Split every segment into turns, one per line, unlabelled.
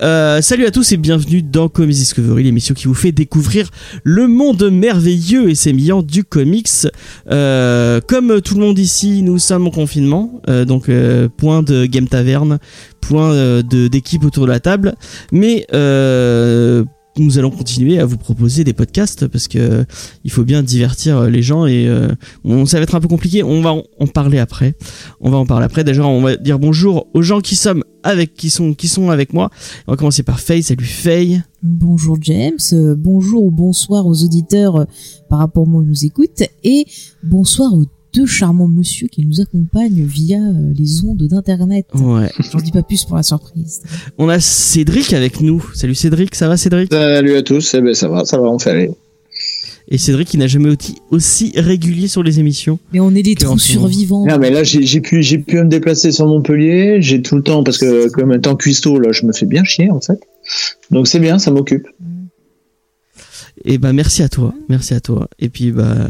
Euh, salut à tous et bienvenue dans Comics Discovery, l'émission qui vous fait découvrir le monde merveilleux et sémillant du comics. Euh, comme tout le monde ici, nous sommes en confinement, euh, donc point de Game Taverne, point d'équipe autour de la table, mais nous allons continuer à vous proposer des podcasts parce que il faut bien divertir les gens et euh, on, ça va être un peu compliqué. On va en, parler après. On va en parler après. Déjà, on va dire bonjour aux gens qui sont avec qui sont qui sont avec moi. On va commencer par Faye. Salut Faye.
Bonjour James, euh, bonjour ou bonsoir aux auditeurs euh, par rapport à moi qui nous écoutent et bonsoir aux deux charmants monsieur qui nous accompagnent via euh, les ondes d'internet.
Ouais.
J'en dis pas plus pour la surprise.
On a Cédric avec nous. Salut Cédric. Ça va Cédric?
Salut à tous, eh ben ça va, ça va, on fait aller.
Et Cédric qui n'a jamais été aussi régulier sur les émissions.
Mais on est des trous survivants.
Non mais là j'ai pu j'ai pu me déplacer sur Montpellier, j'ai tout le temps parce que comme étant cuistot là, je me fais bien chier en fait. Donc c'est bien, ça m'occupe.
Et bah merci à toi, merci à toi. Et puis bah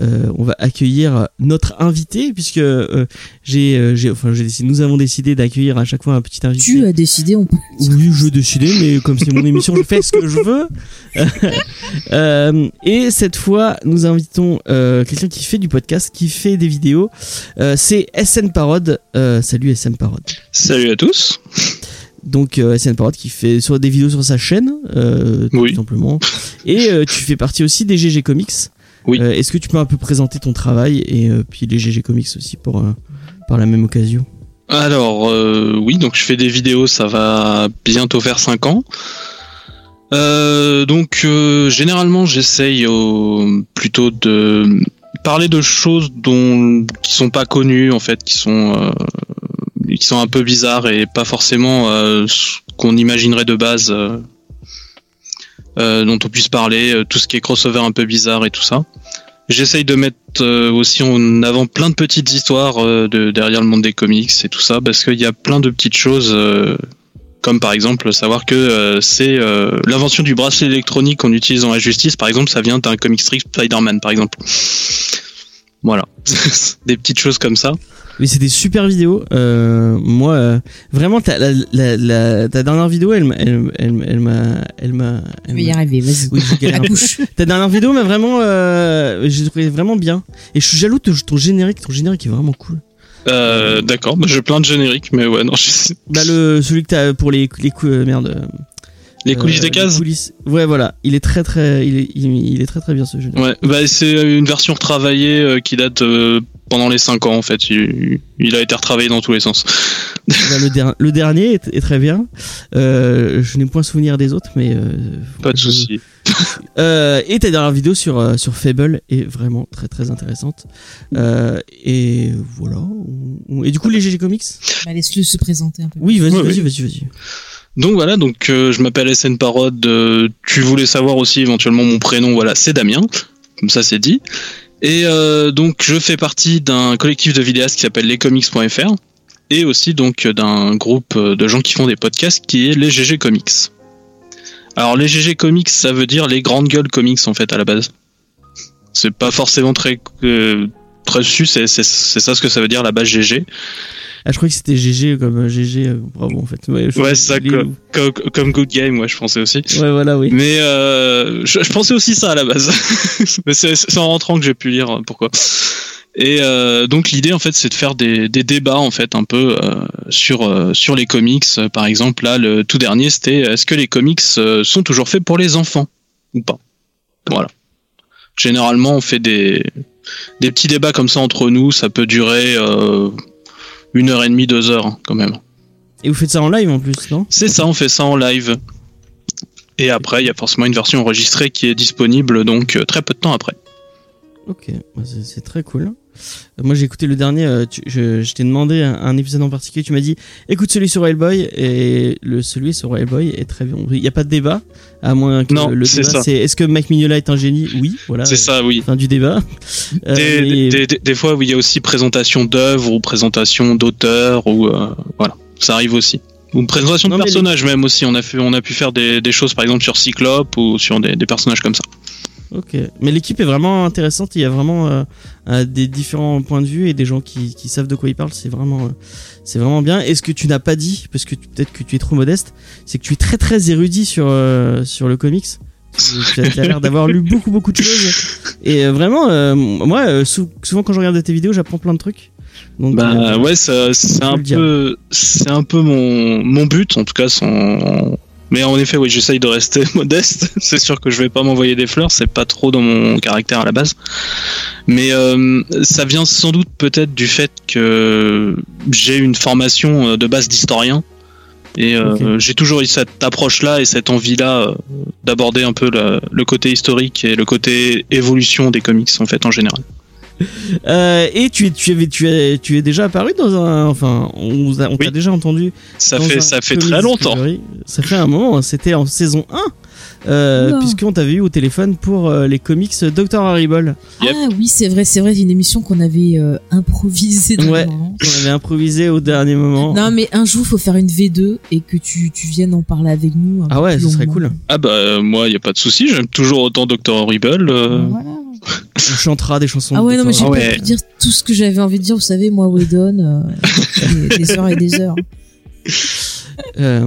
euh, on va accueillir notre invité puisque euh, j'ai euh, j'ai enfin j'ai décidé nous avons décidé d'accueillir à chaque fois un petit invité.
Tu as décidé, on peut.
Oui, je décidé, mais comme c'est mon émission, je fais ce que je veux. Euh, et cette fois, nous invitons euh, quelqu'un qui fait du podcast, qui fait des vidéos. Euh, c'est SN Parod. Euh, salut SN Parod.
Salut à tous.
Donc euh, SN Parod qui fait sur des vidéos sur sa chaîne, euh, tout
Oui.
simplement. Et euh, tu fais partie aussi des GG Comics.
Oui.
Euh, Est-ce que tu peux un peu présenter ton travail et euh, puis les GG Comics aussi pour euh, par la même occasion?
Alors euh, oui, donc je fais des vidéos, ça va bientôt faire 5 ans. Euh, donc euh, généralement j'essaye plutôt de parler de choses dont qui sont pas connues en fait, qui sont euh, qui sont un peu bizarres et pas forcément euh, ce qu'on imaginerait de base. euh, dont on puisse parler, euh, tout ce qui est crossover un peu bizarre et tout ça. J'essaye de mettre euh, aussi en avant plein de petites histoires euh, de, derrière le monde des comics et tout ça, parce qu'il y a plein de petites choses, euh, comme par exemple savoir que euh, c'est euh, l'invention du bracelet électronique qu'on utilise dans la justice, par exemple, ça vient d'un comic strip Spider-Man, par exemple. Voilà, des petites choses comme ça.
Mais c'est des super vidéos. Euh, moi, euh, vraiment, ta, la, la, la- ta dernière vidéo, elle, m'a- elle, elle, elle m'a, elle m'a.
Je
elle
vais y
m'a-
arriver, vas-y.
Oui, peu.
Accouche.
Ta dernière vidéo m'a vraiment, euh, j'ai trouvé vraiment bien. Et je suis jaloux de ton générique. Ton générique est vraiment cool.
Euh, D'accord, bah, j'ai plein de génériques, mais ouais, non, je-
Bah le celui que t'as pour les les cou- euh, merde.
Les coulisses
euh,
des cases.
les coulisses. Ouais, voilà. Il est très très, il est, il, il est très très bien ce générique.
Ouais, bah, c'est une version retravaillée euh, qui date euh, pendant les 5 ans en fait. Il, il a été retravaillé dans tous les sens.
Bah, le, der- le dernier est, est très bien. Euh, je n'ai point souvenir des autres, mais euh,
Pas de
je-
souci.
Euh, et ta dernière vidéo sur, euh, sur Fable est vraiment très très intéressante. Euh, et voilà. Et du coup, les GG Comics
Bah, Laisse-le se présenter un peu.
Oui, vas-y,
Ouais,
vas-y,
oui.
vas-y, vas-y.
Donc voilà, donc euh, je m'appelle SN Parod. euh, tu voulais savoir aussi éventuellement mon prénom, voilà, c'est Damien. Comme ça, c'est dit. Et euh, donc je fais partie d'un collectif de vidéastes qui s'appelle lescomics.fr et aussi donc d'un groupe euh, de gens qui font des podcasts qui est les GG Comics. Alors les GG Comics, ça veut dire les grandes gueules comics en fait à la base. C'est pas forcément très euh, très su, c'est c'est c'est ça ce que ça veut dire la base GG.
Ah, je crois que c'était GG comme euh, GG. euh, bravo, en fait. Ouais,
Ouais, c'est ça. Comme, comme Good Game, moi je pensais aussi.
Ouais, voilà, oui.
Mais euh, je, je pensais aussi ça à la base. Mais c'est en rentrant que j'ai pu lire euh, pourquoi. Et euh, donc l'idée en fait c'est de faire des, des débats en fait un peu euh, sur euh, sur les comics. Euh, Par exemple là le tout dernier c'était est-ce que les comics euh, sont toujours faits pour les enfants ou pas? Voilà. Généralement on fait des des petits débats comme ça entre nous. Ça peut durer euh, une heure et demie, deux heures hein, quand même.
Et vous faites ça en live en plus, non?
C'est ça, on fait ça en live. Et après, il y a forcément une version enregistrée qui est disponible, donc euh, très peu de temps après.
Ok, bah, c'est très cool. Euh, Moi j'ai écouté le dernier, tu- je, je t'ai demandé un, un épisode en particulier, tu m'as dit écoute celui sur Hellboy et le celui sur Hellboy est très bien. Il n'y a pas de débat, à moins que
Non,
le débat c'est est-ce que Mike Mignola est un génie? Oui, voilà.
C'est ça, oui.
Fin du débat. Euh,
Des, des- des- des fois où il y a aussi présentation d'œuvres ou présentation d'auteurs, ou euh, voilà, ça arrive aussi. Ou une présentation
Non,
de
les-
personnages même aussi. On a, fait, on a pu faire des, choses par exemple sur Cyclope ou sur des personnages comme ça.
Ok, mais l'équipe est vraiment intéressante. Il y a vraiment euh, euh, des différents points de vue et des gens qui, qui savent de quoi ils parlent. C'est vraiment, euh, c'est vraiment bien. Et ce que tu n'as pas dit, parce que peut-être que tu es trop modeste, c'est que tu es très très érudit sur euh, sur le comics. Tu, as, l'air d'avoir lu beaucoup beaucoup de choses. Et euh, vraiment, euh, moi, sou- souvent quand je regarde tes vidéos, j'apprends plein de trucs. Donc,
Bah ouais, c'est un peu, c'est un peu mon, mon but en tout cas. Sans... Mais en effet, oui, j'essaye de rester modeste. C'est sûr que je vais pas m'envoyer des fleurs, c'est pas trop dans mon caractère à la base. Mais euh, ça vient sans doute peut-être du fait que j'ai une formation euh, de base d'historien. Et euh, j'ai toujours eu cette approche-là et cette envie-là euh, d'aborder un peu le, le côté historique et le côté évolution des comics en fait en général.
Euh, et tu es tu avais tu es tu es déjà apparu dans un enfin on t'a déjà entendu
Ça fait ça fait très longtemps.
Ça fait un moment, c'était en saison 1. Euh, puisqu'on t'avait eu au téléphone pour euh, les comics Dr. Haribol.
Yep.
Ah oui, c'est vrai, c'est vrai, une émission qu'on avait euh, improvisée.
Ouais.
le moment.
On avait improvisé au dernier moment.
Non, mais un jour, faut faire une V2 et que tu, tu viennes en parler avec nous. un
Ah ouais, ce serait cool.
Ah bah euh, moi y a pas de souci, j'aime toujours autant Dr Horrible.
Voilà.
On chantera des chansons.
Ah ouais, non, mais j'ai
Ah
pas
ouais.
pu dire tout ce que j'avais envie de dire. Vous savez, moi, Whedon, euh, des, des heures et des heures.
Euh,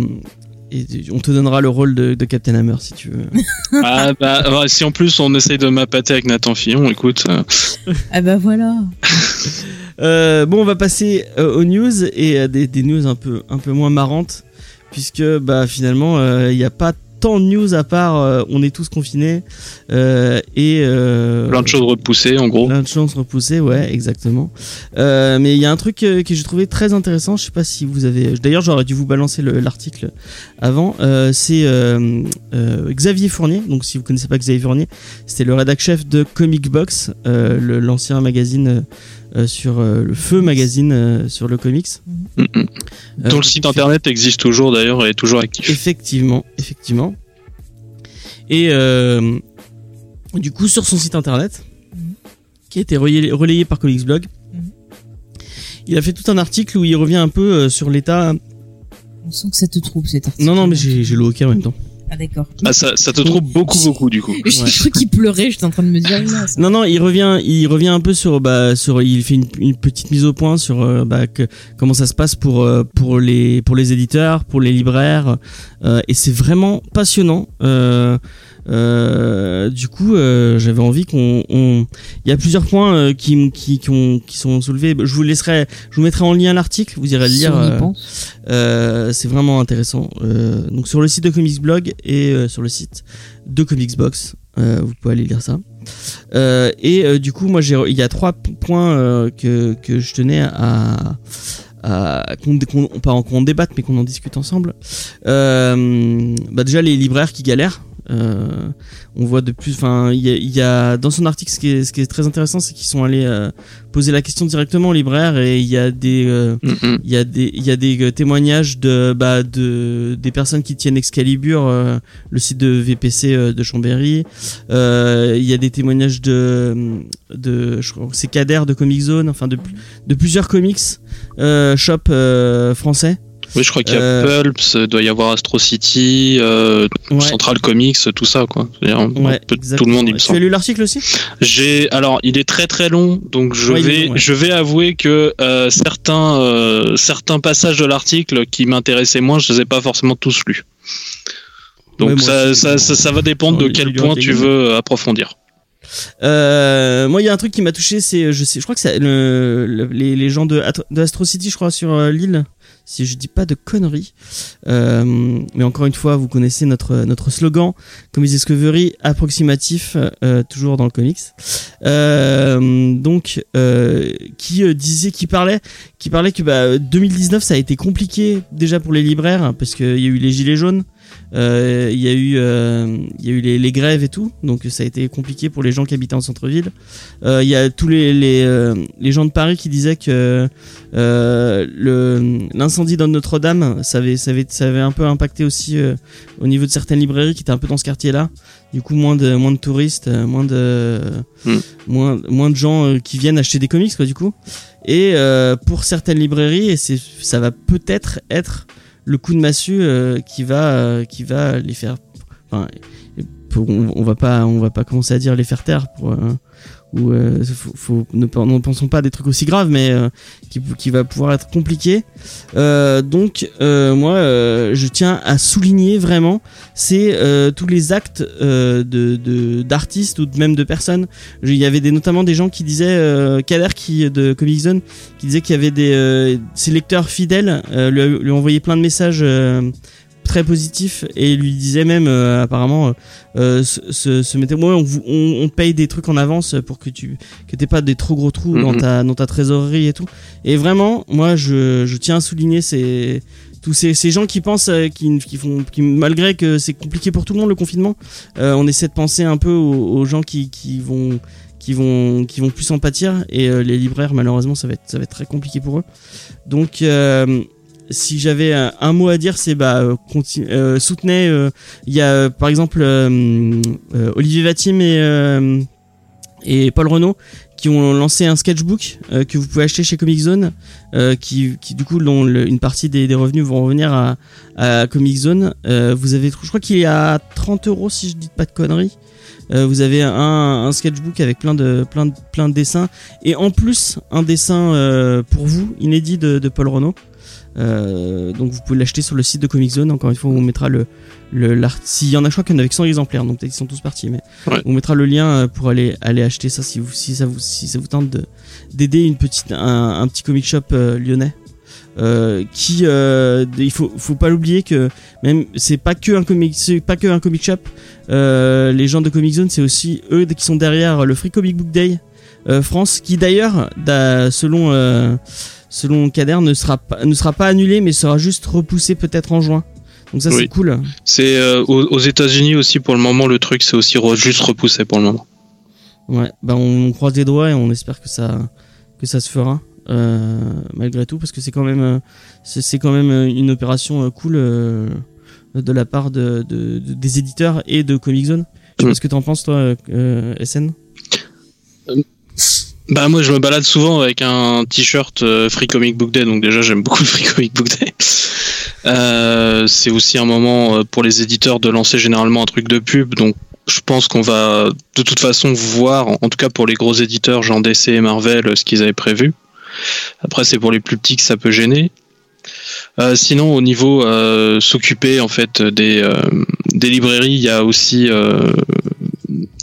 et on te donnera le rôle de, de Captain Hammer si tu veux.
ah bah ouais, si en plus on essaye de m'appâter avec Nathan Fillon, écoute. euh,
Ah bah voilà.
Euh, bon, on va passer euh, aux news et à des, des news un peu, un peu moins marrantes, puisque bah, finalement, euh, il n'y a pas tant de news à part euh, on est tous confinés euh, et euh,
plein de choses repoussées en gros.
Plein de chances repoussées, ouais, exactement. Mais il y a un truc que j'ai trouvé très intéressant. Je sais pas si vous avez. D'ailleurs, j'aurais dû vous balancer le- l'article avant. C'est Xavier Fournier. Donc, si vous connaissez pas Xavier Fournier, c'était le rédac chef de Comic Box, l'ancien magazine. Euh, sur euh, le feu magazine euh, sur le comics
Mm, Dont le site internet existe toujours d'ailleurs et est toujours actif.
Effectivement, effectivement. Et euh, du coup, sur son site internet, qui a été relayé, relayé par Comics Blog,
Mhm.
il a fait tout un article où il revient un peu euh, sur l'état.
On sent que ça te trouble cet article.
Non, non, mais j'ai j'ai le hockey en même temps.
Ah d'accord.
Ah, ça, ça te trouve beaucoup beaucoup du coup.
J'ai
Ouais.
cru qu'il pleurait. J'étais en train de me dire. ça-
Non, non, il revient, il revient un peu sur, bah, sur, il fait une, une petite mise au point sur, euh, bah, que- comment ça se passe pour, euh, pour les, pour les éditeurs, pour les libraires, euh, et c'est vraiment passionnant. Euh, euh, du coup, euh, j'avais envie qu'on, on... il y a plusieurs points euh, qui, qui, qui, ont, qui sont soulevés. Je vous laisserai, je vous mettrai en lien l'article, vous irez le lire. c'est vraiment intéressant. Donc sur le site de Comics Blog et sur le site de Comics Box, vous pouvez aller lire ça. Et du coup, moi, il y a trois points que que je tenais à à- qu'on, qu'on, pas qu'on débatte, mais qu'on en discute ensemble. Euh, bah déjà les libraires qui galèrent. Euh, on voit de plus, enfin, il y y a dans son article, ce qui est, ce qui est très intéressant, c'est qu'ils sont allés euh, poser la question directement aux libraires et il y a des euh,
Mm,
il y a des il y a des euh, témoignages de bah de des personnes qui tiennent Excalibur euh, le site de VPC euh, de Chambéry. Euh, il y a des témoignages de de je crois que c'est Kader de Comic Zone enfin de de plusieurs comics euh, shop euh, français
Oui, je crois qu'il y a
Euh,
Pulps, doit y avoir Astro City, euh,
ouais
Central Comics, tout ça quoi. C'est-à-dire, un
ouais
peu tout le monde il me
tu as
semble.
lu l'article aussi?
J'ai alors il est très très long donc je
Ouais,
vais
long,
je vais avouer que euh, certains euh, certains passages de l'article qui m'intéressaient moins je les ai pas forcément tous lus. Donc ça,
aussi.
ça, ça ça va dépendre de quel point tu veux euh, approfondir.
Euh, moi, il y a un truc qui m'a touché, c'est, je sais, je crois que c'est le, le- les, les gens de, de Astro City, je crois, sur euh, l'île, si je dis pas de conneries. Euh, mais encore une fois, vous connaissez notre notre slogan, Comics Discovery, approximatif, euh, toujours dans le comics. Euh, donc, euh, qui euh, disait, qui parlait, qui parlait que bah, 2019, ça a été compliqué déjà pour les libraires hein, parce qu'il y a eu les gilets jaunes. Euh, Il y a eu, euh, y a eu les, les grèves et tout, donc ça a été compliqué pour les gens qui habitaient en centre-ville. Euh, Il y a tous les les, euh, les gens de Paris qui disaient que l'incendie dans Notre-Dame, ça avait ça avait ça avait un peu impacté aussi au niveau de certaines librairies qui étaient un peu dans ce quartier-là. Du coup, moins de moins de touristes, moins de
Hmm.
moins moins de gens qui viennent acheter des comics quoi du coup. Et euh, pour certaines librairies, et ça va peut-être être le coup de massue euh, qui va euh, qui va les faire enfin on, on va pas on va pas commencer à dire les faire taire pour ou euh, faut, faut- ne, pen- ne pensons pas à des trucs aussi graves mais euh, qui, qui va pouvoir être compliqué. Euh, donc euh, moi euh, je tiens à souligner vraiment c'est euh, tous les actes de d'artistes ou même de personnes. Il y avait des, notamment des gens qui disaient Kader qui de Comic Zone qui disait qu'il y avait des ses lecteurs fidèles lui, lui envoyaient plein de messages très positifs et lui disaient même euh, apparemment euh, se, se, mettait ouais, on, vous- on, on paye des trucs en avance pour que tu que t'aies pas des trop gros trous dans
Mhm.
ta dans ta trésorerie et tout. Et vraiment moi je, je tiens à souligner ces tous ces, ces gens qui pensent euh, qui, qui font qui malgré que c'est compliqué pour tout le monde le confinement euh, on essaie de penser un peu aux, aux gens qui, qui vont qui vont qui vont plus en pâtir. Et euh, les libraires malheureusement ça va être ça va être très compliqué pour eux. Donc euh, si j'avais un, mot à dire c'est bah euh, euh, soutenez euh, il y a euh, par exemple Olivier Vatim et et Paul Renault qui ont lancé un sketchbook que vous pouvez acheter chez Comic Zone qui, qui du coup dont une partie des, des revenus vont revenir à, Comic Zone. Vous avez je crois qu'il est à 30 euros si je dis pas de conneries. Vous avez un, un sketchbook avec plein de plein de plein de dessins. Et en plus un dessin pour vous inédit de, de Paul Renault Euh, donc vous pouvez l'acheter sur le site de Comic Zone. Encore une fois on mettra le le s'il y en a je crois qu'il y en a avec 100 exemplaires donc peut-être qu'ils sont tous partis mais
Ouais.
on mettra le lien euh, pour aller aller acheter ça si vous si ça vous si ça vous tente de d'aider une petite un, un petit comic shop euh, lyonnais. Euh, qui il faut faut pas l'oublier que même c'est pas que un comic c'est pas que un comic shop. Les gens de Comic Zone c'est aussi eux qui sont derrière le Free Comic Book Day France qui d'ailleurs d'a- selon selon Kader ne sera pas ne sera pas annulé mais sera juste repoussé peut-être en juin donc ça c'est cool
C'est euh, aux, aux États-Unis aussi pour le moment le truc c'est aussi re- juste repoussé pour le moment.
Ouais, bah on, on croise les doigts et on espère que ça que ça se fera euh, malgré tout parce que c'est quand même euh, c'est quand même une opération cool euh, de la part de, de- de- des éditeurs et de Comic Zone. Je sais
Mm.
pas ce que t'en penses toi, euh, SN.
Bah moi je me balade souvent avec un t-shirt euh, Free Comic Book Day donc déjà j'aime beaucoup le Free Comic Book Day. Euh, c'est aussi un moment euh, pour les éditeurs de lancer généralement un truc de pub donc je pense qu'on va de toute façon voir en tout cas pour les gros éditeurs genre DC et Marvel euh, ce qu'ils avaient prévu. Après c'est pour les plus petits que ça peut gêner. Euh, sinon au niveau euh, s'occuper en fait des euh, des librairies il y a aussi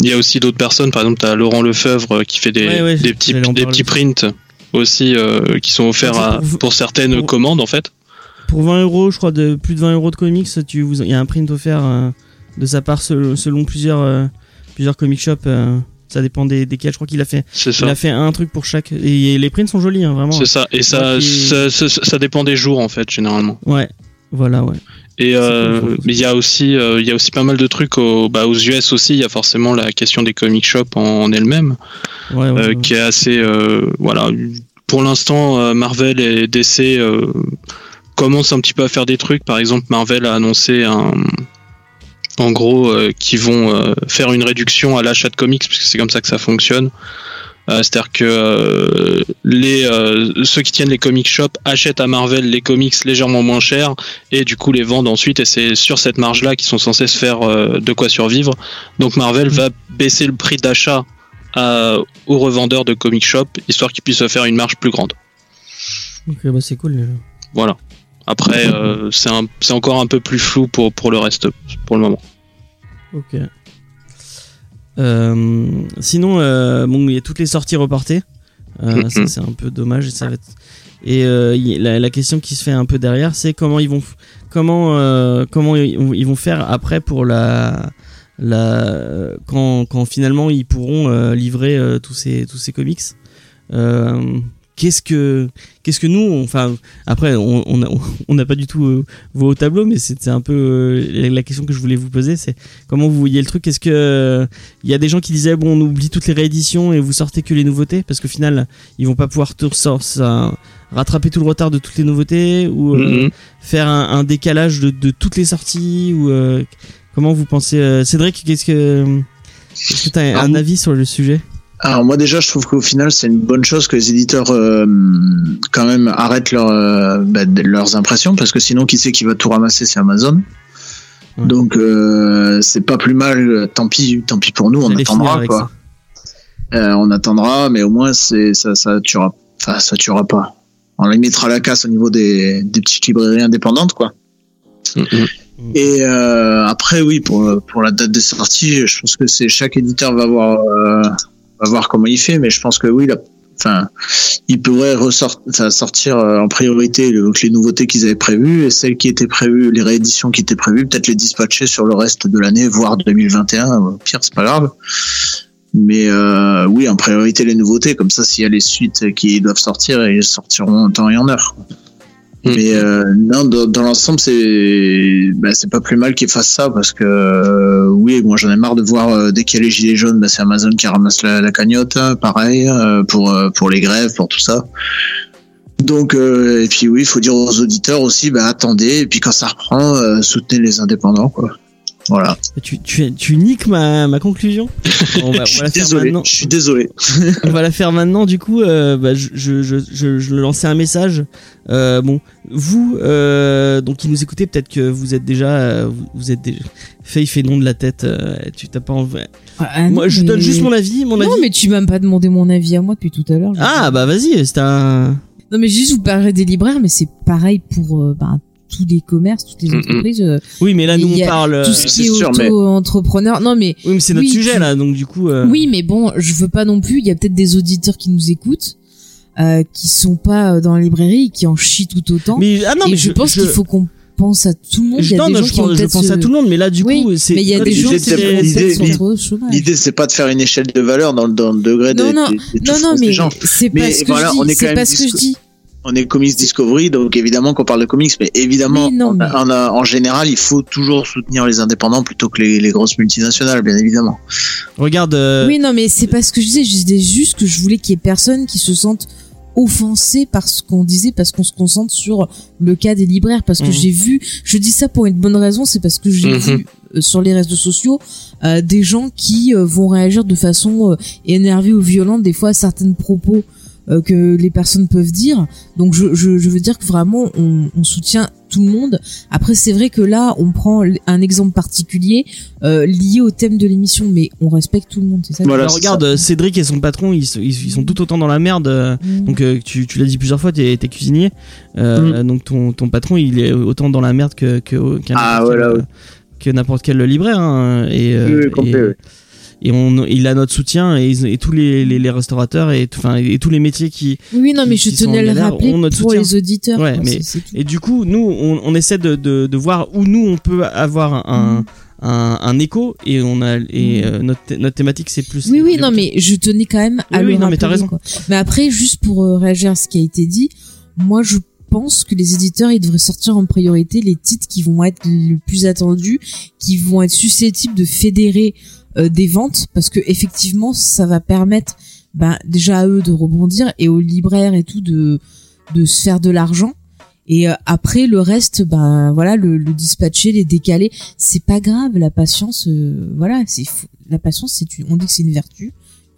il y a aussi d'autres personnes, par exemple, tu as Laurent Lefebvre euh, qui fait des,
Ouais, ouais,
des petits, des petits prints aussi euh, qui sont offerts à-
pour-
certaines
pour-
commandes en fait.
Pour 20 euros, je crois de plus de 20 euros de comics, tu il y a un print offert euh, de sa part selon, selon plusieurs euh, plusieurs comic shops. ça dépend des, desquels. Je crois qu'il a fait il a fait un truc pour chaque et les prints sont jolis hein, vraiment.
C'est ça. Et ça, ça, ça, ça dépend des jours en fait, généralement.
Ouais, voilà ouais.
Et euh, mais il y a aussi, euh, il y a aussi pas mal de trucs au, bah, aux US aussi. Il y a forcément la question des comic shops en, en elle-même,
Ouais, ouais,
euh,
ouais.
qui est assez, euh, voilà. Pour l'instant, euh, Marvel et DC euh, commencent un petit peu à faire des trucs. Par exemple, Marvel a annoncé un, en gros, euh, qui vont euh, faire une réduction à l'achat de comics, parce que c'est comme ça que ça fonctionne. Euh, C'est-à-dire que euh, les euh, ceux qui tiennent les comic shops achètent à Marvel les comics légèrement moins chers et du coup les vendent ensuite et c'est sur cette marge là qu'ils sont censés se faire de quoi survivre. Donc Marvel va baisser le prix d'achat à- aux revendeurs de comic shop histoire qu'ils puissent se faire une marge plus grande.
Ok, bah c'est cool. déjà.
Voilà. Après euh, c'est un- c'est encore un peu plus flou pour pour le reste pour le moment.
Ok. Euh, sinon, euh, bon, il y a toutes les sorties reportées. Euh,
Mhm.
ça, c'est un peu dommage. Et, ça va être... et euh, la, la question qui se fait un peu derrière, c'est comment ils vont, comment, euh, comment ils vont- faire après pour la, la, quand, quand finalement ils pourront euh, livrer tous ces, tous ces comics. Euh, qu'est-ce que, qu'est-ce que nous, on- enfin, après, on, on n'a pas du tout euh, vos tableaux, mais c'est c'est un peu euh, la question que je voulais vous poser, c'est comment vous voyez le truc? Est-ce que il y a des gens qui disaient bon on oublie toutes les rééditions et vous sortez que les nouveautés? Parce qu'au final ils vont pas pouvoir tout ça- rattraper tout le retard de toutes les nouveautés ou euh,
Mhm.
faire un, un décalage de, de toutes les sorties ou euh, comment vous pensez euh, Cédric qu'est-ce que est-ce que t'as un
Alors,
avis sur le sujet?
Alors moi déjà, je trouve qu'au final, c'est une bonne chose que les éditeurs euh, quand même arrêtent leur, euh, bah, leurs impressions, parce que sinon, qui sait qui va tout ramasser, c'est Amazon.
Ouais.
Donc euh, c'est pas plus mal. Tant pis, tant pis pour nous, on attendra quoi. Euh, on attendra, mais au moins c'est ça, ça tuera. Enfin, ça tuera pas. On limitera la casse au niveau des, des petites librairies indépendantes quoi.
Mhm.
Et euh, après, oui, pour, pour la date de sortie, je pense que c'est chaque éditeur va voir, euh, va voir comment il fait, mais je pense que oui, la, enfin, il pourrait ressort, enfin, sortir euh, en priorité le- les nouveautés qu'ils avaient prévues et celles qui étaient prévues, les rééditions qui étaient prévues, peut-être les dispatcher sur le reste de l'année, voire 2021. Au pire, c'est pas grave. Mais euh, oui, en priorité les nouveautés, comme ça, s'il y a les suites qui doivent sortir, ils sortiront en temps et en heure.
Mhm.
Mais euh, non, dans, dans l'ensemble, c'est bah, c'est pas plus mal qu'ils fassent ça parce que euh, oui, moi j'en ai marre de voir euh, dès qu'il y a les gilets jaunes, bah, c'est Amazon qui ramasse la, la cagnotte, hein, pareil euh, pour euh, pour les grèves, pour tout ça. Donc euh, et puis oui, il faut dire aux auditeurs aussi, bah attendez et puis quand ça reprend, soutenez les indépendants quoi. Voilà.
Tu, tu, tu niques ma, ma conclusion. On va, on
je
va la
suis
faire
désolé.
maintenant.
Je suis désolé.
On va la faire maintenant. Du coup, euh, bah, je, je, je, je, lançais un message. Euh, bon, vous, euh, donc qui nous écoutez, peut-être que vous êtes déjà, euh, vous, vous êtes déjà. Faye fait non de la tête. euh, tu t'as pas envie.
Ah,
Moi,
non,
je
mais-
donne juste mon avis. Mon
Non,
avis.
mais tu m'as pas demandé mon avis à moi depuis tout à l'heure.
Ah bah vas-y, c'est un.
Non, mais juste vous parlerez des libraires, mais c'est pareil pour euh, bah, tous les commerces, toutes les
Mm, mm.
entreprises, euh,
Oui, mais là nous on parle. euh,
tout ce qui est
mais-
auto-entrepreneur. Non, mais
Oui, mais c'est notre
Oui,
sujet
tu-
là, donc du coup. euh,
oui, mais bon, je veux pas non plus. Il y a peut-être des auditeurs qui nous écoutent, euh, qui sont pas euh, dans la librairie, et qui en chient tout autant.
Mais ah non,
et
mais
je, pense qu'il faut qu'on pense à tout le monde. Il y a
non,
des
non,
gens
je
qui ont
pense, je pense à tout le monde, mais là du
Oui,
coup, c'est.
mais il y a des gens qui sont au chômage.
L'idée c'est pas de faire une échelle de valeur dans, le- dans le degré
Non,
des,
non,
des, des
Non, non, mais c'est pas ce que
voilà,
je
on est
dis.
quand
C'est
même
pas ce que je dis.
On est Comics Discovery, donc évidemment qu'on parle de comics, mais évidemment,
non,
en,
mais-
en- en général, il faut toujours soutenir les indépendants plutôt que les, les grosses multinationales, bien évidemment.
Regarde. euh,
Oui, non, mais c'est pas ce que je disais. Je disais juste que je voulais qu'il y ait personne qui se sente offensé par ce qu'on disait parce qu'on se concentre sur le cas des libraires parce que
Mhm.
j'ai vu je dis ça pour une bonne raison c'est parce que j'ai
Mhm.
vu euh, sur les réseaux sociaux euh, des gens qui euh, vont réagir de façon euh, énervée ou violente des fois à certains propos que les personnes peuvent dire donc je, je, je veux dire que vraiment on, on soutient tout le monde après c'est vrai que là on prend un exemple particulier euh, lié au thème de l'émission mais on respecte tout le monde c'est ça que-
Voilà,
alors,
c'est
regarde, euh, Cédric et son patron, ils, sont- ils, ils sont tout autant dans la merde. euh,
Mhm.
Donc euh, tu, tu l'as dit plusieurs fois, t'es es cuisinier. Euh, Donc ton, ton patron, il est autant dans la merde que que qu'un
Ah,
n'importe
voilà,
quel,
oui.
que n'importe quel libraire. hein, et, euh,
Oui, oui, complet,
et,
oui.
Et on, il a notre soutien et, et tous les, les, les restaurateurs et, tout- enfin et tous les métiers qui.
Oui, non, mais
qui-
je
qui
tenais à le rappeler pour
soutien.
les auditeurs.
Ouais, mais-. Et du coup, nous, on, on essaie de, de, de voir où nous on peut avoir un,
Mhm.
un, un écho et on a et euh, notre, notre thématique c'est plus.
Oui, oui, non, mais je tenais quand même à
Oui,
le
oui, non, mais t'as raison.
quoi. Mais après, juste pour euh, réagir à ce qui a été dit, moi, je pense que les éditeurs, ils devraient sortir en priorité les titres qui vont être le plus attendus, qui vont être susceptibles de fédérer des ventes, parce que effectivement, ça va permettre, ben, déjà à eux de rebondir et aux libraires et tout de de se faire de l'argent. Et euh, après le reste, ben voilà, le, le dispatcher, les décaler, c'est pas grave. La patience, euh, voilà, c'est la patience, c'est une, on dit que c'est une vertu.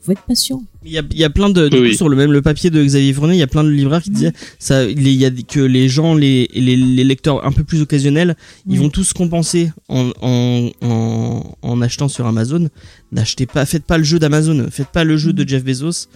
Faut être patient.
Il y a, il y a plein de du
Oui,
coup,
oui.
sur le même le papier de Xavier Fournier, il y a plein de libraires qui disaient ça. Il y a que les gens, les, les, les lecteurs un peu plus occasionnels, ils
Mm.
vont tous compenser en, en, en, en achetant sur Amazon. N'achetez pas, faites pas le jeu d'Amazon, faites pas le jeu de Jeff Bezos.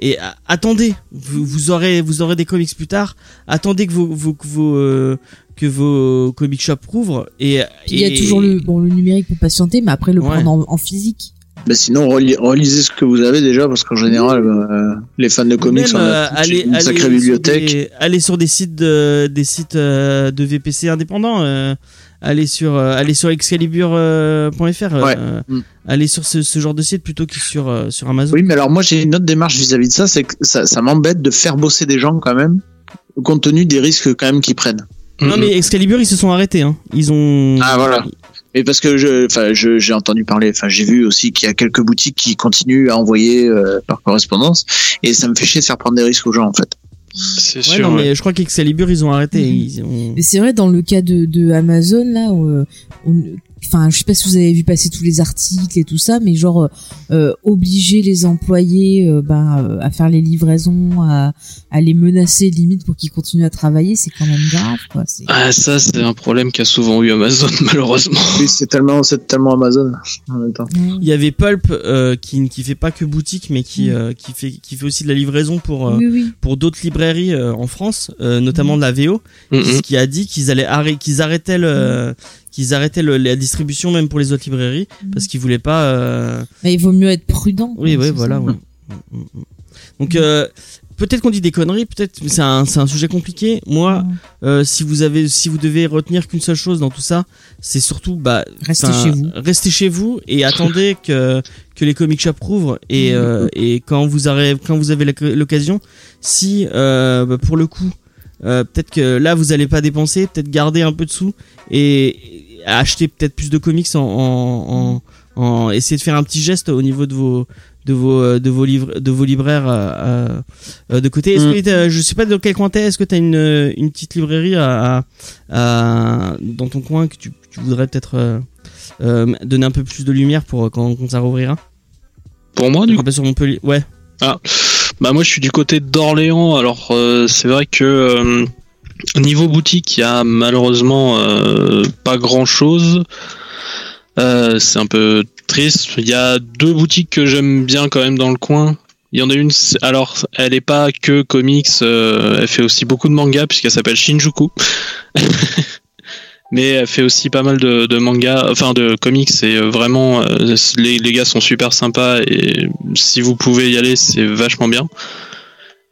Et a- attendez, vous, vous aurez vous aurez des comics plus tard. Attendez que vos, vos, que vos euh, que vos comic shops rouvrent et
Il y a
et-
toujours le bon le numérique pour patienter, mais après le
Ouais.
prendre en, en physique.
Bah, sinon, reli- relisez ce que vous avez déjà, parce qu'en général, euh, les fans de comics,
Même,
on a
euh, aller,
une
aller
sacrée
sur
bibliothèque.
des- aller sur des sites de, des sites euh, de VPC indépendants. euh, aller sur aller sur excalibur.fr.
Ouais. Mm.
aller sur ce, ce genre de site plutôt que sur sur Amazon.
Oui, mais alors moi, j'ai une autre démarche vis-à-vis de ça, c'est que ça, ça m'embête de faire bosser des gens quand même, compte tenu des risques quand même qu'ils prennent.
Non mais Excalibur ils se sont arrêtés. Hein. Ils ont.
Ah, voilà. Et parce que je, enfin, je, j'ai entendu parler, enfin, j'ai vu aussi qu'il y a quelques boutiques qui continuent à envoyer euh, par correspondance, et ça me fait chier de faire prendre des risques aux gens, en fait.
C'est
Ouais,
sûr.
non,
ouais.
mais je crois qu'Excalibur, ils ont arrêté. Ils ont-
Mais c'est vrai, dans le cas de, de Amazon, là, euh, on- enfin, je sais pas si vous avez vu passer tous les articles et tout ça, mais genre, euh, euh, obliger les employés euh, ben, euh, à faire les livraisons, à, à les menacer limite pour qu'ils continuent à travailler, c'est quand même grave, quoi. C'est...
Ah, ça, c'est un problème qu'a souvent eu Amazon, malheureusement.
Oui, c'est tellement, c'est tellement Amazon en même temps.
Il y avait Pulp euh, qui qui fait pas que boutique, mais qui euh, qui fait qui fait aussi de la livraison pour euh,
Oui, oui.
pour d'autres librairies euh, en France, euh, notamment de la VO,
Mhm.
qui a dit qu'ils allaient arrêter, qu'ils arrêtaient le qu'ils arrêtaient le- la distribution même pour les autres librairies
Mhm.
parce qu'ils voulaient pas. euh,
Mais il vaut mieux être prudent.
Oui, oui, voilà. ouais. Mm, mm. Donc euh, peut-être qu'on dit des conneries, peut-être mais c'est un un sujet compliqué. Moi, euh, si vous avez si vous devez retenir qu'une seule chose dans tout ça, c'est surtout bah
Restez chez vous.
Restez chez vous et attendez que que les comic shops rouvrent et euh, et quand vous avez quand vous avez l'occasion, si euh, bah, pour le coup peut-être que là vous allez pas dépenser, peut-être garder un peu de sous et acheter peut-être plus de comics en, en, en, en- essayer de faire un petit geste au niveau de vos de vos euh, de vos livres de vos libraires euh, euh, de côté. Est-ce
Mm.
que je sais pas dans quel coin t'es, est-ce que t'as une une petite librairie à, à- à- dans ton coin que tu, tu voudrais peut-être euh, donner un peu plus de lumière pour quand, quand ça rouvrira?
Pour moi, du coup.
Sur Montpellier. Ouais.
Bah moi je suis du côté d'Orléans, alors euh, c'est vrai que euh, niveau boutique il y a malheureusement euh, pas grand chose. c'est un peu triste. Il y a deux boutiques que j'aime bien quand même dans le coin. Il y en a une, alors elle est pas que comics, euh, elle fait aussi beaucoup de mangas puisqu'elle s'appelle Shinjuku. Mais elle fait aussi pas mal de, mangas, enfin de comics et euh, vraiment euh, les, les gars sont super sympas et si vous pouvez y aller c'est vachement bien.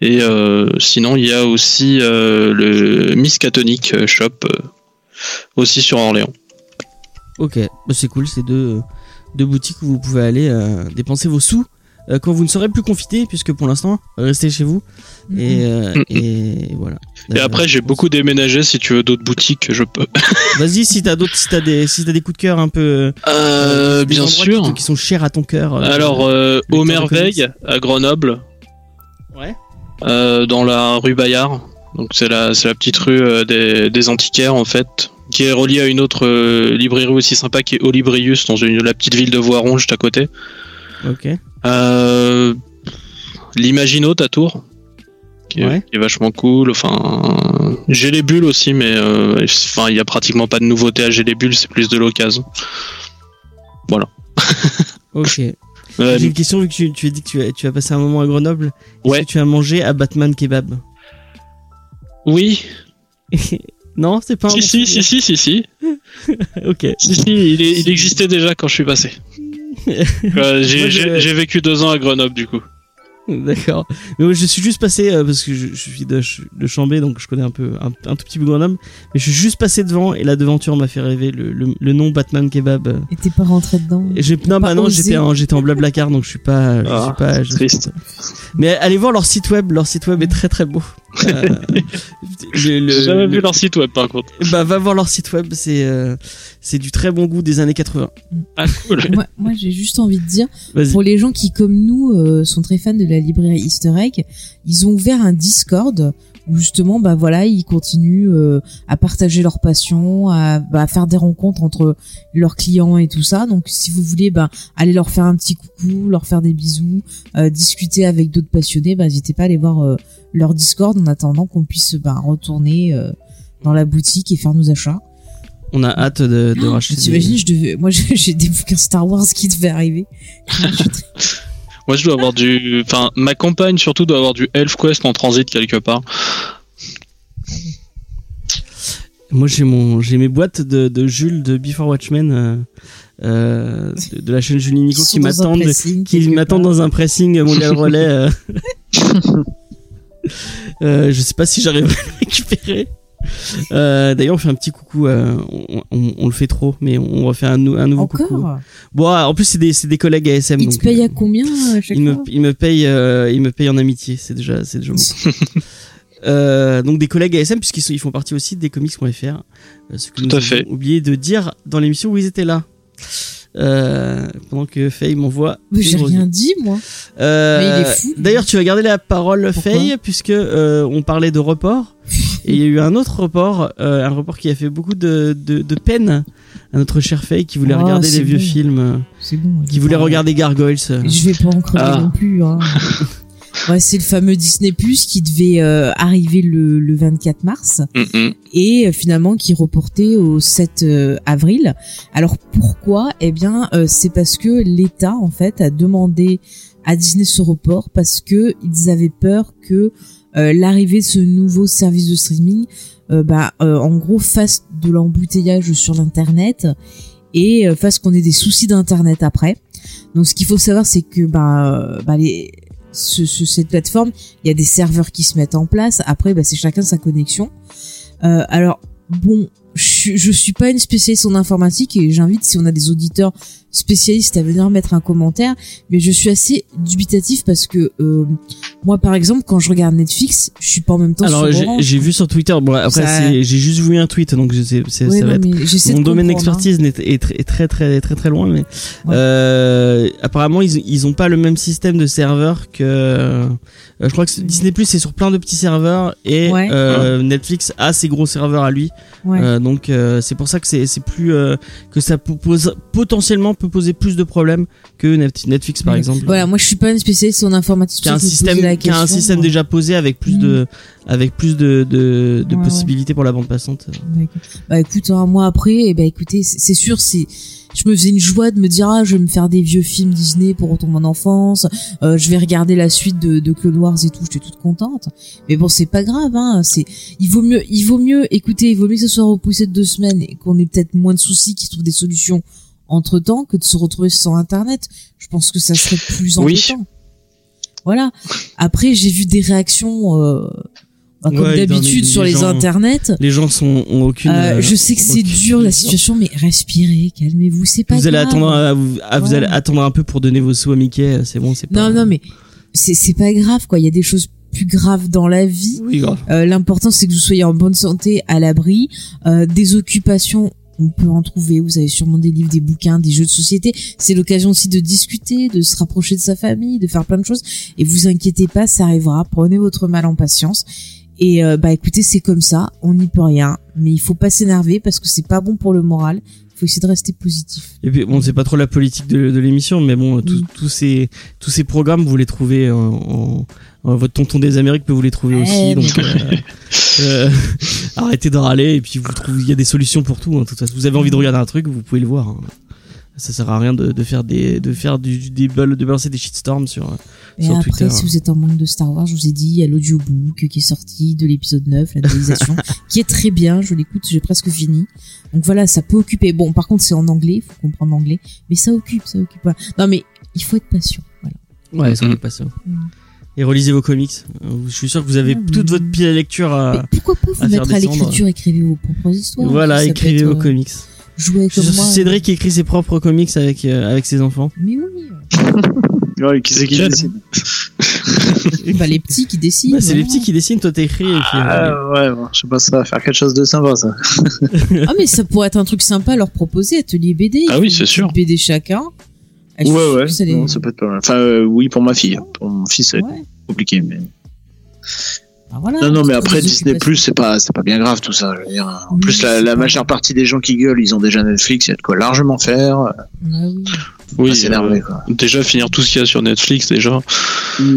Et euh, sinon il y a aussi euh, le Miskatonic Shop euh, aussi sur Orléans.
Ok. Bah, c'est cool. C'est deux deux boutiques où vous pouvez aller euh, dépenser vos sous. quand vous ne serez plus confité, puisque pour l'instant, restez chez vous. Et, euh,
Mhm.
et voilà.
Et après j'ai beaucoup déménagé si tu veux d'autres boutiques je peux.
Vas-y, si t'as d'autres, si t'as des, si t'as des coups de cœur un peu.
Euh,
des
bien sûr.
Qui, qui sont chers à ton cœur.
Alors euh,
lecteur
au
de
Merveille à Grenoble.
Ouais.
Euh, dans la rue Bayard. Donc c'est la, c'est la petite rue euh, des, des antiquaires en fait, qui est reliée à une autre euh, librairie aussi sympa qui est Olibrius dans une, la petite ville de Voiron juste à côté.
Ok.
Euh, L'Imagino à Tours, qui, est-
Ouais.
qui est vachement cool. Enfin, j'ai les bulles aussi, mais euh, enfin il y a pratiquement pas de nouveauté à j'ai les bulles, c'est plus de l'occasion.
Ok. J'ai une question vu que tu, tu as dit que tu as, tu as passé un moment à Grenoble. Est-ce
Ouais.
que tu as mangé à Batman Kebab
oui,
Non, c'est pas un
si,
bon
si, si, si, si, si.
Ok.
Si, si, il, est- il existait déjà quand je suis passé. Euh, j'ai vécu deux ans à Grenoble, du coup.
D'accord. Mais moi, je suis juste passé euh, parce que je, je suis de, de Chambé, donc je connais un peu, un, un tout petit peu Grenoble. Mais je suis juste passé devant et la devanture m'a fait rêver le, le, le nom Batman Kebab.
Et t'es pas rentré dedans.
Et non,
Pas
bah non, j'étais en, j'étais en blablacar, donc je suis pas, je
Ah,
suis pas, je-
triste.
Mais allez voir leur site web, leur site web est très très beau. Euh,
J'ai jamais
le-
vu leur site web, par contre.
Bah va voir leur site web, c'est euh, c'est du très bon goût des années 80.
Ah, cool.
moi, moi j'ai juste envie de dire, pour les gens qui, comme nous, euh, sont très fans de la librairie Easter Egg, ils ont ouvert un Discord où justement, bah voilà, ils continuent euh, à partager leur passion, à, bah, à faire des rencontres entre leurs clients et tout ça. Donc, si vous voulez, bah, aller leur faire un petit coucou, leur faire des bisous, euh, discuter avec d'autres passionnés, bah, n'hésitez pas à aller voir euh, leur Discord en attendant qu'on puisse bah, retourner euh, dans la boutique et faire nos achats.
On a hâte de, de
Oh,
racheter.
T'imagines,
des-
je devais, moi j'ai des bouquins Star Wars qui devaient arriver.
Moi, je dois avoir du. Enfin, ma compagne, surtout, doit avoir du ElfQuest en transit quelque part.
Moi j'ai mon j'ai mes boîtes de, de Jules de Before Watchmen euh, euh, de, de la chaîne Julie Nico qui m'attendent qui
quelque
m'attendent
part.
dans un pressing mondial relais. euh. Euh, je sais pas si j'arrive à le récupérer. Euh, D'ailleurs, on fait un petit coucou. euh, on, on- on le fait trop, mais on refait un, nou- un nouveau coucou.
Encore?
Bon, ah, en plus, c'est des, collègues ASM.
Ils te
donc,
payent
euh,
à combien à chaque
ils me, payent, euh, ils me payent en amitié. C'est déjà, c'est déjà bon. Euh, donc des collègues ASM puisqu'ils ils font partie aussi des comics.fr. Ce que
Tout
nous
à fait.
oublié de dire dans l'émission où ils étaient là. Euh, pendant que Faye m'envoie.
Mais
des
j'ai rien dit, moi.
Euh,
Mais il est fou, lui.
D'ailleurs, tu vas garder la parole,
Pourquoi
Faye, puisque euh, on parlait de report. et il y a eu un autre report, euh, un report qui a fait beaucoup de, de, de peine à notre cher Faye qui voulait
Oh,
regarder
c'est
les vieux
bon.
films,
C'est bon.
qui voulait regarder Gargoyles.
Je vais pas en crever
Ah.
non plus. Hein. ouais, c'est le fameux Disney Plus qui devait euh, arriver le, le 24 mars
Mm,
et euh, finalement qui reporté au 7 euh, avril. Alors pourquoi? Eh bien, euh, c'est parce que l'État en fait a demandé à Disney ce report parce que ils avaient peur que euh, l'arrivée de ce nouveau service de streaming, euh, bah, euh, en gros, fasse de l'embouteillage sur l'internet et fasse qu'on ait des soucis d'internet après. Donc, ce qu'il faut savoir, c'est que bah, bah les, ce, ce- cette plateforme, il y a des serveurs qui se mettent en place. Après, bah, c'est chacun sa connexion. Euh, alors, bon, je, je suis pas une spécialiste en informatique et j'invite si on a des auditeurs spécialistes à venir mettre un commentaire. Mais je suis assez dubitatif parce que euh, moi, par exemple, quand je regarde Netflix, je suis pas en même temps
Alors,
sur
j'ai vu sur Twitter, bon, après,
Ça-
j'ai juste vu un tweet, donc je sais, c'est-
Ouais,
ça
non,
va être mon
de
domaine
hein.
d'expertise n'est- est, très, est très très très très loin mais
Ouais.
euh, apparemment ils ils ont pas le même système de serveurs que euh, je crois que Disney Plus c'est sur plein de petits serveurs et
Ouais.
euh, Netflix a ses gros serveurs à lui
hein. Ouais.
Euh, donc euh, c'est pour ça que c'est c'est plus euh, que ça pose, potentiellement peut poser plus de problèmes que Net- Netflix par exemple
Voilà, moi je suis pas une spécialiste en informatique.
qui a un système qui a un système déjà posé avec plus
Mm.
de avec plus de de, de
Ouais, ouais.
possibilités pour la bande passante.
Bah écoute, un mois après, eh ben écoutez, c'est sûr, c'est, je me faisais une joie de me dire ah je vais me faire des vieux films Disney pour retomber en enfance, euh, je vais regarder la suite de, de Clone Wars et tout, j'étais toute contente. Mais bon, c'est pas grave, hein. C'est, il vaut mieux, il vaut mieux, écoutez, il vaut mieux que ce soit repoussé de deux semaines et qu'on ait peut-être moins de soucis, qu'ils trouvent des solutions entre temps que de se retrouver sans Internet. Je pense que ça serait plus
Oui.
embêtant. Voilà. Après, j'ai vu des réactions. Euh, bah, comme
Ouais,
d'habitude sur
les gens-
internets,
les gens sont ont aucune
euh,
euh,
je sais que c'est dur la situation, mais respirez, calmez-vous, c'est pas
vous allez
grave.
attendre à, vous, à- vous
Ouais.
allez attendre un peu pour donner vos sous à Mickey c'est bon c'est pas
Non, non, mais c'est c'est pas grave, quoi. Il y a des choses plus graves dans la vie.
oui grave
Euh, L'important, c'est que vous soyez en bonne santé, à l'abri. Euh, des occupations, on peut en trouver. Vous avez sûrement des livres, des bouquins, des jeux de société. C'est l'occasion aussi de discuter, de se rapprocher de sa famille, de faire plein de choses. Et vous inquiétez pas, ça arrivera. Prenez votre mal en patience. Et euh, bah écoutez, c'est comme ça, on n'y peut rien. Mais il faut pas s'énerver parce que c'est pas bon pour le moral. Il faut essayer de rester positif.
et puis bon c'est pas trop la politique de, de l'émission mais bon tous tous ces tous ces programmes vous les trouvez en- en- votre tonton des Amériques peut vous les trouver aussi donc euh, euh, arrêtez de râler et puis vous trouvez il y a des solutions pour tout hein, de toute façon vous avez envie de regarder un truc vous pouvez le voir hein. ça sert à rien de, de faire des de faire du, du- des bal- de balancer des shitstorms sur euh,
Et
Sur
après,
Twitter.
si vous êtes en manque de Star Wars, je vous ai dit, il y a l'audiobook qui est sorti de l'épisode 9, la réalisation, qui est très bien, je l'écoute, j'ai presque fini. Donc voilà, ça peut occuper. Bon, par contre, c'est en anglais, faut comprendre l'anglais, mais ça occupe, ça occupe. Voilà. Non, mais il faut être patient. Voilà.
ouais ça
Mhm.
pas ça
Mm.
Et relisez vos comics Euh, je suis sûr que vous avez
Ah,
toute votre pile à lecture à
mais pourquoi pas vous mettre à l'écriture, écrivez vos propres histoires.
voilà écrivez
être,
vos
euh,
comics
Jouez comme moi.
Cédric écrit ses propres comics avec euh, avec ses enfants
Mais oui.
Ouais, qui c'est qui décide
bah, les petits qui décident.
Bah, c'est les petits qui dessinent, toi t'écris. et puis, euh,
Ah ouais, bon, je sais pas, ça va faire quelque chose de sympa ça.
Ah, mais ça pourrait être un truc sympa à leur proposer, atelier BD.
Ah oui, c'est sûr.
BD chacun.
Ouais, ouais.
que ça les-
Non, ça peut être pas mal. Enfin, euh, oui, pour ma fille. Pour mon fils, ça va être
Ouais.
compliqué. Mais...
Ah, voilà,
non, non, mais
c'est
après,
des
Disney
occupations.
c'est pas, c'est pas bien grave tout ça. Je veux dire. En
Oui,
plus, la,
c'est
la majeure partie des gens qui gueulent, ils ont déjà Netflix, il y a de quoi largement faire.
Oui.
Oui,
s'énerver,
euh,
quoi.
déjà finir tout ce qu'il y a sur Netflix déjà.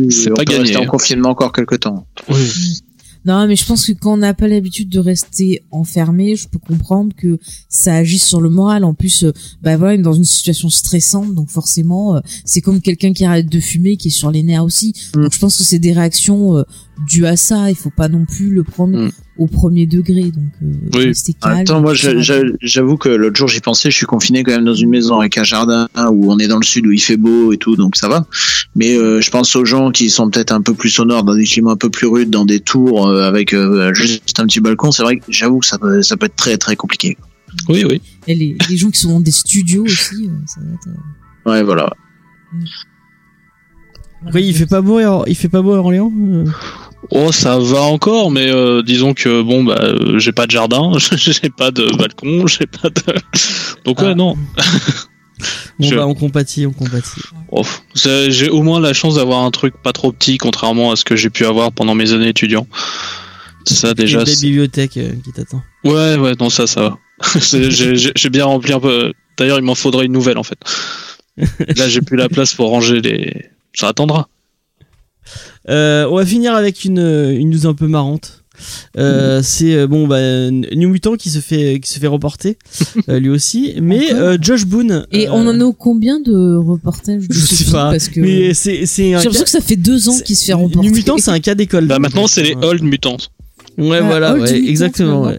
c'est
on
pas gagné,
rester en
hein.
confinement encore quelques temps.
Oui.
Non, mais je pense que quand on n'a pas l'habitude de rester enfermé, je peux comprendre que ça agisse sur le moral. En plus, euh, bah voilà, on est dans une situation stressante, donc forcément, euh, c'est comme quelqu'un qui arrête de fumer, qui est sur les nerfs aussi.
Mm.
Donc je pense que c'est des réactions euh, dues à ça. Il faut pas non plus le prendre
Mm.
Au premier degré. Donc euh,
Oui.
calme.
temps, moi, j'avoue que l'autre jour, j'y pensais, je suis confiné quand même dans une maison avec un jardin où on est dans le sud où il fait beau et tout, donc ça va. Mais euh, je pense aux gens qui sont peut-être un peu plus au nord, dans des climats un peu plus rudes, dans des tours euh, avec euh, juste un petit balcon. C'est vrai que j'avoue que ça peut, ça peut être très très compliqué.
Oui, oui.
Et les, les gens qui sont dans des studios aussi, ça va être. euh,
Ouais, voilà.
Oui, il fait pas beau, il fait pas beau à Orléans.
Oh, ça va encore, mais euh, disons que bon, bah, euh, j'ai pas de jardin, j'ai pas de balcon, j'ai pas de. Donc ouais,
Ah.
non.
Bon
Je-
bah on compatit, on compatit.
Oh, j'ai au moins la chance d'avoir un truc pas trop petit, contrairement à ce que j'ai pu avoir pendant mes années étudiants. Ça déjà.
une belle bibliothèque euh, qui t'attend.
Ouais, ouais, non, ça, ça va. J'ai bien rempli un peu. D'ailleurs, il m'en faudrait une nouvelle en fait. Là, j'ai plus la place pour ranger les. Ça attendra.
Euh, on va finir avec une, une news un peu marrante. Euh, c'est euh, bon bah New Mutant qui se fait qui se fait reporter euh, lui aussi mais euh, Josh Boone
Et
euh,
on en a combien de reportages de
je sais
film
pas
Parce que
mais c'est c'est
j'ai l'impression
cas-
que ça fait deux ans qu'il se fait remporter.
New Mutant c'est un cas d'école
Bah, maintenant, c'est les old mutants.
Ouais
Ah,
voilà ouais, exactement ouais.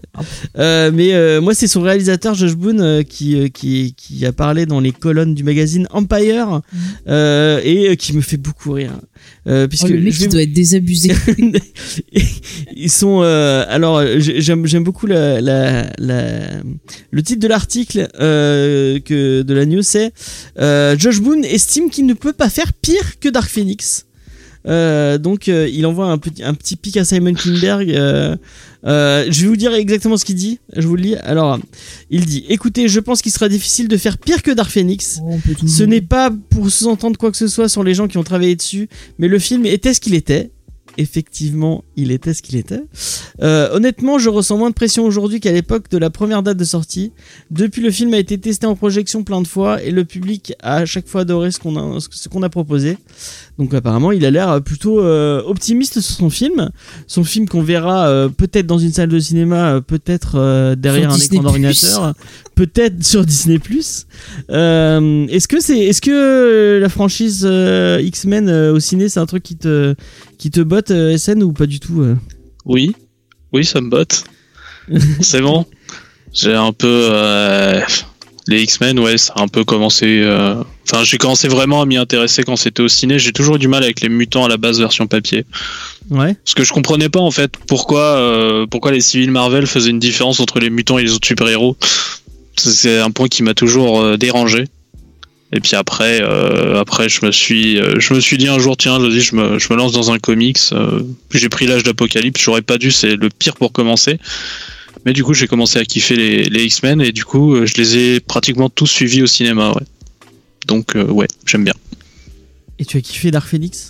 Euh, mais euh, moi, c'est son réalisateur Josh Boone euh, qui, euh, qui qui a parlé dans les colonnes du magazine Empire euh, et euh, qui me fait beaucoup rire. Euh,
Oh,
puisque
le mec
je
qui doit être désabusé.
ils sont euh, alors euh, j'ai- j'aime j'aime beaucoup la, la, la- le titre de l'article euh, que de la news c'est euh, Josh Boone estime qu'il ne peut pas faire pire que Dark Phoenix. Euh, donc euh, il envoie un petit un petit pic à Simon Kinberg. Euh, je vais vous dire exactement ce qu'il dit. Je vous le lis. Alors il dit écoutez je pense qu'il sera difficile de faire pire que Dark Phoenix.
Oh,
Ce n'est pas pour sous-entendre quoi que ce soit sur les gens qui ont travaillé dessus, mais le film était ce qu'il était. Effectivement, il était ce qu'il était. Euh, honnêtement, je ressens moins de pression aujourd'hui qu'à l'époque de la première date de sortie. Depuis, le film a été testé en projection plein de fois et le public a à chaque fois adoré ce qu'on a, ce qu'on a proposé. Donc apparemment, il a l'air plutôt euh, optimiste sur son film. Son film qu'on verra euh, peut-être dans une salle de cinéma, euh, peut-être euh, derrière
Sur
un
Disney+.
écran d'ordinateur, peut-être sur Disney+. Euh, est-ce que c'est, est-ce que euh, la franchise euh, X-Men euh, au ciné, c'est un truc qui te, qui te botte euh, SN ou pas du tout euh
Oui, oui, ça me botte. c'est bon. J'ai un peu euh, les X-Men, ouais, ça a un peu commencé. euh, Enfin, j'ai commencé vraiment à m'y intéresser quand c'était au ciné. J'ai toujours eu du mal avec les mutants à la base version papier,
Ouais.
parce que je comprenais pas en fait pourquoi euh, pourquoi les civils Marvel faisaient une différence entre les mutants et les autres super-héros. C'est- C'est un point qui m'a toujours euh, dérangé. Et puis après, euh, après, je me suis, euh, je me suis dit un jour, tiens, vas-y, je me, je me lance dans un comics. euh, j'ai pris l'âge d'Apocalypse. J'aurais pas dû, c'est le pire pour commencer. Mais du coup, j'ai commencé à kiffer les, les X-Men et du coup, je les ai pratiquement tous suivis au cinéma. Ouais. Donc, ouais, j'aime bien.
Et tu as kiffé Dark Phoenix?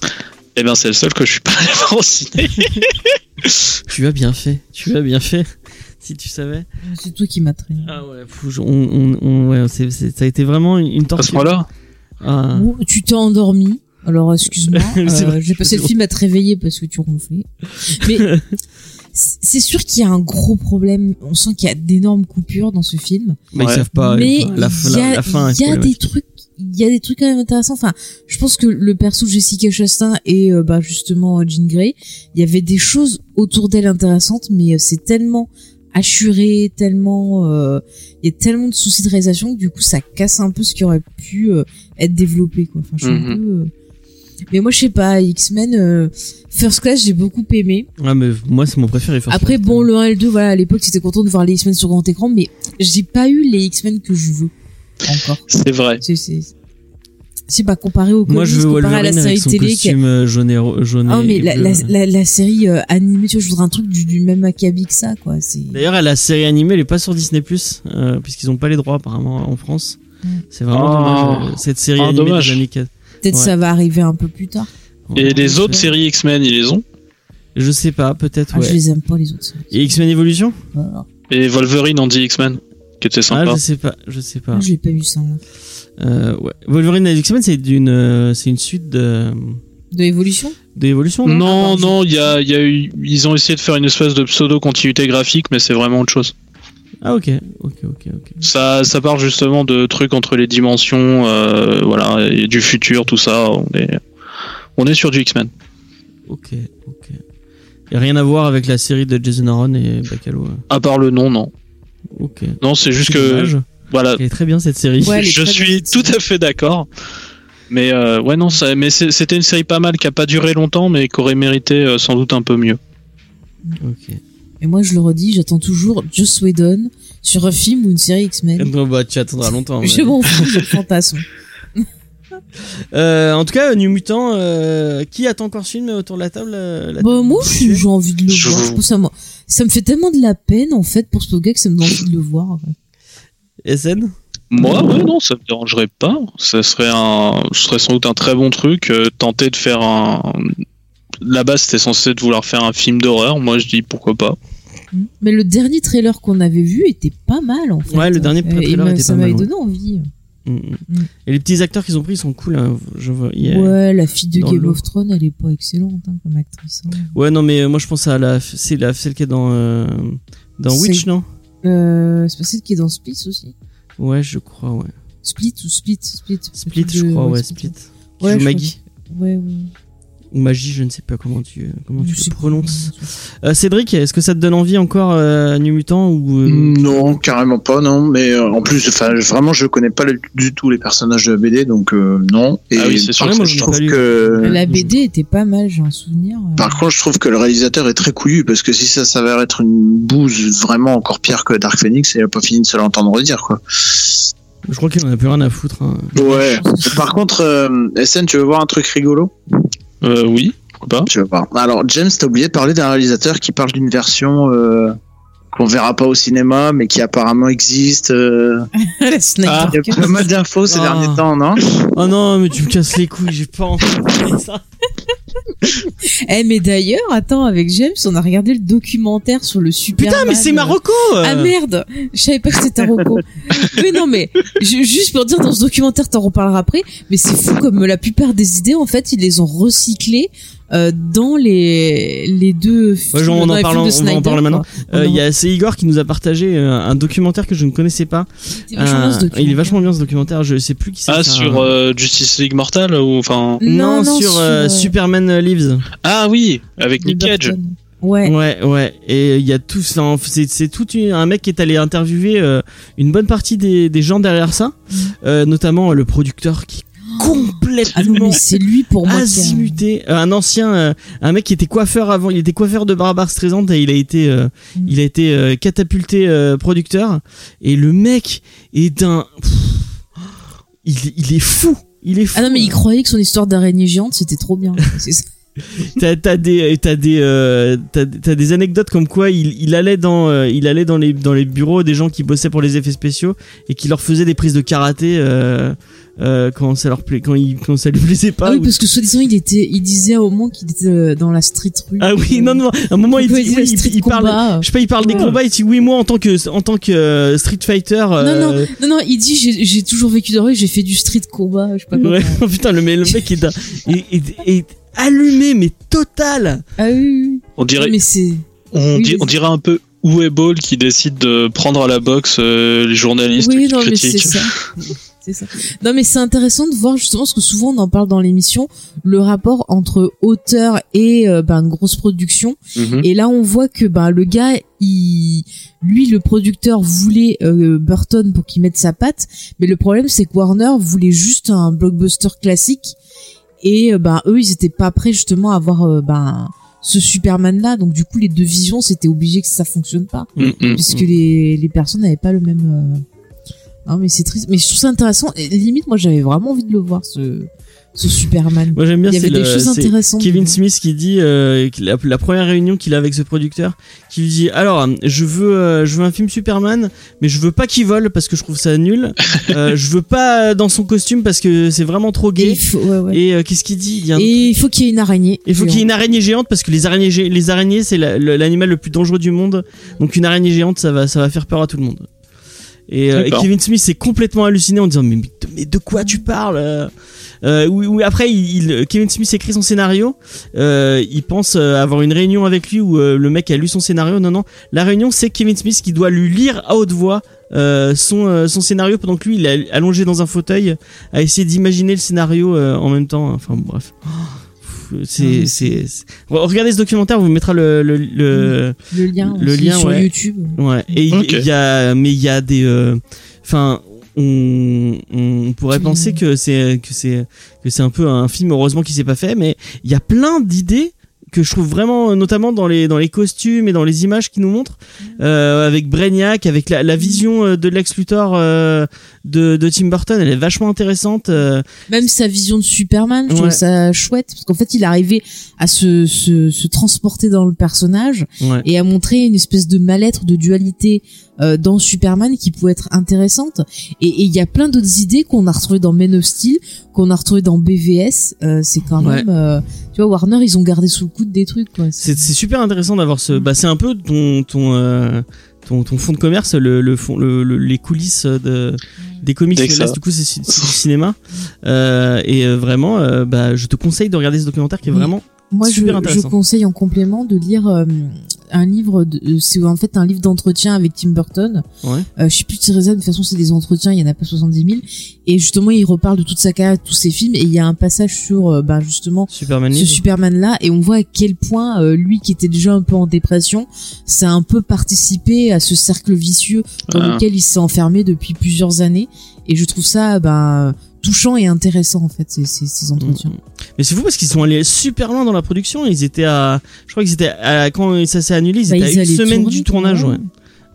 Et ben, c'est le seul que je suis pas allé voir au ciné.
Tu as bien fait. Tu as bien fait. Si tu savais.
C'est toi qui m'as traîné.
Ah ouais. on, on, on- ouais, ça a été vraiment une, une
À ce
torture.
moment-là,
Ah.
Ou tu t'es endormi. Alors excuse-moi,
C'est
euh, j'ai passé le film à te réveiller parce que tu ronflais. Mais c'est sûr qu'il y a un gros problème. On sent qu'il y a d'énormes coupures dans ce film.
Mais ils savent pas.
mais
la,
il y a,
la, la fin.
il y a des trucs, il y a des trucs quand même intéressants. Enfin, je pense que le perso de Jessica Chastain et euh, bah justement Jean Grey, il y avait des choses autour d'elle intéressantes, mais euh, c'est tellement assuré, tellement, euh, il y a tellement de soucis de réalisation que du coup ça casse un peu ce qui aurait pu euh, être développé quoi. Enfin, je suis un peu. euh, Mais moi je sais pas, X-Men, euh, First Class j'ai beaucoup aimé.
Ouais, mais moi, c'est mon préféré. First
Après
Class.
bon le 1 et le 2 voilà à l'époque j'étais content de voir les X-Men sur grand écran mais j'ai pas eu les X-Men que je veux encore.
c'est vrai.
C'est pas comparé au
Moi,
comics,
je veux
comparé à la série
avec son
télé qui
costume euh, jaune et jaune
Ah
et
mais la,
bleu.
la, la, la série euh, animée tu vois je voudrais un truc du, du même acabit que ça quoi
D'ailleurs, la série animée, elle est pas sur Disney euh, puisqu'ils ont pas les droits apparemment en France.
Mm.
C'est vraiment
Oh.
dommage. euh, Cette série
Oh,
animée
dommage.
années 4.
peut-être
Ouais.
ça va arriver un peu plus tard.
Et les
je
autres séries X-Men, ils les ont?
Je sais pas, peut-être
Ah,
ouais.
je les aime pas les autres séries.
Et X-Men Evolution?
Voilà.
Et Wolverine Andy X-Men, qui était
Ah,
sympa.
je sais pas, je sais pas.
Ah, je l'ai pas vu ça.
Euh, ouais. Wolverine et X-Men, c'est d'une, euh, c'est une suite de
De évolution
d'évolution. non?
Non,
Ah,
non, il y a, il y a eu, ils ont essayé de faire une espèce de pseudo continuité graphique, mais c'est vraiment autre chose.
Ah ok, ok, ok, ok.
Ça, ça parle justement de trucs entre les dimensions, euh, voilà, et du futur, tout ça. On est, on est sur du X-Men.
Ok, ok. Y a rien à voir avec la série de Jason Aaron et Bacalo. euh.
À part le nom, non.
Ok.
Non, c'est juste que,
dommage.
voilà,
Elle est très bien cette série.
Ouais,
je suis
bien,
tout à fait d'accord. Mais euh, ouais, non, ça, mais c'était une série pas mal qui a pas duré longtemps, mais qui aurait mérité euh, sans doute un peu mieux.
Ok.
Et moi je le redis, j'attends toujours Joss Whedon sur un film ou une série X-Men.
Non, bah, tu attendras longtemps.
Je m'en fous, je fantasme.
Euh, en tout cas, New Mutant, euh, qui attend encore ce film autour de la table euh, la
Bah moi j'ai envie de le voir. Je pense ça, me- ça me fait tellement de la peine en fait pour ce gars que ça me donne envie de le voir.
SN
Moi, ouais, non, ça me dérangerait pas. Ça serait un, ce serait sans doute un très bon truc. euh, tenter de faire un. La base, c'était censé de vouloir faire un film d'horreur. Moi, je dis pourquoi pas.
Mais le dernier trailer qu'on avait vu était pas mal en fait.
Ouais, le dernier
Euh,
trailer était
ça
pas mal,
m'avait
ouais.
donné envie.
Mm, mm. Et les petits acteurs qu'ils ont pris ils sont cool. hein. Je vois. il y a-
Ouais, la fille de Game of Thrones, elle est pas excellente hein, comme actrice. hein.
Ouais, non, mais moi je pense à la, c'est la celle qui est dans euh, dans Witch, non?
Euh, c'est pas celle qui est dans Split aussi?
Ouais, je crois, ouais.
Split ou Split? Split.
Split,
De-
je crois, ouais,
Split.
Split.
Ouais, je
Maggie
Ouais, ouais.
Ou Magie, je ne sais pas comment tu comment tu le prononces. Euh, Cédric, est-ce que ça te donne envie encore euh, New Mutant ou euh,
Non, carrément pas, non. Mais euh, en plus, enfin, vraiment, je connais pas le- du tout les personnages de la BD, donc euh, non. Et
Ah oui, c'est sûr
contre,
ça,
je
je
trouve que
La BD était pas mal, j'ai un souvenir. euh.
Par contre, je trouve que le réalisateur est très couillu parce que si ça s'avère être une bouse vraiment encore pire que Dark Phoenix, il a pas fini de se l'entendre dire quoi.
Je crois qu'il en a plus rien à foutre. hein.
Ouais. Par contre, euh, SN, tu veux voir un truc rigolo?
Euh, oui, pourquoi pas.
Tu veux voir. Alors, James, t'as oublié de parler d'un réalisateur qui parle d'une version euh, qu'on verra pas au cinéma, mais qui apparemment existe. euh.
La
Ah,
Il y a pas mal d'infos ces
Ah.
derniers temps, non?
Oh non, mais tu me casses les couilles, j'ai pas envie de parler de ça.
Eh, mais d'ailleurs, attends, avec James, on a regardé le documentaire sur le Superman.
Putain, mais c'est Marocco euh.
Ah merde, je savais pas que c'était Taroko. oui non mais ju- juste pour dire dans ce documentaire t'en reparleras après, mais c'est fou comme la plupart des idées en fait ils les ont recyclées euh, dans les les deux films,
genre, on
dans
en
les
parle-
films de
on va en parler maintenant. Euh, Il y a c'est Igor qui nous a partagé euh, un documentaire que je ne connaissais pas.
C'était vachement bien, ce
Euh, il est
documentaire.
vachement bien ce documentaire. Je sais plus qui c'est.
Ah, sur euh, Justice League Mortal ou enfin.
Non,
Non, non,
sur,
sur,
euh,
euh,
Superman Lives.
Ah oui, avec Nick Cage.
Burton. Ouais.
Ouais, ouais. Et il y a tout ça. C'est c'est tout une- un mec qui est allé interviewer euh, une bonne partie des, des gens derrière ça, euh, notamment euh, le producteur qui complètement
mais c'est lui pour moi. a-
azimuté. Euh, un ancien, euh, un mec qui était coiffeur avant. Il était coiffeur de Barbara Streisand et il a été, euh,
Mm.
il a été euh, catapulté euh, producteur. Et le mec est pff, il, il est fou. Il est fou.
Ah non mais il croyait que son histoire d'araignée géante c'était trop bien. C'est ça.
T'as t'as des t'as des euh, t'as des anecdotes comme quoi il, il allait dans euh, il allait dans les dans les bureaux des gens qui bossaient pour les effets spéciaux et qui leur faisait des prises de karaté euh, euh, quand ça leur plaît quand il quand ça lui plaisait pas
Ah oui
ou-
parce que soi-disant il était il disait au moment qu'il était euh, dans la street rue.
Ah oui non non à un moment il, dit, oui, il, il parle je sais pas il parle des combats il dit oui moi en tant que en tant que euh, Street Fighter euh,
Non, Non non il dit j'ai j'ai toujours vécu dans la rue j'ai fait du street combat je sais pas
ouais, putain le, le mec est allumé mais total
Ah oui, oui, oui.
On dirait,
Ouais, mais c'est
on,
oui,
di- on dirait un peu Ball qui décide de prendre à la boxe euh, les journalistes
oui
qui
non mais c'est ça. C'est ça. Non mais c'est intéressant de voir justement parce que souvent on en parle dans l'émission le rapport entre auteur et euh, ben grosse production
Mhm.
et là on voit que ben le gars il lui le producteur voulait euh, Burton pour qu'il mette sa patte mais le problème c'est que Warner voulait juste un blockbuster classique et euh, ben eux ils étaient pas prêts justement à avoir euh, ben ce Superman là donc du coup les deux visions c'était obligé que ça fonctionne pas.
Mm, mm,
puisque
mm.
les, les personnes n'avaient pas le même euh... non mais c'est triste. Mais je trouve ça intéressant. Et limite moi j'avais vraiment envie de le voir ce ce Superman.
Moi j'aime bien
il y
c'est
avait des
le-
choses
c'est-
intéressantes
Kevin Smith qui dit euh, la, la première réunion qu'il a avec ce producteur qui lui dit alors je veux euh, je veux un film Superman mais je veux pas qu'il vole parce que je trouve ça nul. Euh, je veux pas dans son costume parce que c'est vraiment trop gay.
Il faut, ouais, ouais.
et euh, qu'est-ce qu'il dit? Il, un-
Et il faut qu'il y ait une araignée
il faut qu'il y ait une araignée géante parce que les araignées gé- les araignées c'est la- le- l'animal le plus dangereux du monde. Donc une araignée géante ça va ça va faire peur à tout le monde. Et, euh. Kevin Smith s'est complètement halluciné en disant mais, mais, mais de quoi tu parles? Euh oui, oui, après, il, il- Kevin Smith écrit son scénario. Euh, il pense euh, avoir une réunion avec lui où euh, le mec a lu son scénario. Non, non. La réunion, c'est Kevin Smith qui doit lui lire à haute voix euh, son, euh, son scénario pendant que lui, il est allongé dans un fauteuil à essayer d'imaginer le scénario euh, en même temps. Enfin, bref. C'est,
mais
c'est, c'est- Regardez ce documentaire, on vous mettra le, le, le,
le lien
le lien,
sur
ouais.
YouTube
Ouais. Et il y a, mais il y a des, euh, enfin, on, on pourrait penser que c'est, que c'est, que c'est un peu un film heureusement qui s'est pas fait, mais il y a plein d'idées que je trouve vraiment, notamment dans les dans les costumes et dans les images qu'ils nous montrent, euh, avec Brainiac, avec la, la vision euh, de Lex Luthor euh, de, de Tim Burton, elle est vachement intéressante. euh,
même sa vision de Superman je
Ouais.
trouve ça chouette parce qu'en fait il arrivait à se, se, se transporter dans le personnage
ouais.
et à montrer une espèce de mal-être de dualité euh, dans Superman qui pouvaient être intéressantes. Et il y a plein d'autres idées qu'on a retrouvées dans Men of Steel, qu'on a retrouvées dans BVS. Euh, c'est quand
Ouais.
même, euh, tu vois, Warner, ils ont gardé sous le coude des trucs. Quoi.
C'est c'est super intéressant d'avoir ce. Bah, c'est un peu ton ton euh, ton, ton fond de commerce, le le fond, le, le- les coulisses de des comics. Là, du coup, c'est c'est du cinéma. Euh, et euh, vraiment, euh, bah, je te conseille de regarder ce documentaire qui est
Oui.
vraiment.
Moi, je,
Super
je
intéressant.
conseille en complément de lire euh, un livre. de- euh, C'est en fait un livre d'entretien avec Tim Burton.
Ouais.
Euh, je sais plus de Theresa, de toute façon, c'est des entretiens. Il y en a pas 70 000. Et justement, il reparle de toute sa carrière, de tous ses films. Et il y a un passage sur, euh, ben justement,
Superman.
ce
Live.
Superman là et on voit à quel point euh, lui qui était déjà un peu en dépression ça a un peu participé à ce cercle vicieux dans
Ah.
lequel il s'est enfermé depuis plusieurs années et je trouve ça ben touchant et intéressant en fait ces, ces, ces entretiens
Mais c'est fou parce qu'ils sont allés super loin dans la production. Ils étaient à, je crois qu'ils étaient à, quand ça s'est annulé, ils
Bah,
étaient à une semaine
tourner,
du tournage, ouais.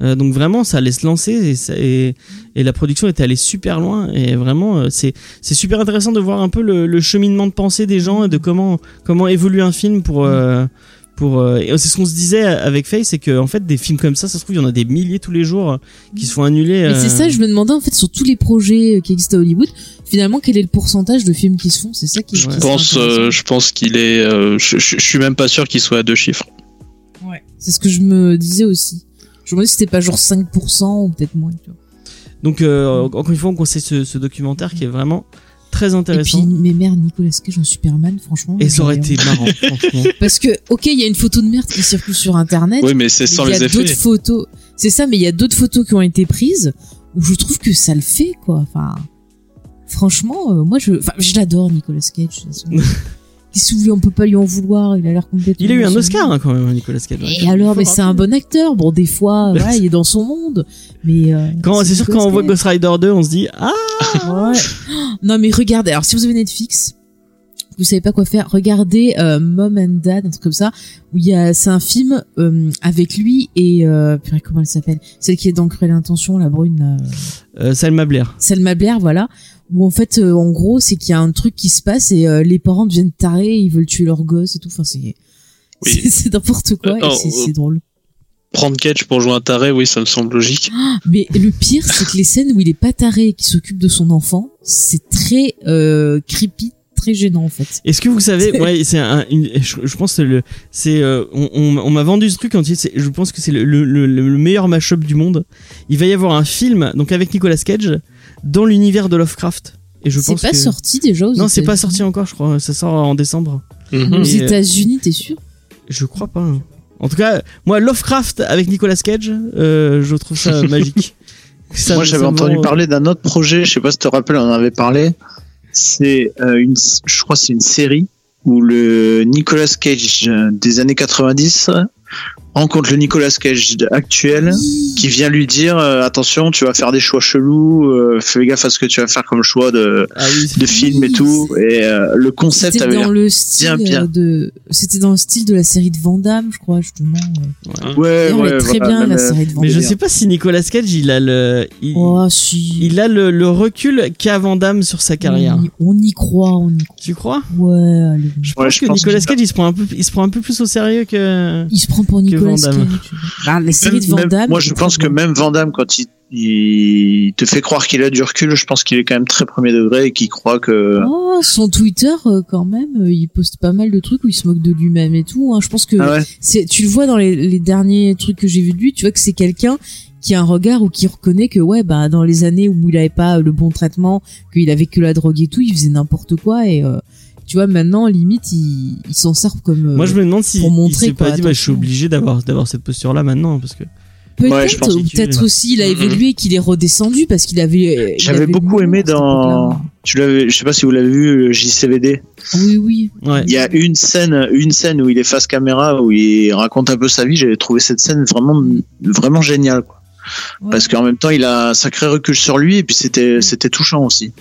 Euh, donc vraiment, ça allait se lancer et, ça- et, et la production était allée super loin et vraiment, euh, c'est c'est super intéressant de voir un peu le, le cheminement de pensée des gens et de comment comment évolue un film pour euh, pour euh, et c'est ce qu'on se disait avec Faye, c'est que en fait des films comme ça, ça se trouve il y en a des milliers tous les jours euh, qui se font annuler.
mais c'est
euh,
ça je me demandais en fait sur tous les projets qui existent à Hollywood finalement quel est le pourcentage de films qui se font? C'est ça qui
Je
qui
pense,
intéressant.
euh, je pense qu'il est. euh, je, je- je suis même pas sûr qu'il soit à deux chiffres.
c'est ce que je me disais aussi je me si c'était pas genre 5% ou peut-être moins tu vois.
Donc euh, encore une fois, on conseille ce, ce documentaire qui est vraiment très
et puis
intéressant.
mes mères Nicolas Cage en Superman? Franchement
Et ça aurait été marrant, franchement.
Parce que, ok, il y a une photo de merde qui circule sur Internet.
Oui, mais c'est sans
il y
les
a
effets.
d'autres photos. C'est ça, mais il y a d'autres photos qui ont été prises où je trouve que ça le fait, quoi. Enfin, franchement, euh, moi, je, enfin, je l'adore, Nicolas Cage. de toute façon. Qu'est-ce que vous on peut pas lui en vouloir. Il a l'air complètement.
Il a eu un Oscar hein, quand même, Nicolas Cage.
Et alors, mais c'est un bon acteur. Bon, des fois, voilà, il est dans son monde. Mais euh,
Quand c'est sûr quand on voit. Ghost Rider 2, on se dit ah
Ouais. Non, mais regardez. Alors, si vous avez Netflix, vous savez pas quoi faire, regardez euh, Mom and Dad, un truc comme ça, où il y a, c'est un film euh, avec lui et euh, purée, comment elle s'appelle? Celle qui est dans Cruelle Intention, la brune, là,
euh, Salma Blair.
Selma Blair, voilà. Où en fait, euh, en gros, c'est qu'il y a un truc qui se passe et euh, les parents deviennent tarés, ils veulent tuer leur gosse et tout. Enfin, c'est
Oui.
c'est- n'importe quoi
Euh,
et c'est drôle.
Prendre Cage pour jouer un taré, oui, ça me semble logique.
Mais le pire, c'est que les scènes où il est pas taré et qui s'occupe de son enfant, c'est très euh, creepy, très gênant en fait.
Est-ce que vous savez, ouais, c'est un, une- je, je pense que le, c'est, euh, on, on, on m'a vendu ce truc entier. c'est- Je pense que c'est le, le, le, le meilleur mashup du monde. Il va y avoir un film, donc avec Nicolas Cage, dans l'univers de Lovecraft. Et je
C'est
pense
pas
que...
sorti déjà aux
Non, c'est pas sorti encore, je crois. Ça sort en décembre.
Mhm.
Aux
euh,
États-Unis, t'es sûr?
Je crois pas. hein. En tout cas, moi, Lovecraft avec Nicolas Cage, euh, je trouve ça magique. Ça-
Moi, j'avais entendu parler d'un autre projet. Je sais pas si tu te rappelles, on en avait parlé. C'est euh, une, je crois, c'est une série où le Nicolas Cage euh, des années 90 rencontre le Nicolas Cage actuel qui vient lui dire euh, attention, tu vas faire des choix chelous, euh, fais gaffe à ce que tu vas faire comme choix de
Ah oui.
de film et tout. Et euh, le concept
C'était
avait
dans le style
bien, bien.
de, c'était dans le style de la série de Van Damme, je crois justement.
ouais,
est très
voilà,
bien la série de Van
Mais je sais pas si Nicolas Cage, il a le, il,
Oh si.
il a le, le recul qu'a Van Damme sur sa carrière.
On y, on y croit, on y croit.
Tu crois?
Ouais, allez.
Je
Ouais,
pense
je
que
pense
Nicolas Cage, il se prend un peu, il se prend un peu plus au sérieux que.
Il se prend pour Nicolas
Van. Damme.
série de
même- moi, je pense que même Van Damme, quand il, il te fait croire qu'il a du recul, je pense qu'il est quand même très premier degré et qu'il croit que.
Oh, son Twitter, euh, quand même, euh, il poste pas mal de trucs où il se moque de lui-même et tout. Hein. Je pense que
Ah ouais.
tu le vois dans les, les derniers trucs que j'ai vus de lui, tu vois que c'est quelqu'un qui a un regard ou qui reconnaît que ouais, bah dans les années où il avait pas le bon traitement, qu'il avait que la drogue et tout, il faisait n'importe quoi et euh, tu vois maintenant limite il, il s'en sert comme. euh,
Moi, je me demande si
pour
il
montrer,
s'est pas
quoi,
dit, bah, je suis obligé d'avoir, d'avoir cette posture-là maintenant, parce que.
peut-être
Ouais, je pense
ou
qu'il-
peut-être aussi il a évolué et qu'il est redescendu parce qu'il avait. euh, il
J'avais beaucoup aimé dans. Tu l'avais, je sais pas si vous l'avez vu, JCVD.
Oui oui.
Ouais.
Il y a une scène, une scène où il est face caméra, où il raconte un peu sa vie. J'avais trouvé cette scène vraiment, vraiment géniale, quoi.
Ouais.
Parce qu'en même temps, il a un sacré recul sur lui, et puis c'était, c'était touchant aussi.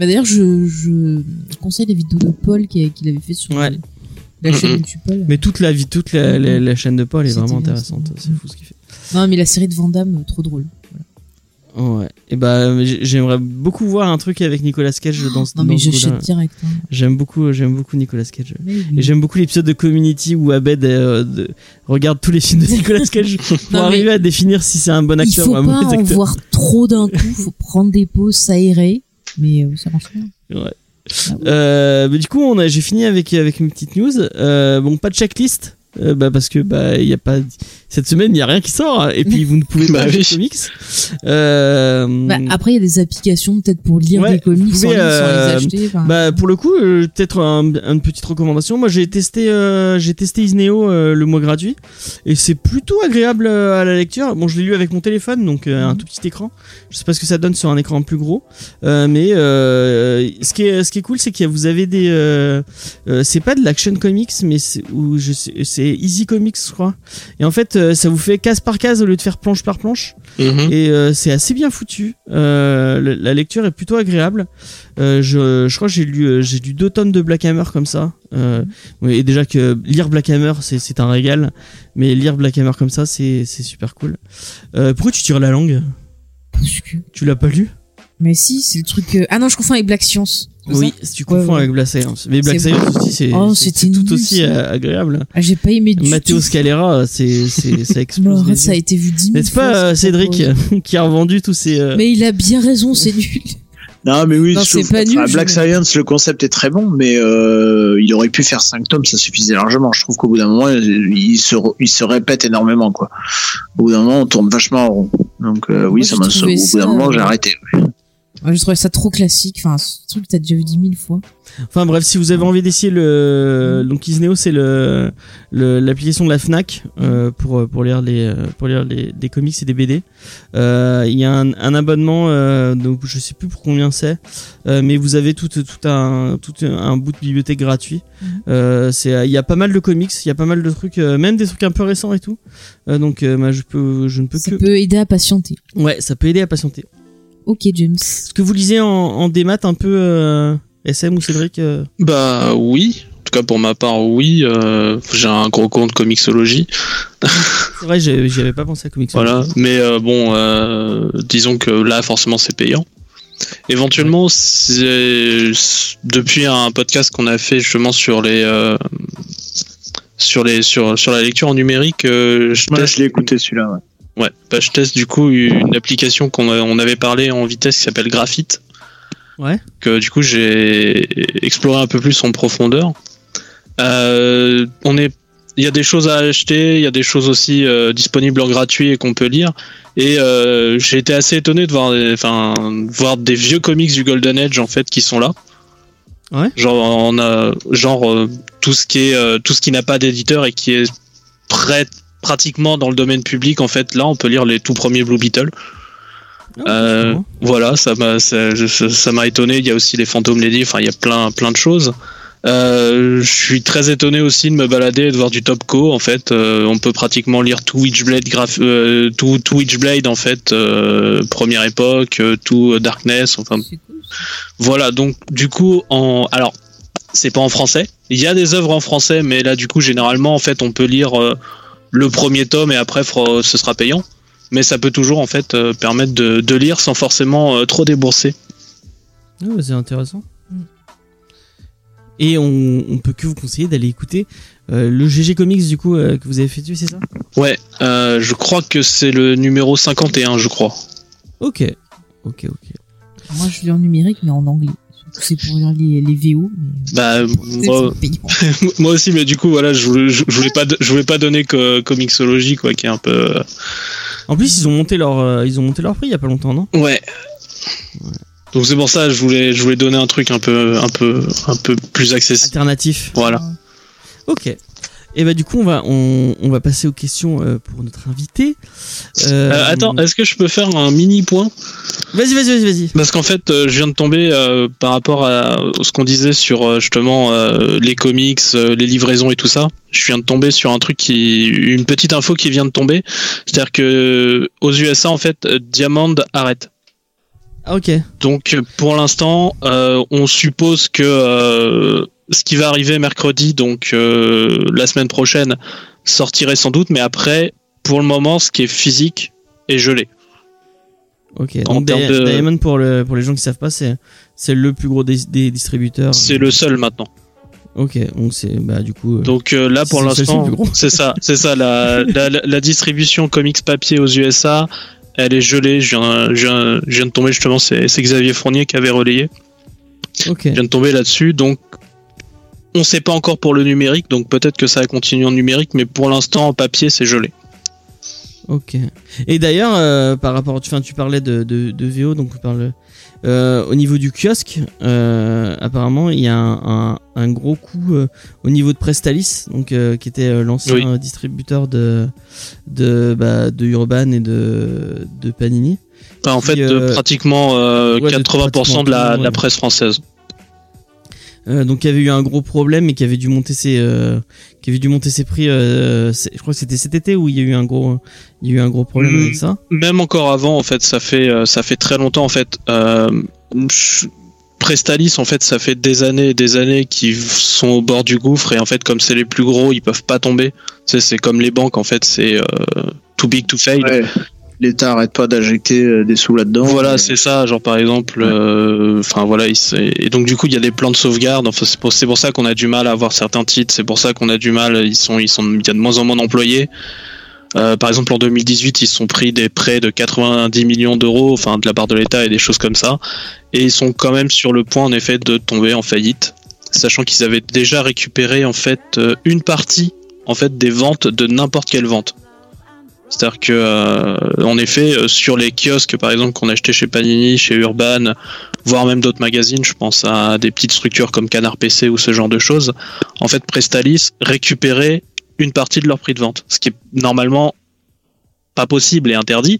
Bah d'ailleurs, je, je conseille la vidéo de Paul qui- qu'il avait fait sur
Ouais.
la chaîne. YouTube Paul.
Mais toute la vie, toute la, la, la chaîne de Paul est vraiment intéressante. C'est fou ce qu'il fait.
Non, mais la série de Van Damme, trop drôle.
Ouais. Et bah j'aimerais beaucoup voir un truc avec Nicolas Cage dans ce
Non,
dans
mais j'achète direct. hein.
J'aime beaucoup, j'aime beaucoup Nicolas Cage.
Oui.
Et j'aime beaucoup l'épisode de Community où Abed euh, de- regarde tous les films de Nicolas Cage pour
Non, mais
arriver à définir si c'est un bon
Il
acteur
faut
ou un
pas
mauvais
en
acteur.
voir trop d'un coup, faut prendre des pauses, s'aérer. Mais euh, ça marche bien.
Ouais.
Ah.
Euh, mais du coup, on a, j'ai fini avec avec une petite news. Euh, bon, pas de checklist. Euh, bah parce que bah il y a pas cette semaine il y a rien qui sort hein, et puis vous ne pouvez pas
Bah
acheter
oui.
comics. Euh,
Bah, après, il y a des applications peut-être pour lire
Ouais,
des comics
pouvez,
sans
euh,
les acheter. enfin.
Bah pour le coup, euh, peut-être un- une petite recommandation. Moi j'ai testé, euh, j'ai testé Isneo euh, le mois gratuit et c'est plutôt agréable euh, à la lecture. Bon, je l'ai lu avec mon téléphone, donc euh, un
Mhm.
tout petit écran. Je sais pas ce que ça donne sur un écran plus gros, Euh, mais euh, ce qui est ce qui est cool, c'est que vous avez des, euh, euh, c'est pas de l'action comics, mais c'est ou je sais, c'est Easy Comics, je crois. Et en fait, euh, ça vous fait case par case au lieu de faire planche par planche
Mhm.
et euh, c'est assez bien foutu. Euh, la, la lecture est plutôt agréable. Euh, je, je crois que j'ai lu euh, j'ai lu deux tonnes de Black Hammer comme ça. Euh, et déjà que lire Black Hammer c'est c'est un régal, mais lire Black Hammer comme ça c'est c'est super cool. Euh, pourquoi tu tires la langue?
Parce que-
Tu l'as pas lu?
Mais si, c'est le truc. Ah non, je confonds avec Black Science.
Oui, si tu confonds
Ouais, ouais.
avec Black Science. Mais Black Science aussi c'est
Oh,
tout
nul,
aussi
ça.
agréable.
Ah, j'ai pas aimé du
Matteo
tout.
Scalera c'est c'est ça explose.
ça a été vu 10 000
N'est-ce pas euh,
ce
Cédric qui a revendu tous ces euh,
Mais il a bien raison, c'est nul.
Non, mais oui,
Non,
je trouve-
c'est pas nul, je-
Black Science, le concept est très bon, mais euh, il aurait pu faire 5 tomes, ça suffisait largement. Je trouve qu'au bout d'un moment, il se, re- il se répète énormément, quoi. Au bout d'un moment, on tourne vachement en rond. Donc, euh,
Moi,
oui, ça
j'ai
m'a sauvé. Au bout d'un moment, j'ai arrêté.
Moi, je trouvais ça trop classique. Enfin, ce truc que t'as déjà vu 10 000 fois.
Enfin bref, si vous avez envie d'essayer le donc Isneo, c'est le l'application de la Fnac euh, pour pour lire les euh, pour lire les des comics et des BD. Euh, Il y a un, un abonnement euh, donc je sais plus pour combien c'est, mais vous avez tout tout un tout un bout de bibliothèque gratuit.
Mhm.
C'est il y a pas mal de comics, il y a pas mal de trucs, même des trucs un peu récents et tout. Donc bah, je peux je ne peux
Ça
que
peut aider à patienter.
ouais ça peut aider à patienter.
Ok, James.
Est-ce que vous lisez en, en démat un peu euh, SM ou Cédric euh
Bah oui. En tout cas pour ma part oui. Euh, J'ai un gros compte Comixology.
C'est vrai, j'y avais pas pensé à comics.
Voilà. Mais euh, bon, euh, disons que là forcément c'est payant. Éventuellement, c'est depuis un podcast qu'on a fait justement sur les euh, sur les sur sur la lecture en numérique, euh, je
Ouais,
teste
je l'ai écouté celui-là. Ouais.
Ouais, bah, je teste du coup une application qu'on on avait parlé en vitesse qui s'appelle Graphite.
Ouais.
Que du coup j'ai exploré un peu plus en profondeur. Euh, on est, il y a des choses à acheter, il y a des choses aussi euh, disponibles en gratuit et qu'on peut lire. Et euh, j'ai été assez étonné de voir, des- enfin, voir des vieux comics du Golden Age en fait qui sont là.
Ouais.
Genre on a genre tout ce qui est tout ce qui n'a pas d'éditeur et qui est prêt pratiquement dans le domaine public en fait là on peut lire les tout premiers Blue Beetle.
Ah,
euh, voilà ça m'a ça m'a étonné. Il y a aussi les fantômes lady enfin il y a plein plein de choses. Euh, je suis très étonné aussi de me balader et de voir du Topco en fait. Euh, on peut pratiquement lire tout Witchblade graph tout, tout Witchblade en fait première époque tout Darkness enfin. Voilà, donc du coup, en alors c'est pas en français. Il y a des œuvres en français, mais là du coup, généralement, en fait, on peut lire le premier tome et après, fera- ce sera payant. Mais ça peut toujours en fait euh, permettre de, de lire sans forcément euh, trop débourser.
Ouais, c'est intéressant. Et on, on peut que vous conseiller d'aller écouter euh, le GG Comics du coup euh, que vous avez fait c'est ça?
Ouais, euh, je crois que c'est le numéro 51, je crois.
Ok, ok, ok.
Moi, je lis en numérique, mais en anglais. C'est pour les, les VO. Mais...
Bah,
euh,
moi,
payant.
moi aussi, mais du coup, voilà, je voulais, je, je voulais pas, je voulais pas donner que Comixology, quoi, qui est un peu.
En plus ils ont monté leur euh, ils ont monté leur prix il y a pas longtemps non?
Ouais. Donc c'est pour ça, je voulais, je voulais donner un truc un peu, un peu, un peu plus accessible.
Alternatif.
Voilà.
Ok. Et bah du coup on va on, on va passer aux questions euh, pour notre invité. Euh,
Euh, attends, est-ce que je peux faire un mini point?
Vas-y vas-y vas-y vas-y.
Parce qu'en fait, je viens de tomber par rapport à ce qu'on disait sur justement les comics, les livraisons et tout ça. Je viens de tomber sur un truc qui, une petite info qui vient de tomber, c'est-à-dire que aux USA en fait, Diamond arrête.
Ah ok.
Donc pour l'instant, on suppose que ce qui va arriver mercredi, donc euh, la semaine prochaine, sortirait sans doute, mais après, pour le moment, ce qui est physique est gelé.
Ok.
En
Donc
de-
Diamond pour le pour les gens qui savent pas, c'est le plus gros des, des distributeurs.
C'est le seul maintenant.
Ok. Donc c'est bah du coup. euh,
Donc euh, là pour l'instant, c'est ça, c'est ça. La, la, la- la distribution comics papier aux USA, elle est gelée. Je viens, je viens, je viens de tomber justement, c'est c'est Xavier Fournier qui avait relayé.
ok.
Je viens de tomber là-dessus, donc on sait pas encore pour le numérique, donc peut-être que ça va continuer en numérique, mais pour l'instant en papier c'est gelé.
Ok. Et d'ailleurs, euh, par rapport, enfin, tu parlais de, de, de VO, donc on parle euh, au niveau du kiosque. euh, apparemment, il y a un, un, un gros coup au niveau de Prestalis, donc qui était l'ancien
Oui.
distributeur de de bah, de Urban et de de Panini.
Enfin, en fait, de pratiquement euh,
ouais, de
80% de la, de presse française.
Euh, donc, qui avait eu un gros problème et qui avait dû monter ses euh, qui avait dû monter ses prix. euh, c'est- je crois que c'était cet été où il y a eu un gros il y a eu un gros problème
Mm.
avec ça.
Même encore avant, en fait, ça fait ça fait très longtemps. En fait, euh, je- Prestalis, en fait, ça fait des années et des années qu'ils sont au bord du gouffre et en fait, comme c'est les plus gros, ils peuvent pas tomber. C'est comme les banques, en fait, c'est euh, too big to fail.
Ouais. L'État arrête pas d'injecter euh, des sous là-dedans.
Voilà, c'est ça. Genre par exemple, euh, enfin voilà, il s'est- et donc du coup il y a des plans de sauvegarde. Enfin c'est pour, pour ça qu'on a du mal à avoir certains titres. C'est pour ça qu'on a du mal. Ils sont, ils sont, il y a de moins en moins d'employés. Euh, par exemple en 2018 ils se sont pris des prêts de 90 millions d'euros, enfin de la part de l'État et des choses comme ça. Et ils sont quand même sur le point en effet de tomber en faillite, sachant qu'ils avaient déjà récupéré en fait une partie en fait des ventes de n'importe quelle vente. C'est-à-dire que, euh, en effet, euh, sur les kiosques, par exemple, qu'on achetait chez Panini, chez Urban, voire même d'autres magazines, je pense à des petites structures comme Canard PC ou ce genre de choses, en fait, Prestalis récupérait une partie de leur prix de vente, ce qui est normalement pas possible et interdit.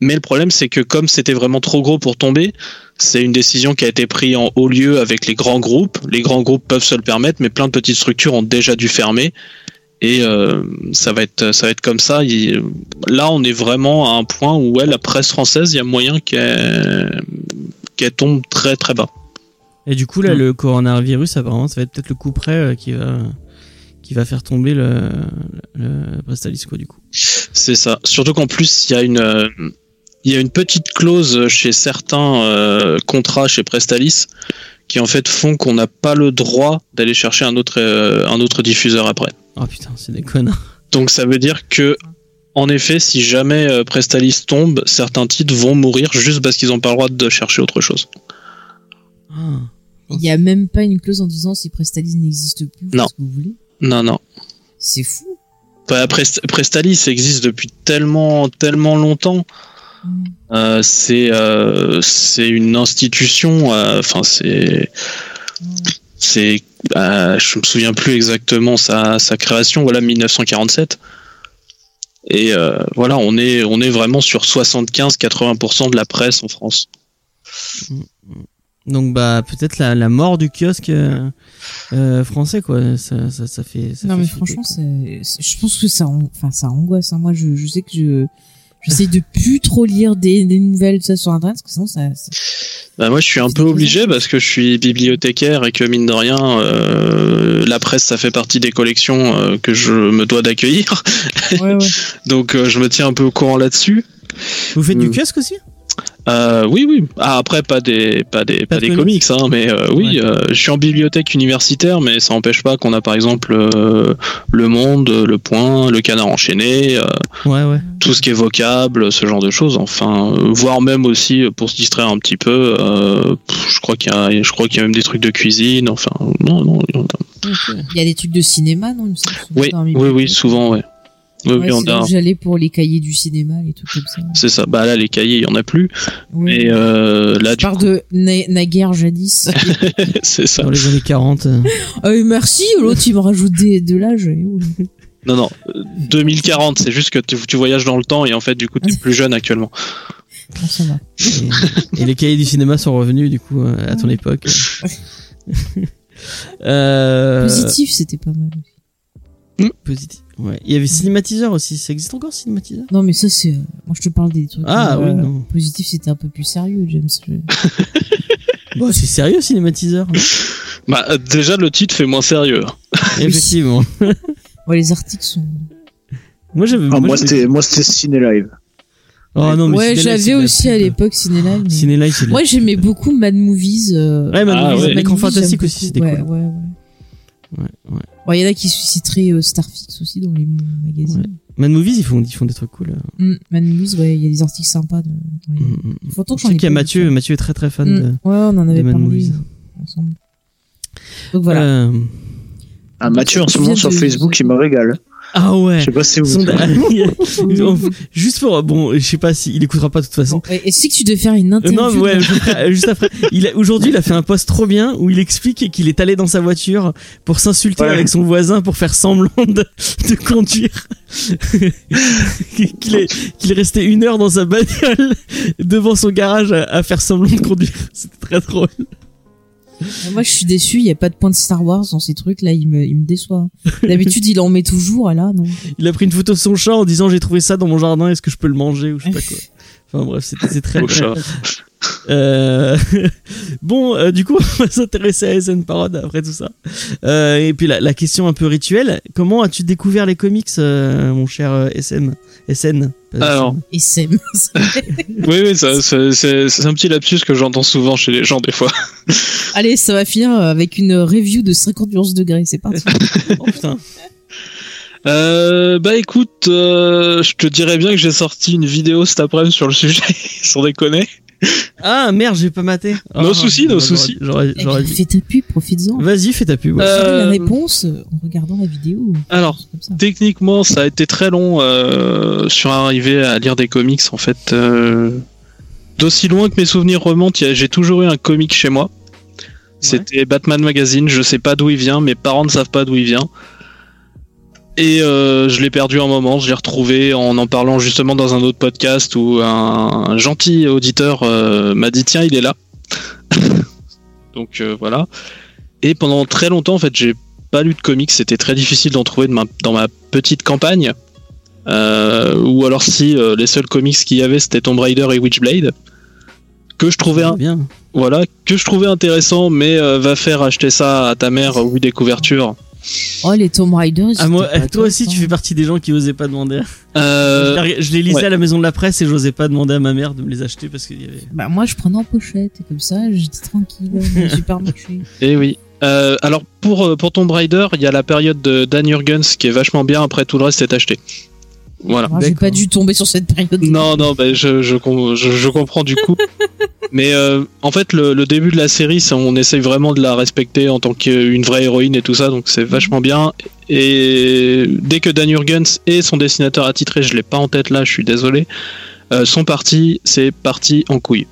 Mais le problème, c'est que comme c'était vraiment trop gros pour tomber, c'est une décision qui a été prise en haut lieu avec les grands groupes. Les grands groupes peuvent se le permettre, mais plein de petites structures ont déjà dû fermer. Et euh, ça va être ça va être comme ça. Là, on est vraiment à un point où ouais, la presse française, il y a moyen qu'elle qu'elle tombe très très bas.
Et du coup, là,
Mm.
le coronavirus, apparemment, ça va être peut-être le coup près euh, qui va qui va faire tomber le, le Prestalis, quoi, du coup.
C'est ça. Surtout qu'en plus, il y a une euh, il y a une petite clause chez certains euh, contrats chez Prestalis qui en fait font qu'on n'a pas le droit d'aller chercher un autre euh, un autre diffuseur après.
Oh putain, c'est des connards.
Donc ça veut dire que en effet, si jamais euh, Prestalis tombe, certains titres vont mourir juste parce qu'ils n'ont pas le droit de chercher autre chose.
Ah.
Il y a même pas une clause en disant si Prestalis n'existe plus, vous
Non.
faites ce que vous voulez.
Non, non.
C'est fou.
Bah, Prest- Prestalis existe depuis tellement, tellement longtemps. Euh, c'est, euh, c'est une institution. euh, Enfin, c'est, c'est, euh, je me souviens plus exactement sa, sa création. Voilà, 1947. Et euh, voilà, on est, on est vraiment sur 75-80% de la presse en France.
Donc, bah, peut-être la, la mort du kiosque euh, euh, français, quoi. Ça, ça, ça fait. Ça
non
fait
mais franchement, je pense que ça, enfin ça angoisse. hein. Moi, je, je sais que je j'essaye de plus trop lire des, des nouvelles ça, sur internet parce que sinon ça. ça-
Bah moi je suis un peu obligé parce que je suis bibliothécaire et que mine de rien euh, la presse ça fait partie des collections euh, que je me dois d'accueillir
Ouais, ouais.
donc euh, je me tiens un peu au courant là-dessus.
Vous faites du
Euh,
kiosque aussi?
Euh, oui oui ah, après pas des pas des
Pas
pas
de
des
comics.
comics hein, mais euh, oui
Ouais.
euh, je suis en bibliothèque universitaire mais ça n'empêche pas qu'on a par exemple euh, Le Monde, Le Point, Le Canard enchaîné, euh,
Ouais, ouais.
tout ce qui est vocable, ce genre de choses. Enfin, euh, voire même aussi pour se distraire un petit peu. euh, je crois qu'il y a, je crois qu'il y a même des trucs de cuisine. Enfin, non, non. il y a-
des trucs de cinéma, non
Oui, oui, oui, souvent, ouais. Oui,
Ouais,
oui, on a.
J'allais pour les cahiers du cinéma, les trucs comme ça.
C'est ça. Bah là, les cahiers, il y en a plus.
Ouais.
Mais euh, là,
Je
du
parle de na- naguère jadis.
c'est ça.
Dans les années 40. euh.
Ah oui, merci, l'autre il me rajoute des, de l'âge. et oh.
Non, non. euh, 2040, c'est juste que tu, tu voyages dans le temps et en fait, du coup, tu es plus jeune actuellement.
Bon, ça va.
Et, et les cahiers du cinéma sont revenus, du coup, euh, à ton époque. euh,
Positif, c'était pas mal.
Positif. Ouais. Il y avait Cinématiseur aussi. Ça existe encore, Cinématiseur
Non, mais ça, c'est. euh, Moi, je te parle des trucs.
Ah,
euh,
oui, non.
Positif, c'était un peu plus sérieux, James. Je-
Bon, c'est sérieux, Cinématiseur. non
Bah, euh, déjà, le titre fait moins sérieux.
Effectivement.
Ouais, les articles sont.
Moi, j'avais.
Ah, moi, c'était, moi, c'était Ciné Live.
Oh non, mais
ouais, j'avais aussi à l'époque Ciné Live. mais-
Ciné Live, c'est de la-
Moi, j'aimais beaucoup Mad Movies. euh,
Ouais, Mad
Ah,
Movies,
ouais.
Mad
l'écran fantastique aussi, c'était
beaucoup.
cool.
Ouais, ouais, ouais.
Ouais, ouais.
Bon, il y en a qui citeraient euh, Starfix aussi dans les magazines.
Mad Movies, ils font, ils font des trucs cool.
Mm, Mad Movies, ouais, il y a des articles sympas. De, les-
Mm, mm.
Il faut que
Je sais
ai
qu'il y a Mathieu,
vu,
Mathieu est très très fan
Mm,
de.
Ouais, on en avait
Mad
parlé
Movies.
euh, ensemble. Donc voilà.
Euh,
Ah, Mathieu, en ce moment sur
de-
Facebook, il me régale.
Ah ouais.
Je sais pas si vous.
Juste pour bon, je sais pas s'il écoutera pas de toute façon.
Bon, et, c'est que tu devais faire une
Euh,
interview.
non, mais ouais,
de-
juste après. Il a- aujourd'hui, il a fait un post trop bien où il explique qu'il est allé dans sa voiture pour s'insulter
Ouais.
avec son voisin pour faire semblant de, de conduire. qu'il est qu'il est resté une heure dans sa bagnole devant son garage à, à faire semblant de conduire. C'était très drôle.
Moi, je suis déçu. Il y a pas de point de Star Wars dans ces trucs. Là, il me, il me déçoit. D'habitude, il en met toujours. Là, non.
Il a pris une photo de son chat en disant j'ai trouvé ça dans mon jardin. Est-ce que je peux le manger ou je sais pas quoi. Enfin bref, c'était c'est très
chat.
Euh, bon, euh, du coup, on va s'intéresser à SN Parod après tout ça. Euh, et puis la, la question un peu rituelle, comment as-tu découvert les comics, euh, mon cher euh, SM SN
Alors.
SM.
Et c'est.
Oui, oui, ça- ça- c'est c'est un petit lapsus que j'entends souvent chez les gens des fois.
Allez, ça va finir avec une review de 50 degrés. C'est parti.
Oh putain.
Euh, bah écoute, euh, je te dirais bien que j'ai sorti une vidéo cet après-midi sur le sujet, sans déconner.
Ah merde, j'ai pas maté.
Nos soucis, nos soucis.
J'aurais, j'aurais
bien,
dit.
Fais ta pub, profites-en.
Vas-y, fais ta pub. ouais.
Euh,
Vous savez la réponse euh, en regardant la vidéo.
Alors,
Comme ça.
techniquement, ça a été très long euh, sur arriver à lire des comics. En fait, euh, d'aussi loin que mes souvenirs remontent, j'ai toujours eu un comic chez moi. C'était Batman Magazine. Je sais pas d'où il vient. Mes parents ne savent pas d'où il vient. Et euh, je l'ai perdu un moment. Je l'ai retrouvé en en parlant justement dans un autre podcast où un, un gentil auditeur euh, m'a dit tiens, il est là. Donc euh, voilà. Et pendant très longtemps, en fait, j'ai pas lu de comics, c'était très difficile d'en trouver de ma- dans ma petite campagne. Ou alors si les seuls comics qu'il y avait c'était Tomb Raider et Witchblade que je trouvais un-
bien.
voilà que je trouvais intéressant mais va faire acheter ça à ta mère bout des couvertures
Oh, les Tomb Raider. ils
Ah, moi, toi aussi, tu
intéressants.
fais partie des gens qui osaient pas demander.
Euh,
Je les- lisais
ouais.
à la maison de la presse et j'osais pas demander à ma mère de me les acheter parce qu'il y avait.
Bah, moi, je prenais en pochette. Et comme ça, j'étais tranquille dans le supermarché.
et oui Euh, alors pour euh, pour Tomb Raider il y a la période de Dan Jurgens qui est vachement bien après tout le reste est acheté voilà
J'ai
D'accord.
pas dû tomber sur cette période.
Non, non, bah, je, je, com- je, je comprends du coup. Mais euh, en fait, le, le début de la série, on essaye vraiment de la respecter en tant qu'une vraie héroïne et tout ça, donc c'est vachement bien. Et dès que Dan Jurgens et son dessinateur attitré, je l'ai pas en tête là, je suis désolé, euh, sont partis, c'est parti en couille.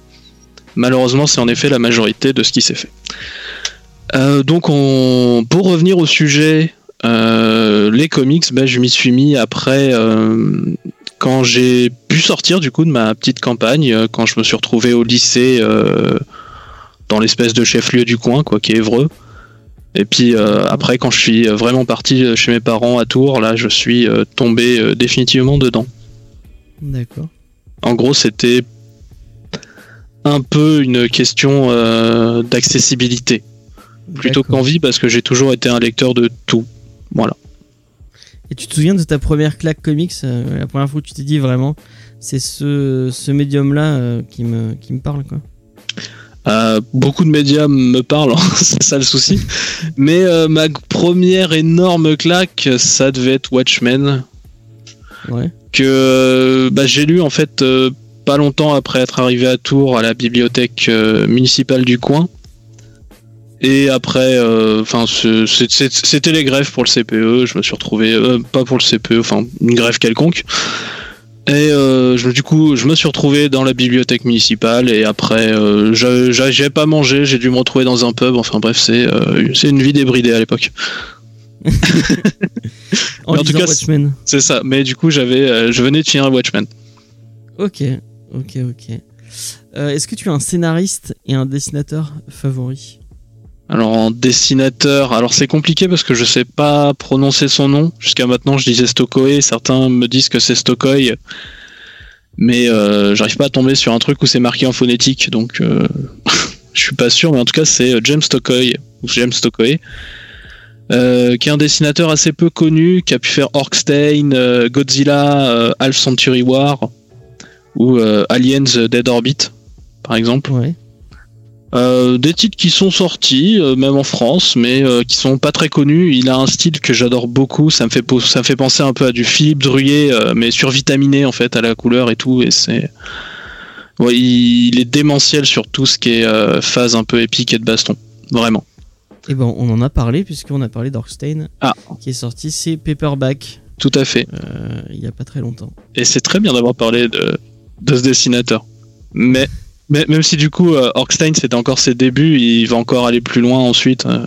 Malheureusement, c'est en effet la majorité de ce qui s'est fait. Euh, donc, on, pour revenir au sujet, euh, les comics, bah, je m'y suis mis après euh, quand j'ai pu sortir du coup de ma petite campagne, euh, quand je me suis retrouvé au lycée dans l'espèce de chef-lieu du coin, quoi, qui est Évreux. Et puis après, quand je suis vraiment parti chez mes parents à Tours, là, je suis tombé définitivement dedans.
D'accord.
En gros, c'était un peu une question d'accessibilité plutôt qu'envie parce que j'ai toujours été un lecteur de tout. Voilà.
Et tu te souviens de ta première claque comics euh, La première fois où tu t'es dit vraiment, c'est ce, ce médium-là euh, qui, me, qui me parle, quoi.
Euh, beaucoup de médias me parlent, hein, c'est ça le souci. Mais euh, ma première énorme claque, ça devait être Watchmen,
Ouais.
que bah, j'ai lu en fait euh, pas longtemps après être arrivé à Tours à la bibliothèque euh, municipale du coin. Et après, euh, enfin, c'était les grèves pour le CPE. Je me suis retrouvé, euh, pas pour le CPE, enfin une grève quelconque. Et euh, je, du coup, je me suis retrouvé dans la bibliothèque municipale. Et après, euh, j'a- j'a- j'ai pas mangé, j'ai dû me retrouver dans un pub. Enfin bref, c'est euh, c'est une vie débridée à l'époque.
En,
tout cas,
Watchmen.
C'est ça. Mais du coup, j'avais, euh, je venais de finir Watchmen.
Ok, ok, ok. Euh, Est-ce que tu as un scénariste et un dessinateur favori?
Alors en dessinateur, alors c'est compliqué parce que je sais pas prononcer son nom. Jusqu'à maintenant, je disais Stokoi. Certains me disent que c'est Stokoi, mais euh, j'arrive pas à tomber sur un truc où c'est marqué en phonétique, donc euh, je suis pas sûr. Mais en tout cas, c'est euh, James Stokoi ou James Stokoi, euh, qui est un dessinateur assez peu connu, qui a pu faire Orkstein, euh, Godzilla, Half Century War. ou Aliens Dead Orbit, par exemple. Euh, des titres qui sont sortis, euh, même en France, mais euh, qui sont pas très connus. Il a un style que j'adore beaucoup. Ça me fait ça me fait penser un peu à du Philippe Druyer, euh, mais survitaminé en fait à la couleur et tout. Et c'est, ouais, il, est démentiel sur tout ce qui est phase un peu épique et de baston, vraiment.
Et ben, on en a parlé puisqu'on a parlé d'Orkstein
Ah.
qui est sorti, c'est Paperback
Tout à fait.
il y a pas très longtemps.
Et c'est très bien d'avoir parlé de, de ce dessinateur. Mais, mais même si du coup euh, Orkstein c'était encore ses débuts, il va encore aller plus loin ensuite. euh,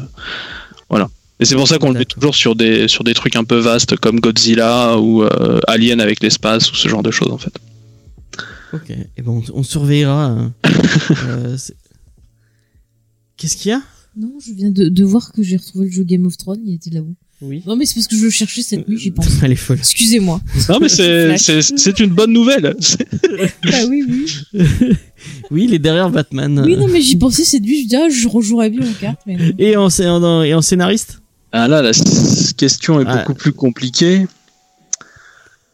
voilà. Et c'est pour ça qu'on le met toujours sur des, sur des trucs un peu vastes comme Godzilla ou euh, Alien avec l'espace ou ce genre de choses en fait.
Ok. Et ben, on, surveillera. hein. Euh, Qu'est-ce qu'il y a?
Non, je viens de, de voir que j'ai retrouvé le jeu Game of Thrones, il était là-haut.
Oui.
Non, mais c'est parce que je cherchais cette nuit, j'y pense.
Elle est folle.
Excusez-moi.
Non mais c'est, c'est, c'est une bonne nouvelle. C'est-
Ah oui, oui.
Oui, il est derrière Batman.
Oui, non, mais j'y pensais cette nuit, je dis, ah, je rejouerais bien aux cartes, mais.
Et en, scé- en- et en scénariste?
Ah là la question est
Ah.
beaucoup plus compliquée.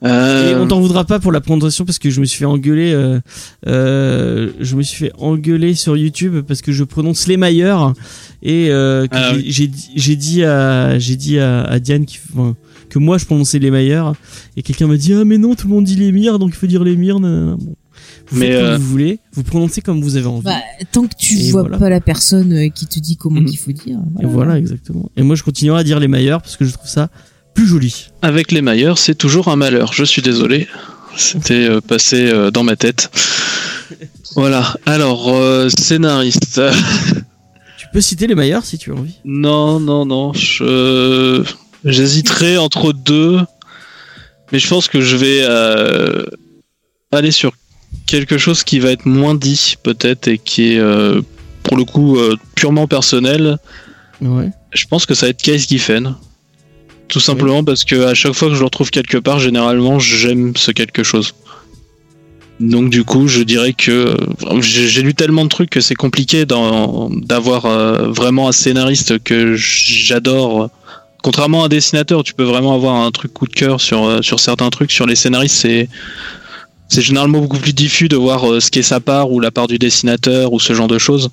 Et
Euh,
on t'en voudra pas pour la prononciation parce que je me suis fait engueuler. euh, euh, je me suis fait engueuler sur YouTube parce que je prononce les meilleurs et euh,
Ah
j'ai- j'ai dit- j'ai dit à j'ai dit à, à Diane qui, enfin, que moi je prononçais les meilleurs et quelqu'un m'a dit ah mais non tout le monde dit les mires donc il faut dire les mires. Bon. Vous
Mais,
faites comme
euh,
vous voulez, vous prononcez comme vous avez envie.
Bah, tant que tu
Et
vois
voilà.
pas la personne euh, qui te dit comment
Mhm.
il faut dire.
et voilà exactement. Et moi je continuerai à dire les meilleurs parce que je trouve ça plus joli.
Avec les mailleurs, c'est toujours un malheur. Je suis désolé. C'était euh, passé euh, dans ma tête. Voilà. Alors, euh, scénariste.
Tu peux citer les meilleurs si tu as envie.
non, non, non. Je... J'hésiterai entre deux. Mais je pense que je vais euh, aller sur quelque chose qui va être moins dit, peut-être, et qui est, euh, pour le coup, euh, purement personnel.
Ouais.
Je pense que ça va être Case Giffen. Tout simplement parce que à chaque fois que je le retrouve quelque part, généralement, j'aime ce quelque chose. Donc du coup, je dirais que euh, j'ai lu tellement de trucs que c'est compliqué d'avoir euh, vraiment un scénariste que j'adore. Contrairement à un dessinateur, tu peux vraiment avoir un truc coup de cœur sur euh, sur certains trucs. Sur les scénaristes, c'est c'est généralement beaucoup plus diffus de voir ce qui est sa part ou la part du dessinateur ou ce genre de choses.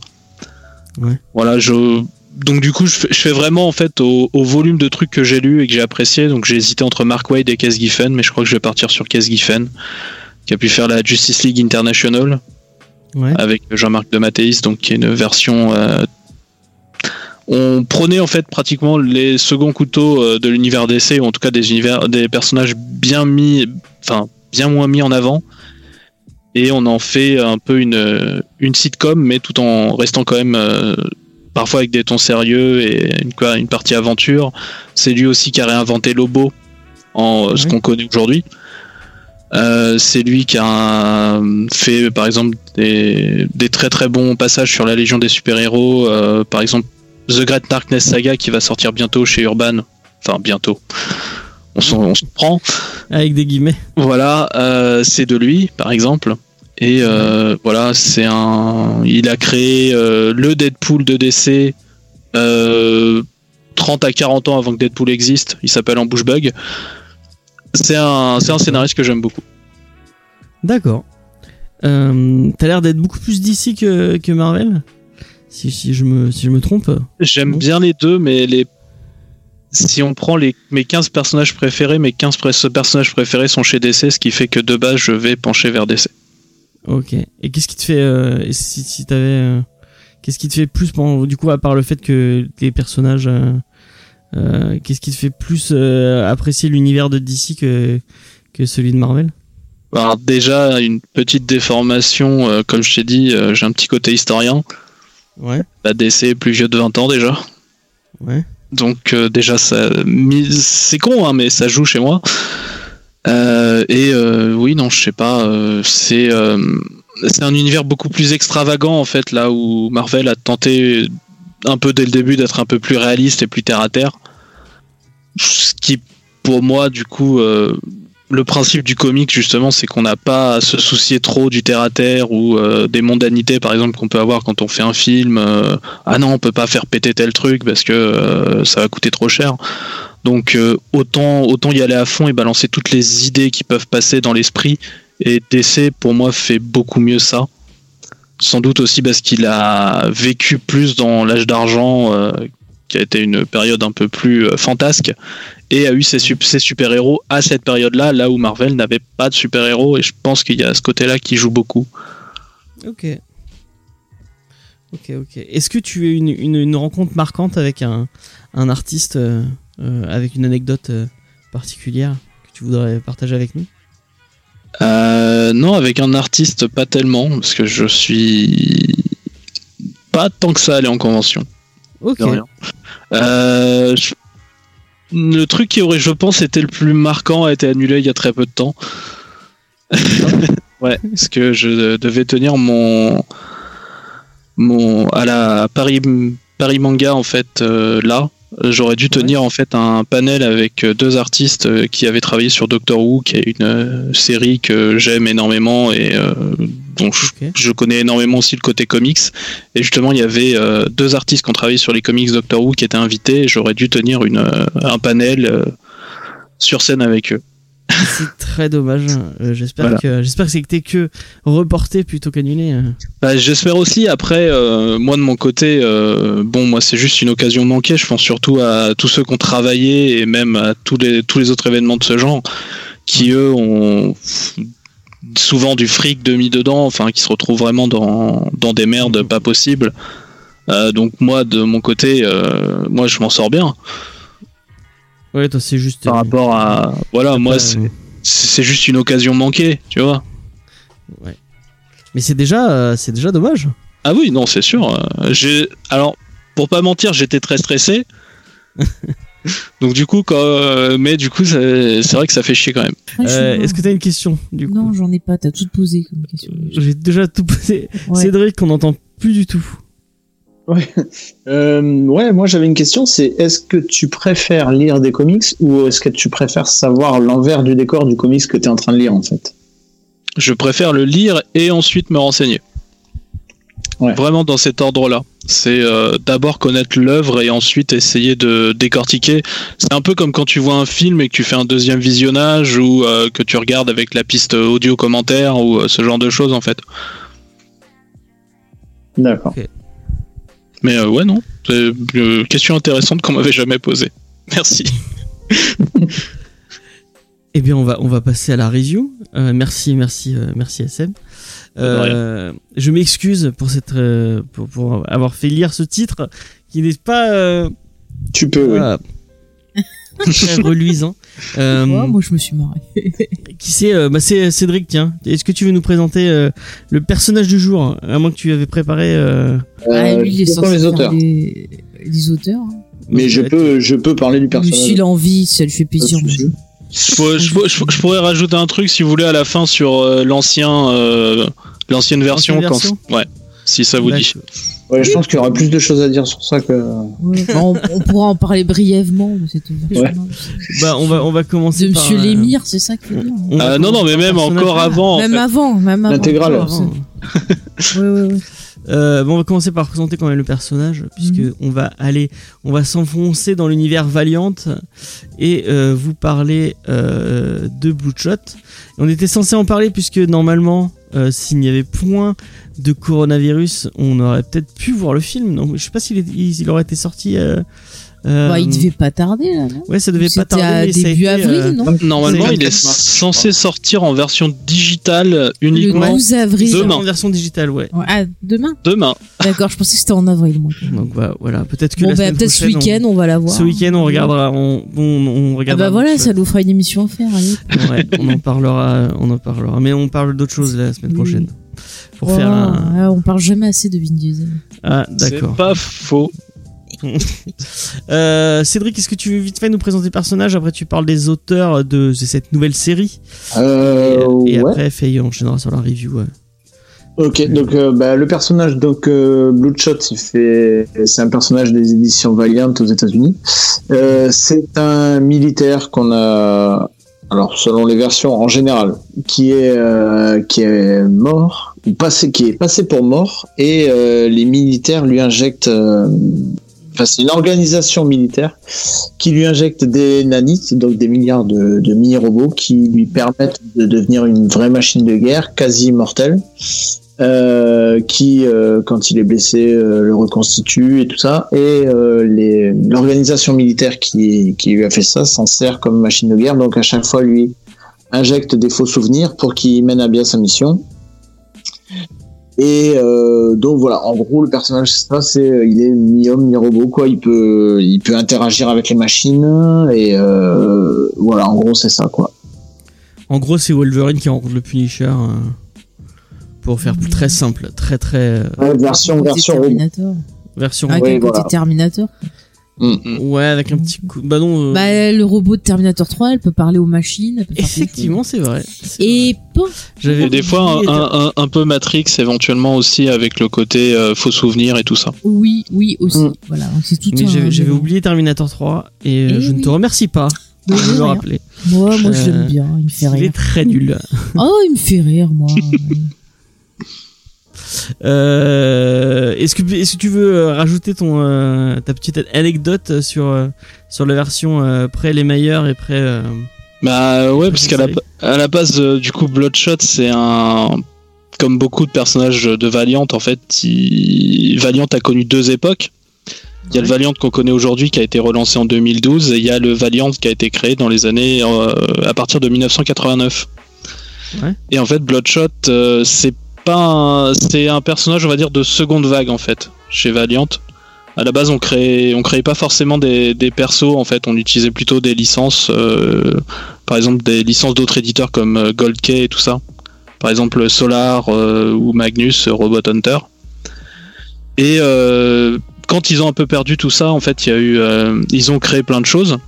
Ouais.
Voilà, je donc du coup, je fais, vraiment en fait au, au volume de trucs que j'ai lu et que j'ai apprécié. Donc j'ai hésité entre Mark Wade et Kes Giffen, mais je crois que je vais partir sur Kes Giffen, qui a pu faire la Justice League International
Ouais.
avec Jean-Marc de Mathéis, donc qui est une version. euh, on prenait en fait pratiquement les seconds couteaux euh, de l'univers DC, ou en tout cas des univers, des personnages bien mis, enfin bien moins mis en avant, et on en fait un peu une une sitcom, mais tout en restant quand même euh, parfois avec des tons sérieux et une, quoi, une partie aventure. C'est lui aussi qui a réinventé Lobo en ce qu'on connaît aujourd'hui. Euh, c'est lui qui a euh, fait par exemple des, des très très bons passages sur la Légion des super-héros, euh, par exemple The Great Darkness Saga qui va sortir bientôt chez Urban, enfin bientôt, on s'en on s'en prend.
Avec des guillemets.
Voilà, euh, c'est de lui, par exemple. Et euh, voilà, c'est un. Il a créé euh, le Deadpool de DC euh, 30 à 40 ans avant que Deadpool existe. Il s'appelle Ambush Bug. C'est un, scénariste que j'aime beaucoup.
D'accord. Euh, T'as l'air d'être beaucoup plus d'ici que, que Marvel si, si, je me, si je me trompe.
J'aime
Bon.
bien les deux, mais les. Si on prend les, mes 15 personnages préférés, mes 15 pré- personnages préférés sont chez DC, ce qui fait que de base, je vais pencher vers DC.
Ok. Et qu'est-ce qui te fait. euh, si, si t'avais. euh, qu'est-ce qui te fait plus, du coup, à part le fait que les personnages. Euh, qu'est-ce qui te fait plus euh, apprécier l'univers de DC que, que celui de Marvel?
Alors déjà, une petite déformation, euh, comme je t'ai dit, j'ai un petit côté historien.
Ouais.
La DC est plus vieux de 20 ans déjà.
Ouais.
Donc déjà, ça, c'est con, hein, mais ça joue chez moi. Et oui, non, je sais pas. c'est c'est un univers beaucoup plus extravagant en fait, là où Marvel a tenté un peu dès le début d'être un peu plus réaliste et plus terre à terre. Ce qui, pour moi, du coup, euh, le principe du comic justement, c'est qu'on n'a pas à se soucier trop du terre à terre ou euh, des mondanités, par exemple, qu'on peut avoir quand on fait un film. euh, ah non, on peut pas faire péter tel truc parce que ça va coûter trop cher. Donc autant autant y aller à fond et balancer toutes les idées qui peuvent passer dans l'esprit Et DC, pour moi, fait beaucoup mieux ça. Sans doute aussi parce qu'il a vécu plus dans l'âge d'argent, euh, qui a été une période un peu plus euh, fantasque, et a eu ses, sup- ses super-héros à cette période-là, là où Marvel n'avait pas de super-héros, et je pense qu'il y a ce côté-là qui joue beaucoup.
Ok. Ok, ok. Est-ce que tu as une, une, rencontre marquante avec un, artiste euh, avec une anecdote particulière que tu voudrais partager avec nous?
Euh, non, avec un artiste, pas tellement, parce que je suis pas tant que ça allé en convention.
Ok.
rien. Euh, je- Le truc qui aurait, je pense, été le plus marquant a été annulé il y a très peu de temps. ouais, parce que je devais tenir mon mon à la Paris Paris Manga en fait euh, là. J'aurais dû tenir en fait un panel avec euh, deux artistes euh, qui avaient travaillé sur Doctor Who, qui est une euh, série que j'aime énormément et euh, dont je, connais énormément aussi le côté comics. Et justement, il y avait euh, deux artistes qui ont travaillé sur les comics Doctor Who qui étaient invités. Et j'aurais dû tenir une, euh, un panel euh, sur scène avec eux.
C'est très dommage. Euh, j'espère
Voilà.
que j'espère que c'était que reporté plutôt qu'annulé. euh.
Bah, J'espère aussi. Après, euh, moi de mon côté, euh, bon, moi c'est juste une occasion manquée. Je pense surtout à tous ceux qui ont travaillé et même à tous les tous les autres événements de ce genre, qui eux ont souvent du fric de mis dedans, enfin qui se retrouvent vraiment dans dans des merdes pas possibles. Donc moi de mon côté, moi je m'en sors bien
Ouais, toi c'est juste.
par rapport à voilà moi
pas,
c'est c'est juste une occasion manquée, tu vois.
ouais. Mais c'est déjà euh, c'est déjà dommage.
Ah oui, non, c'est sûr. Euh, J'ai alors pour pas mentir, j'étais très stressé. Donc du coup, quand, euh, mais du coup, c'est c'est vrai que ça fait chier quand même.
Euh. Est-ce que t'as une question du coup?
Non, j'en ai pas. T'as tout posé comme question.
J'ai déjà tout posé.
Ouais.
Cédric, on n'entend plus du tout.
Euh, ouais, moi j'avais une question, c'est est-ce que tu préfères lire des comics ou est-ce que tu préfères savoir l'envers du décor du comics que tu es en train de lire en fait?
Je préfère le lire et ensuite me renseigner.
Ouais.
Vraiment dans cet ordre-là. C'est euh, d'abord connaître l'œuvre et ensuite essayer de décortiquer. C'est un peu comme quand tu vois un film et que tu fais un deuxième visionnage ou euh, que tu regardes avec la piste audio commentaire ou euh, ce genre de choses en fait.
D'accord.
Mais euh, ouais, non. C'est une question intéressante qu'on m'avait jamais posée. Merci.
Eh bien, on va, on va passer à la review. Euh, merci, merci, euh, merci SM. Euh, je m'excuse pour cette, euh, pour, pour avoir fait lire ce titre qui n'est pas euh,
Tu peux, oui.
très reluisant. Euh,
moi, je me suis marré.
qui c'est euh, bah, C'est Cédric, tiens. Est-ce que tu veux nous présenter euh, le personnage du jour À moins que tu avais préparé. euh,
ah, lui, il est censé
les
faire
auteurs.
des, des auteurs. hein.
Mais je peux, je peux parler du personnage.
s'il a envie, ça lui fait plaisir.
Je pourrais, je pourrais- je- je pourrais rajouter un truc si vous voulez à la fin sur euh, l'ancien, euh, l'ancienne version.
L'ancienne
quand-
version
ouais. Si ça vous dit.
Ouais, je pense qu'il y aura plus de choses à dire sur ça que.
Ouais, bah, on, on pourra en parler brièvement.
Bah, on va, on va commencer
De
par.
Monsieur
euh,
Lémire, c'est ça qu'il faut dire.
on
Euh, non, non, mais même encore avant. en
Même
fait.
avant, même avant.
L'intégrale.
Euh, bon, on va commencer par présenter quand même le personnage, puisque
Mhm.
on va aller, on va s'enfoncer dans l'univers Valiant et euh, vous parler euh, de Bloodshot. On était censé en parler puisque normalement, euh, s'il n'y avait point de coronavirus, on aurait peut-être pu voir le film. Donc, je sais pas s'il il, il aurait été sorti. euh, euh,
Bah, il devait pas tarder, là, non
Ouais, ça devait pas tarder.
à début
été,
avril,
euh,
non
Normalement, il est
24 mars, je
censé sortir en version digitale
Le
uniquement
12 avril.
Demain.
en version digitale, ouais.
Ouais, Ah, demain
demain.
D'accord, je pensais que c'était en avril, moi.
Donc voilà, voilà. peut-être que
Bon,
la
bah, peut-être ce
on-
week-end, on... va la voir.
Ce week-end, on regardera, on, on, on
Ah
regardera.
bah voilà, ça nous fera une émission à faire, allez.
Ouais, on en parlera, on en parlera. Mais on parle d'autres choses la semaine
Oui.
prochaine. Pour
Oh,
faire un.
ah, on parle jamais assez de Vin Diesel.
Ah,
C'est
d'accord.
pas faux.
Euh, Cédric, est-ce que tu veux vite fait nous présenter le personnage? Après, tu parles des auteurs de, de cette nouvelle série.
Euh,
et et
ouais.
après, Faye enchaînera sur la review. ouais.
Ok, donc euh, bah, le personnage donc euh, Bloodshot, il fait, c'est un personnage des éditions Valiant aux États-Unis. Euh, c'est un militaire qu'on a, alors selon les versions en général, qui est euh, qui est mort ou passé, qui est passé pour mort, et euh, les militaires lui injectent euh, enfin, c'est une organisation militaire qui lui injecte des nanites, donc des milliards de, de mini-robots qui lui permettent de devenir une vraie machine de guerre quasi immortelle. Euh, qui, euh, quand il est blessé, euh, le reconstitue et tout ça. Et euh, l'organisation militaire qui, qui lui a fait ça s'en sert comme machine de guerre. Donc à chaque fois, lui injecte des faux souvenirs pour qu'il mène à bien sa mission. Et euh, donc voilà, en gros, le personnage, c'est ça, c'est il est mi-homme, mi-robot, quoi. Il peut, il peut interagir avec les machines et voilà, en gros, c'est ça, quoi.
En gros, c'est Wolverine qui rencontre le Punisher. euh, pour faire plus très simple, très très euh,
Ouais, version, version.
Terminator.
version.
Avec
Ouais,
un côté
voilà.
Terminator.
Ouais, avec un petit coup. Bah non. euh,
Bah, le robot de Terminator 3, elle peut parler aux machines.
effectivement, c'est vrai.
Et.
J'avais
des fois, un, un- un peu Matrix éventuellement aussi avec le côté euh, faux souvenirs et tout ça.
Oui, oui, aussi.
Mm.
Voilà, c'est tout
Mais j'avais oublié Terminator 3 et
Eh
je ne te remercie pas de me le rappeler.
Moi, moi, je
Euh,
l'aime bien. Il me fait
Il est
rire.
très nul.
Oh, il me fait rire, moi.
Euh, Est-ce que, est que tu veux euh, rajouter ton, euh, ta petite anecdote sur, sur la version euh, près les meilleurs et près.
Bah ouais, parce qu'à la,
série.
à la base, du coup, Bloodshot, c'est un. Comme beaucoup de personnages de Valiant, en fait, il- Valiant a connu deux époques. Il y a le Valiant qu'on connaît aujourd'hui qui a été relancé en 2012 et il y a le Valiant qui a été créé dans les années à partir de 1989.
Ouais.
Et en fait, Bloodshot, euh, c'est c'est un personnage, on va dire, de seconde vague en fait chez Valiant. À la base, on créait, on créait pas forcément des, persos en fait, on utilisait plutôt des licences, euh, par exemple des licences d'autres éditeurs comme euh, Gold Key et tout ça. Par exemple Solar euh, ou Magnus, Robot Hunter. Et quand ils ont un peu perdu tout ça, en fait, il y a eu, ils ont créé plein de choses.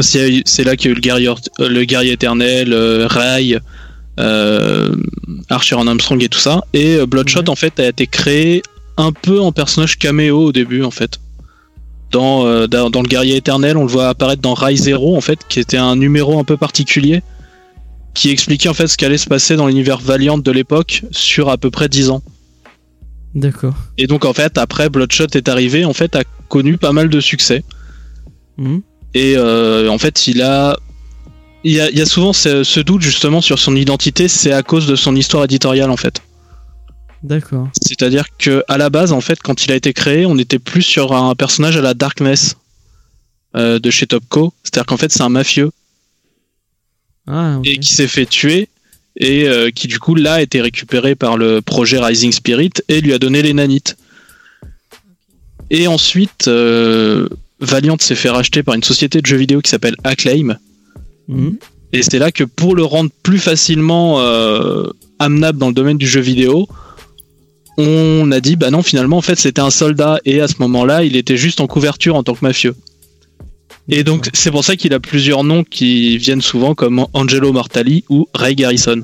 C'est là qu'il y a eu le guerrier, éternel, euh, Archer en Armstrong et tout ça. Et euh, Bloodshot,
Ouais.
en fait, a été créé un peu en personnage caméo au début, en fait. Dans, euh, dans, dans le guerrier éternel, on le voit apparaître dans Rai Zero, en fait, qui était un numéro un peu particulier, qui expliquait en fait ce qu'allait se passer dans l'univers Valiant de l'époque sur à peu près 10 ans.
D'accord.
Et donc en fait après Bloodshot est arrivé, en fait a connu pas mal de succès.
Mhm.
Et euh, en fait il a il y a, il y a souvent ce, ce doute justement sur son identité, c'est à cause de son histoire éditoriale en fait.
D'accord.
C'est-à-dire que à la base en fait quand il a été créé, on était plus sur un personnage à la Darkness euh, de chez Topco. C'est-à-dire qu'en fait c'est un mafieux
Ah,
et qui s'est fait tuer et euh, qui du coup là a été récupéré par le projet Rising Spirit et lui a donné les nanites. Et ensuite, euh, Valiant s'est fait racheter par une société de jeux vidéo qui s'appelle Acclaim.
Mhm.
Et c'est là que pour le rendre plus facilement euh, amenable dans le domaine du jeu vidéo, on a dit bah non finalement en fait c'était un soldat et à ce moment-là il était juste en couverture en tant que mafieux. Et donc c'est pour ça qu'il a plusieurs noms qui viennent souvent comme Angelo Mortali ou Ray Garrison.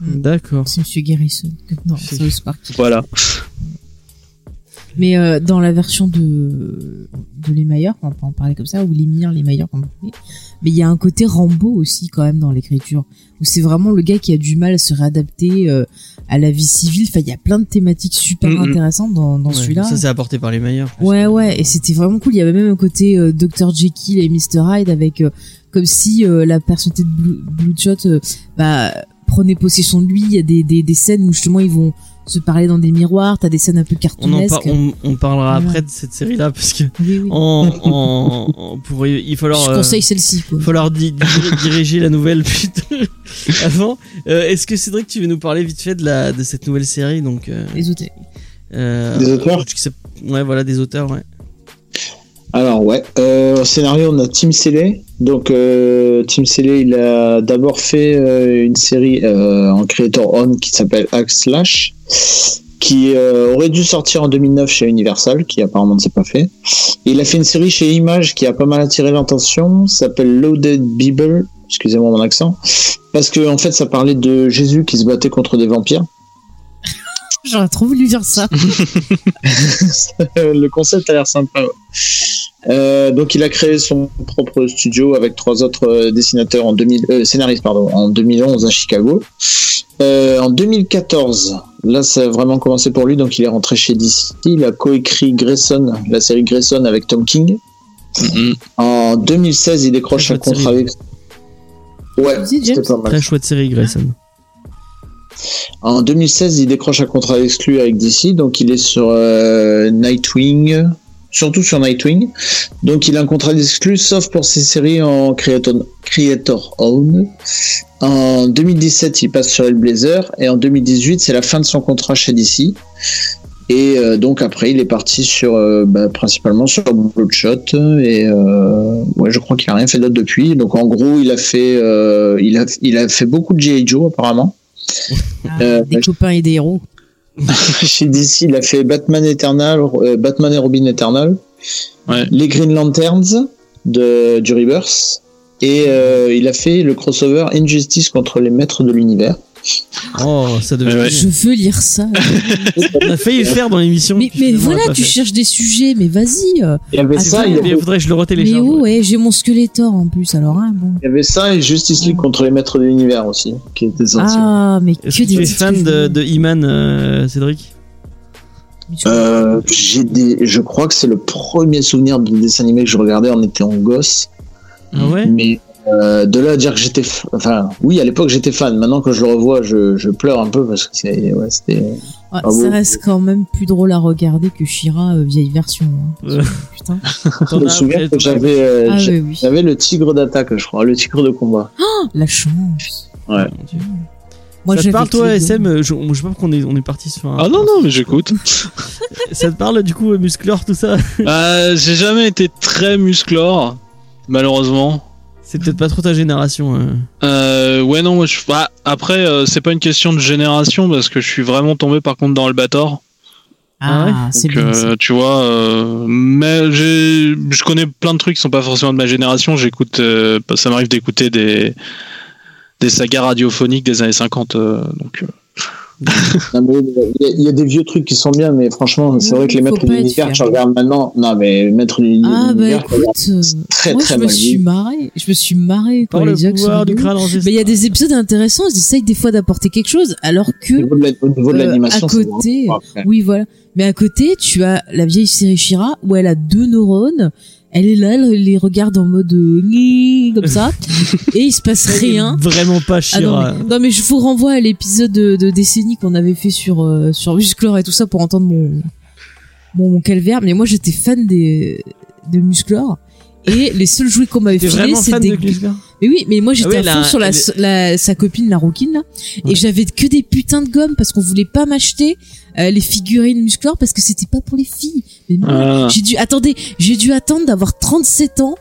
D'accord.
C'est Monsieur Garrison. Non,
C'est-.
Voilà.
Mais euh, dans la version de, de Les Meilleurs, on peut en parler comme ça, ou Les Mires, Les Meilleurs, comme vous voulez, mais il y a un côté Rambo aussi quand même dans l'écriture, où c'est vraiment le gars qui a du mal à se réadapter euh, à la vie civile. Enfin, il y a plein de thématiques super intéressantes dans, dans
Ouais,
celui-là.
Ça, c'est apporté par les meilleurs.
Ouais, ouais, et c'était vraiment cool. Il y avait même un côté euh, Dr. Jekyll et Mr. Hyde avec euh, comme si euh, la personnalité de Blue- Bloodshot euh, bah, prenait possession de lui. Il y a des, des, des scènes où justement ils vont se parler dans des miroirs. T'as des scènes un peu
On, en par-
cartoonesques.
on, on parlera
Voilà.
après de cette série-là parce que
Oui, oui.
en, en, en- pour, il faut leur,
Je
euh,
conseille celle-ci. Quoi.
faut leur di- di- diriger la nouvelle putain. avant. Euh, Est-ce que Cédric, tu veux nous parler vite fait de la de cette nouvelle série donc euh,
Les auteurs.
euh,
Des auteurs?
Ouais, voilà des auteurs. Ouais.
Alors ouais, euh, au scénario on a Tim Selley. Donc euh, Tim Selley, il a d'abord fait euh, une série euh, en creator on qui s'appelle Axe Slash, qui aurait dû sortir en 2009 chez Universal, qui apparemment ne s'est pas fait. Il a fait une série chez Image qui a pas mal attiré l'attention, s'appelle Loaded Bible. Excusez-moi mon accent, parce que en fait ça parlait de Jésus qui se battait contre des vampires.
J'aurais trop voulu dire ça.
le concept a l'air sympa. ouais. Euh, donc il a créé son propre studio avec trois autres euh, dessinateurs en 2000, euh, scénaristes pardon, en 2011 à Chicago. Euh, en 2014, là, ça a vraiment commencé pour lui, donc il est rentré chez DC. Il a coécrit Grayson, la série Grayson avec Tom King.
Mhm.
En 2016, il décroche un contrat
série.
avec. Ouais, c'était pas mal.
Très chouette série, Grayson.
En 2016, il décroche un contrat exclu avec DC, donc il est sur euh, Nightwing, surtout sur Nightwing. Donc il a un contrat d'exclu, sauf pour ses séries en creator, creator own. En 2017, il passe sur Hellblazer, et en 2018, c'est la fin de son contrat chez DC. Et euh, donc après, il est parti sur euh, bah, principalement sur Bloodshot et euh, je crois qu'il a rien fait d'autre depuis. Donc en gros, il a fait il a il a fait beaucoup de GI Joe apparemment.
Ah,
Euh,
des copains et des héros.
Chez DC, il a fait Batman Eternal, euh, Batman et Robin Eternal,
Ouais.
les Green Lanterns de, du Rebirth, et euh, il a fait le crossover Injustice contre les Maîtres de l'Univers.
Oh, ça devait.
Ouais.
Je veux lire ça.
On a failli le faire dans l'émission.
mais, mais voilà, tu
fait.
cherches des sujets, mais vas-y. euh.
Il y avait ça, il y
Mais
avait,
faudrait que je le
Mais
retélécharge.
oh, ouais, j'ai mon Skeletor en plus, alors hein, bon.
il y avait ça et Justice League contre les Maîtres de l'Univers aussi, qui était sorti.
Ah, mais que des
tu es fan de, de He-Man, euh, Cédric?
Euh, j'ai des, je crois que c'est le premier souvenir de dessin animé que je regardais en étant gosse.
Ah ouais?
Mais euh, de là à dire que j'étais, f- enfin, oui, à l'époque j'étais fan. Maintenant que je le revois, je, je pleure un peu parce que c'est, ouais, c'était.
Ouais,
Ah
ça
bon
reste quand même plus drôle à regarder que Shira euh, vieille version. hein. Putain.
Je me souviens que j'avais, euh,
Ah
j'a-
oui, oui.
j'avais le tigre d'attaque, je crois, le tigre de combat.
La chance.
Ouais.
Mon Dieu.
Moi,
ça te parle toi SM je, je sais pas pourquoi on est, on est parti sur un...
Ah non, non, mais j'écoute.
Ça te parle du coup euh, Musclor tout ça?
Euh, J'ai jamais été très musclore, malheureusement.
C'est peut-être pas trop ta génération. hein.
Euh, ouais, non, moi, je... bah, après, euh, c'est pas une question de génération parce que je suis vraiment tombé par contre dans le Bator.
Ah ouais
Ah, c'est bien. ça.
euh, tu vois, euh, mais je connais plein de trucs qui sont pas forcément de ma génération. J'écoute, euh, ça m'arrive d'écouter des des sagas radiophoniques des années 50. euh, donc, euh,
Il y, a- il y a des vieux trucs qui sont bien, mais franchement, c'est
Oui,
vrai que les Maîtres de l'Univers, tu regardes maintenant. Non, mais Maîtres de l'Univers,
Ah, bah écoute, euh,
très
moi,
très
je me suis
vu.
marrée. Je me suis marrée quand
Par le
les
pouvoir du crâne.
Mais il y a des épisodes intéressants, ils essayent des fois d'apporter quelque chose, alors que,
au niveau de
euh,
l'animation,
à
c'est
côté, oui, voilà. Mais à côté, tu as la vieille série Shira, où elle a deux neurones, elle est là, elle les regarde en mode, euh, comme ça, et il se passe rien.
Vraiment pas
Ah non,
Shira.
mais, non mais je vous renvoie à l'épisode de, de décennie qu'on avait fait sur euh, sur Musclor et tout ça pour entendre mon mon, mon calvaire. Mais moi j'étais fan des de Musclor et les seuls jouets qu'on m'avait filés
fan
des
de
mais oui mais moi j'étais
Ah ouais,
à fond
la-
sur la,
elle
la sa copine la rouquine là
Ouais.
et j'avais que des putains de gommes parce qu'on voulait pas m'acheter euh, les figurines Musclor parce que c'était pas pour les filles. Mais
Ah.
j'ai dû attendez j'ai dû attendre d'avoir 37 ans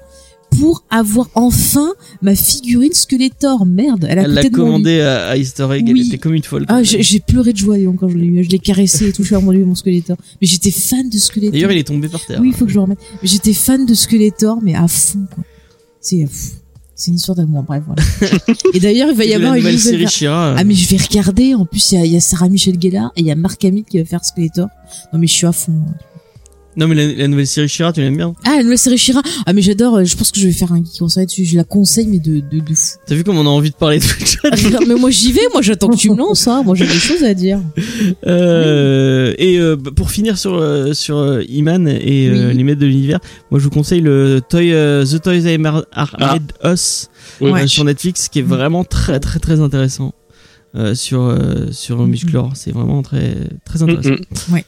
pour avoir enfin ma figurine Skeletor merde elle a
Elle l'a
coûté de mon lit.
commandé à, à Easter Egg, elle
Oui.
était comme une folle.
Ah, j'ai pleuré de joie quand je l'ai eu. Je l'ai caressé et tout. Je suis mon Dieu, mon Skeletor. Mais j'étais fan de Skeletor.
D'ailleurs, il est tombé par terre.
Oui, il faut que je le remette. Mais j'étais fan de Skeletor, mais à fond, quoi. C'est, c'est une histoire d'amour. Bref, voilà. et d'ailleurs, il va y avoir une
nouvelle
nouvelle.
série Shira.
Ah, mais je vais regarder. En plus, il y a, il y a Sarah Michel Gellar et il y a Marc Hamill qui va faire Skeletor. Non, mais je suis à fond. hein.
Non, mais la, la nouvelle série Shira, tu l'aimes bien?
Ah, la nouvelle série Shira? Ah, mais j'adore. euh, Je pense que je vais faire un geek conseil dessus. Je la conseille, mais de, de, de fou.
T'as vu comme on a envie de parler de
non, mais moi, j'y vais. Moi, j'attends que tu me lances, hein. Moi, j'ai des choses à dire.
Euh, et euh, bah, pour finir sur sur Iman et euh, les maîtres de l'univers, moi je vous conseille le Toy The Toys I
Ah.
Made Us
Oui.
sur Netflix, qui est vraiment très très très intéressant euh, sur euh, sur. Musclor. C'est vraiment très très
Mm,
intéressant.
mm.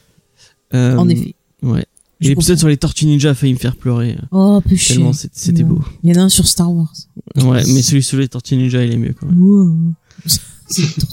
Euh,
En effet.
Ouais. Et l'épisode sur les Tortues Ninja a failli me faire pleurer.
Oh, peu chier.
Tellement c'était beau.
Il y en a un sur Star Wars.
Ouais, mais celui sur les Tortues Ninja, il est mieux quand même.
Wow.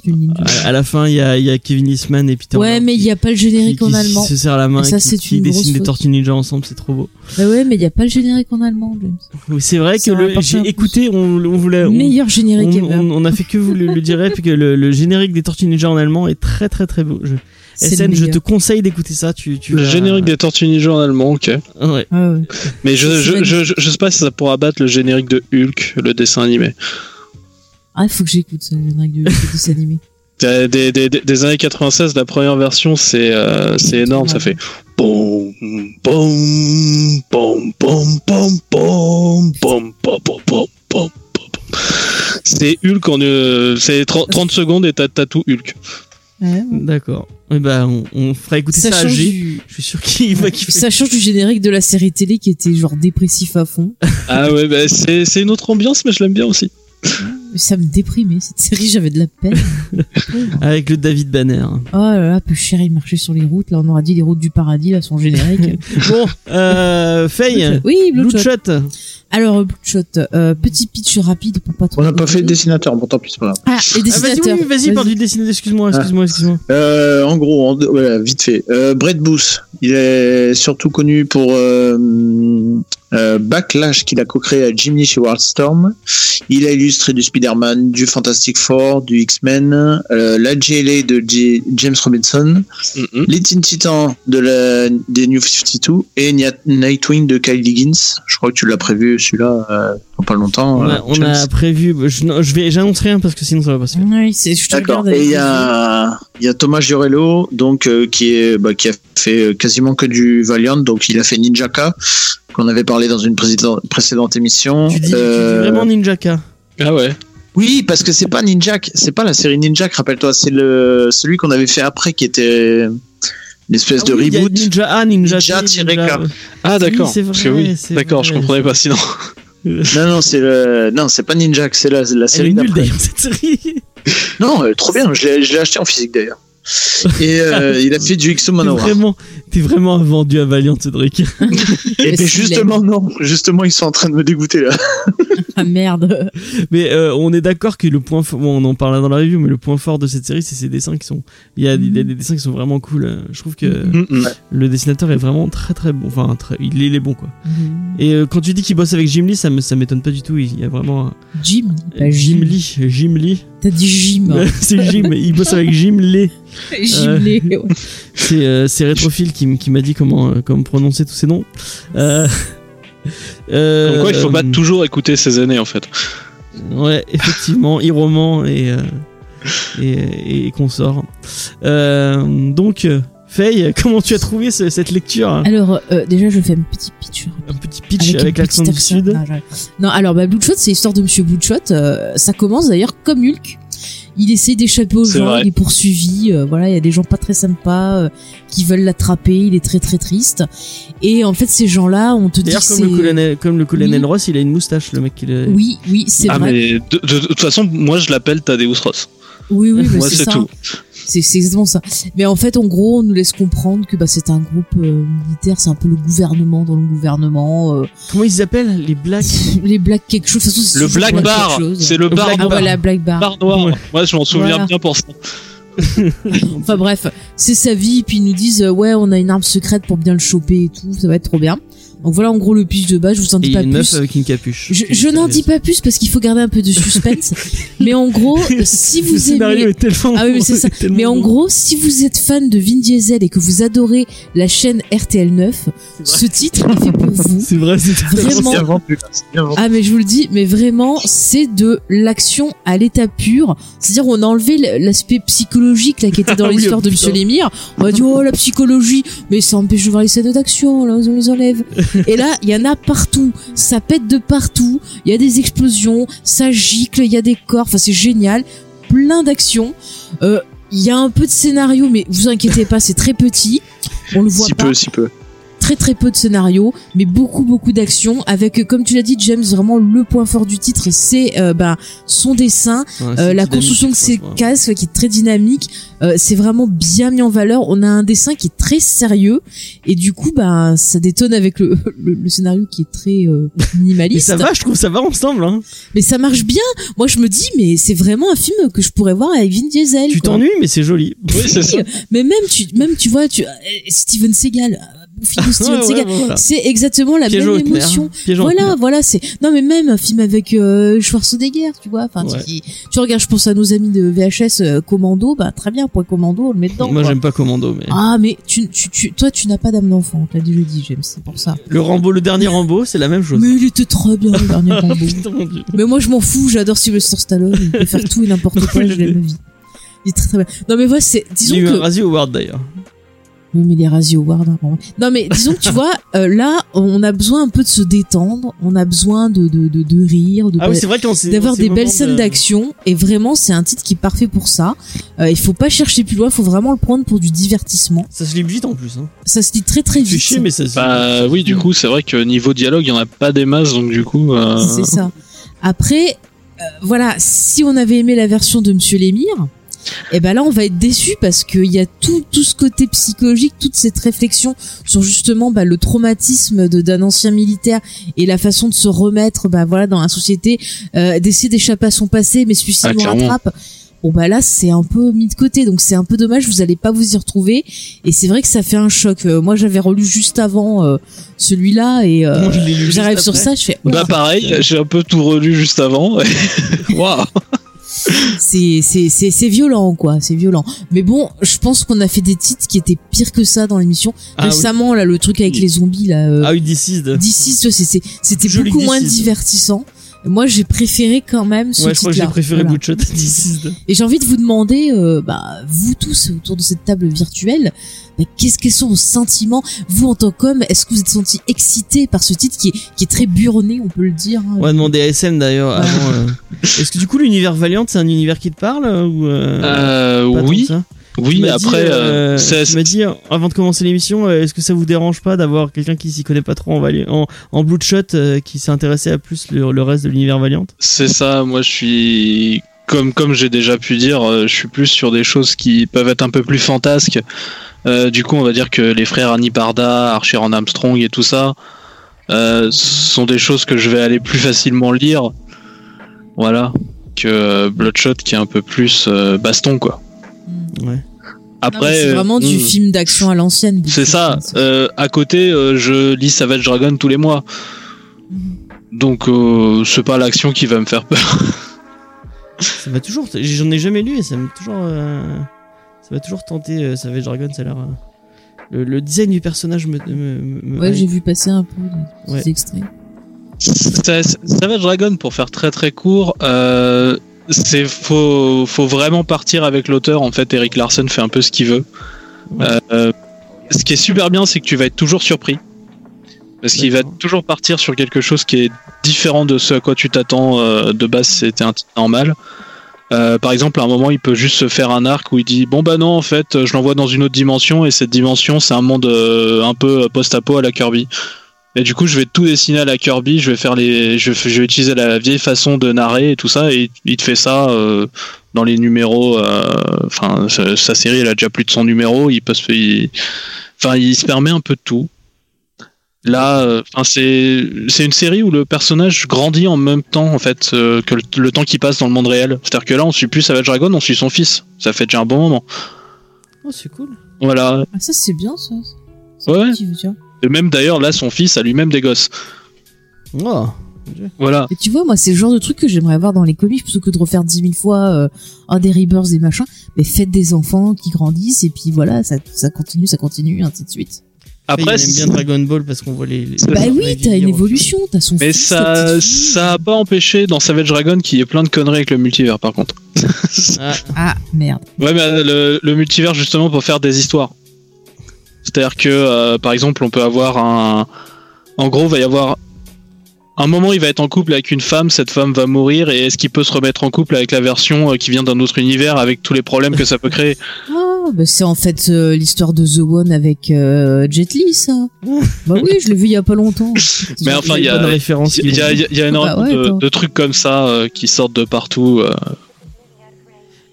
Ninja.
À, la fin, il y a, y a Kevin Eastman et Peter
Ouais, mais il
qui-
n'y a pas le
qui,
générique en
qui
allemand.
se serrent la main
Et
et,
ça,
qui,
c'est
qui
grosse
dessinent des. Tortues Ninja ensemble, c'est trop beau.
Bah ouais, mais il n'y a pas le générique en allemand, James.
C'est vrai que j'ai écouté, on, on voulait, on,
Meilleur générique
on, on- on a fait que vous le, le dire, puis que le, le générique des Tortues Ninja en allemand est très très très beau. Je, SN, je te conseille d'écouter ça. Tu, tu
Le
vas-
générique des Tortues Ninja en allemand, ok.
Ouais.
Ah ouais.
Mais je, je, je, je, je sais pas si ça pourra battre le générique de Hulk, le dessin animé.
Ah, il faut que j'écoute ça, le générique de, de dessin animé.
Des, des, des, des années 96, la première version, c'est euh, c'est énorme, ça fait boum, boum, boum, boum, boum, boum, boum, boum, boum, boum, boum, boum. C'est Hulk en euh, c'est 30, 30 secondes et t'as t'as tout Hulk.
Ouais.
D'accord. Eh ben, on, on fera écouter ça,
Ça
à
change,
G.
du...
Je suis sûr qu'il va kiffer.
ça change du générique de la série télé qui était genre dépressif à fond.
Ah ouais, bah, c'est c'est une autre ambiance, mais je l'aime bien aussi.
Ça me déprimait cette série, j'avais de la peine.
Avec le David Banner.
Oh là là, peu cher, il marchait sur les routes. Là, on aurait dit les routes du paradis, là, son générique.
Bon, euh, Faye.
oui, Bloodshot.
Bloodshot.
Alors, Bloodshot, euh, petit pitch rapide pour pas trop.
On n'a pas fait le dessinateur, bon tant pis, c'est pas grave.
Ah, les
Ah, vas-y,
dessinateurs.
oui, vas-y, parle du dessinateur. Excuse-moi, excuse-moi, excuse-moi.
Euh, en gros, en- voilà, vite fait. Euh, Brett Booth, il est surtout connu pour euh, Backlash qu'il a co-créé à Jimmy chez Wildstorm. Il a illustré du Spider-Man, du Fantastic Four, du X-Men, euh, la JLA de James Robinson,
Mhm.
les Teen Titans de la, des New 52 et Nightwing de Kyle Higgins. Je crois que tu l'as prévu celui-là euh, pas longtemps.
On
euh,
a, on a prévu. Je, non, je vais, j'annonce rien parce que sinon ça va pas se faire.
Oui, c'est, je te
D'accord. Et il y a, il y a Thomas Giorello, donc euh, qui est, bah, qui a fait euh, quasiment que du Valiant, donc il a fait Ninjaka, qu'on avait parlé dans une précédente, précédente émission.
Tu dis, tu dis
Euh,
vraiment Ninjaka.
Ah ouais.
Oui, parce que c'est pas Ninjak, c'est pas la série Ninjak, rappelle-toi, c'est le celui qu'on avait fait après qui était une espèce
Ah
de
oui, a
reboot.
Ninja, ah, Ninja,
Ninja K.
Ah d'accord.
Oui, c'est
Parce que
vrai,
oui.
c'est
D'accord, je comprenais pas sinon.
Non, non, c'est le, non, c'est pas Ninjak, c'est la, la
Elle est
série
nulle d'ailleurs cette série.
Non, euh, trop bien, je l'ai acheté en physique d'ailleurs. Et euh, il a fait du
T'es
Manowar.
vraiment, t'es vraiment un vendu à Valiant, Cédric.
Et
Mais
ben justement non, justement ils sont en train de me dégoûter là.
Ah merde.
Mais euh, on est d'accord que le point fort, bon, on en parlera dans la review, mais le point fort de cette série, c'est ses dessins qui sont, il y a, il y a des dessins qui sont vraiment cool. Je trouve que
Mhm.
le dessinateur est vraiment très très bon. Enfin, très, il, est, il est bon quoi. Et euh, quand tu dis qu'il bosse avec Jim Lee, ça me, ça m'étonne pas du tout. Il y a vraiment un-
Jim
Jim. Lee, Jim Lee.
T'as dit Jim.
c'est Jim. Il bosse avec Jim Lee.
Jim Lee, ouais.
C'est euh, c'est Rétrophile qui, m'a dit comment, euh, comment prononcer tous ces noms. Euh, euh,
Comme quoi, il faut pas
euh,
toujours écouter ses années en fait.
Ouais, effectivement, Iroman et, euh, et, et consorts. Euh, donc, euh, Faye, comment tu as trouvé ce- cette lecture?
Alors, euh, déjà, je fais un petit pitch.
Un petit pitch avec,
petit
l'accent du sud.
Non, alors, bah, Bloodshot, c'est l'histoire de Monsieur Bloodshot. Euh, ça commence d'ailleurs comme Hulk. Il essaie d'échapper aux gens,
vrai.
il est poursuivi. euh, voilà, il y a des gens pas très sympas euh, qui veulent l'attraper. Il est très très triste. Et en fait, ces gens-là, on te dit
D'ailleurs,
que
comme,
c'est.
le colonel, comme le colonel
Oui.
Ross, il a une moustache, le mec. qui le-
Oui, oui, c'est
Ah
vrai.
mais de, de- de toute façon, moi je l'appelle Thaddeus Ross.
Oui, oui, mais
Moi
c'est
c'est
ça.
tout.
C'est c'est exactement ça. Mais en fait, en gros, on nous laisse comprendre que bah, c'est un groupe euh, militaire, c'est un peu le gouvernement dans le gouvernement. euh,
Comment ils s'appellent Les Blacks
les Black quelque chose. de toute façon, c'est
Le
toujours
Black
Black
Bar,
quelque chose.
c'est le bar
Black
Ah
noir.
voilà, Black Bar.
Bar noir.
Ouais.
Moi je m'en souviens
Voilà.
bien pour ça.
Enfin bref, c'est sa vie, puis ils nous disent euh, ouais, on a une arme secrète pour bien le choper et tout, ça va être trop bien. Donc voilà en gros le pitch de base, je vous en
Et
dis
a
pas
une meuf
plus.
avec une capuche.
Je, je n'en dis pas plus parce qu'il faut garder un peu de suspense. mais en gros, si
Le
vous
scénario
aimez
est tellement.
Ah oui, mais c'est ça. Mais en gros, si vous êtes fan de Vin Diesel et que vous adorez la chaîne RTL 9, ce titre est fait pour vous.
C'est vrai, c'est
Vraiment. Ah mais je vous le dis, mais vraiment, c'est de l'action à l'état pur. C'est-à-dire on a enlevé l'aspect psychologique là qui était dans
Ah oui,
l'histoire de
oh,
Monsieur. Lémire. On va dire oh la psychologie, mais ça empêche de voir les scènes d'action. Là, on les enlève. Et là, il y en a partout. Ça pète de partout. Il y a des explosions, ça gicle, il y a des corps. Enfin, c'est génial. Plein d'actions. Euh, Il y a un peu de scénario, mais vous inquiétez pas, c'est très petit. On le voit
Si
pas
peu, si peu.
Très très peu de scénario, mais beaucoup beaucoup d'action avec, euh, comme tu l'as dit, James, vraiment le point fort du titre, c'est euh, ben, son dessin,
Ouais,
euh, la construction de ses casques qui est très dynamique. Euh, c'est vraiment bien mis en valeur. On a un dessin qui est très sérieux et du coup, ben, ça détonne avec le, le, le scénario qui est très euh,
Mais
minimaliste.
ça va, je trouve ça va ensemble. Hein.
Mais ça marche bien. Moi, je me dis, mais c'est vraiment un film que je pourrais voir avec Vin Diesel.
Tu t'ennuies, mais c'est joli.
Oui, c'est ça.
Mais même tu, même tu vois, tu, euh, Steven Seagal,
Ouais, ouais, voilà.
c'est exactement la même émotion. Voilà, voilà, c'est non mais même un film avec euh, Schwarzenegger, tu vois. Enfin,
Ouais.
tu, tu regardes, je pense à nos amis de VHS euh, Commando, bah très bien, point Commando, on le met dedans.
Moi, j'aime pas Commando, mais.
Ah mais tu, tu, tu, toi, tu n'as pas d'âme d'enfant. T'as dit, je dis, James, c'est pour ça.
Le Rambo, le dernier Rambo, c'est la même chose.
Mais il était très bien le dernier Rambo.
Putain, mon Dieu.
Mais moi, je m'en fous. J'adore Sylvester Stallone. Il peut faire tout et n'importe quoi. Je l'aime ma vie. Il est très très bien. Non mais voilà, c'est
Il
disons
y a eu
que
un Razzie Award d'ailleurs.
Oui, mais les Razzie Awards. hein. Non, mais disons que tu vois, euh, là, on a besoin un peu de se détendre, on a besoin de de de, de rire, de
Ah oui, c'est vrai qu'on s'est-
d'avoir des belles scènes
de-
d'action et vraiment c'est un titre qui est parfait pour ça. Euh, il faut pas chercher plus loin, il faut vraiment le prendre pour du divertissement.
Ça se lit vite en plus. Hein.
Ça se lit très très vite.
chier, mais ça se
Bah oui, du coup, c'est vrai que niveau dialogue, il y en a pas des masses, donc du coup. euh,
C'est ça. Après, euh, voilà, si on avait aimé la version de Monsieur Lémire, eh ben là on va être déçu parce qu'il y a tout tout ce côté psychologique, toute cette réflexion sur justement bah, le traumatisme de- d'un ancien militaire et la façon de se remettre bah voilà dans la société, euh, d'essayer d'échapper à son passé, mais celui-ci
Ah,
nous rattrape. Bon bah là c'est un peu mis de côté donc c'est un peu dommage vous allez pas vous y retrouver et c'est vrai que ça fait un choc Euh, moi j'avais relu juste avant euh, celui-là et euh, j'arrive sur ça je fais
Bah pareil, j'ai un peu tout relu juste avant. Waouh.
C'est c'est c'est c'est violent quoi. C'est violent. Mais bon je pense qu'on a fait des titres qui étaient pires que ça dans l'émission.
Ah oui.
récemment là le truc avec les zombies là euh,
Ah oui,
c'est- c'est- c'était beaucoup moins divertissant moi j'ai préféré quand même ce
Ouais, je crois que j'ai préféré
Voilà.
Bloodshot à
et j'ai envie de vous demander euh, bah vous tous autour de cette table virtuelle bah, qu'est-ce que sont vos sentiments? Vous en tant qu'homme est-ce que vous êtes senti excité par ce titre qui est qui est très burné on peut le dire hein?
On va demander à SM d'ailleurs.
Ouais.
avant, euh, Est-ce que du coup l'univers Valiant c'est un univers qui te parle euh, ou euh,
Euh,
tant
oui,
Tu
oui.
m'as dit,
Après, euh,
euh, tu m'as dit avant de commencer l'émission, euh, est-ce que ça vous dérange pas d'avoir quelqu'un qui s'y connaît pas trop en, Vali- en, en Bloodshot euh, qui s'est intéressé à plus le, le reste de l'univers Valiant?
C'est ça. Moi, je suis comme comme j'ai déjà pu dire, je suis plus sur des choses qui peuvent être un peu plus fantasques. Euh, du coup, on va dire que les frères Annie Parda, Archer en Armstrong et tout ça euh, sont des choses que je vais aller plus facilement lire. Voilà. Que Bloodshot qui est un peu plus euh, baston quoi.
Ouais.
Après,
c'est vraiment
euh,
du
hmm.
film d'action à l'ancienne
C'est ça. Euh, à côté, euh, je lis Savage Dragon tous les mois.
Mhm.
Donc, euh, c'est pas l'action qui va me faire peur.
Ça m'a toujours, j'en ai jamais lu et ça m'a toujours, euh, ça m'a toujours tenté. euh, Savage Dragon, ça a l'air. euh, le, le design du personnage me. me, me-
Ouais, j'ai vu passer un peu des
Ouais.
extraits.
Savage Dragon, pour faire très très court, euh, c'est faut faut vraiment partir avec l'auteur. En fait, Eric Larson fait un peu ce qu'il veut.
Ouais.
Euh, ce qui est super bien, c'est que tu vas être toujours surpris. Parce qu'il va toujours partir sur quelque chose qui est différent de ce à quoi tu t'attends euh, de base, c'était un titre normal. Euh, par exemple, à un moment, il peut juste se faire un arc où il dit Bon, bah non, en fait, je l'envoie dans une autre dimension, et cette dimension, c'est un monde euh, un peu post-apo à la Kirby. Et du coup, je vais tout dessiner à la Kirby, je vais faire les, je, vais- je vais utiliser la vieille façon de narrer et tout ça, et il te fait ça euh, dans les numéros. euh, Enfin, sa, sa série, elle a déjà plus de 100 numéros, il peut se, il- enfin, il se permet un peu de tout. Là, euh, c'est c'est une série où le personnage grandit en même temps en fait euh, que le, le temps qui passe dans le monde réel. C'est-à-dire que là, on suit plus Savage Dragon, on suit son fils. Ça fait déjà un bon moment.
Oh, c'est cool.
Voilà.
Ah, ça, c'est bien, ça.
Ouais.
petit, tu vois.
Et même d'ailleurs, là, son fils a lui-même des gosses.
Oh.
Voilà.
Et tu vois, moi, c'est le genre de truc que j'aimerais voir dans les comics plutôt que de refaire dix mille fois euh, un des Rebirths, des machins. Mais faites des enfants qui grandissent et puis voilà, ça, ça continue, ça continue, ainsi de suite.
Après,
il aime bien Dragon Ball parce qu'on voit les. les-
Bah oui, t'as une évolution, t'as son
Mais
fils,
ça, ça a pas empêché dans Savage Dragon qu'il y ait plein de conneries avec le multivers par contre.
Ah,
Ah, merde.
Ouais, mais euh, le, le multivers justement pour faire des histoires. C'est-à-dire que, euh, par exemple, on peut avoir un. En gros, va y avoir. Un moment, il va être en couple avec une femme, cette femme va mourir, et est-ce qu'il peut se remettre en couple avec la version euh, qui vient d'un autre univers avec tous les problèmes que ça peut créer?
Ah, bah c'est en fait euh, l'histoire de The One avec euh, Jet Li, ça. bah oui, je l'ai vu il y a pas longtemps.
Mais enfin, il y a-. Il y a, il y a- il y a énormément
Bah ouais,
de, trucs comme ça euh, qui sortent de partout.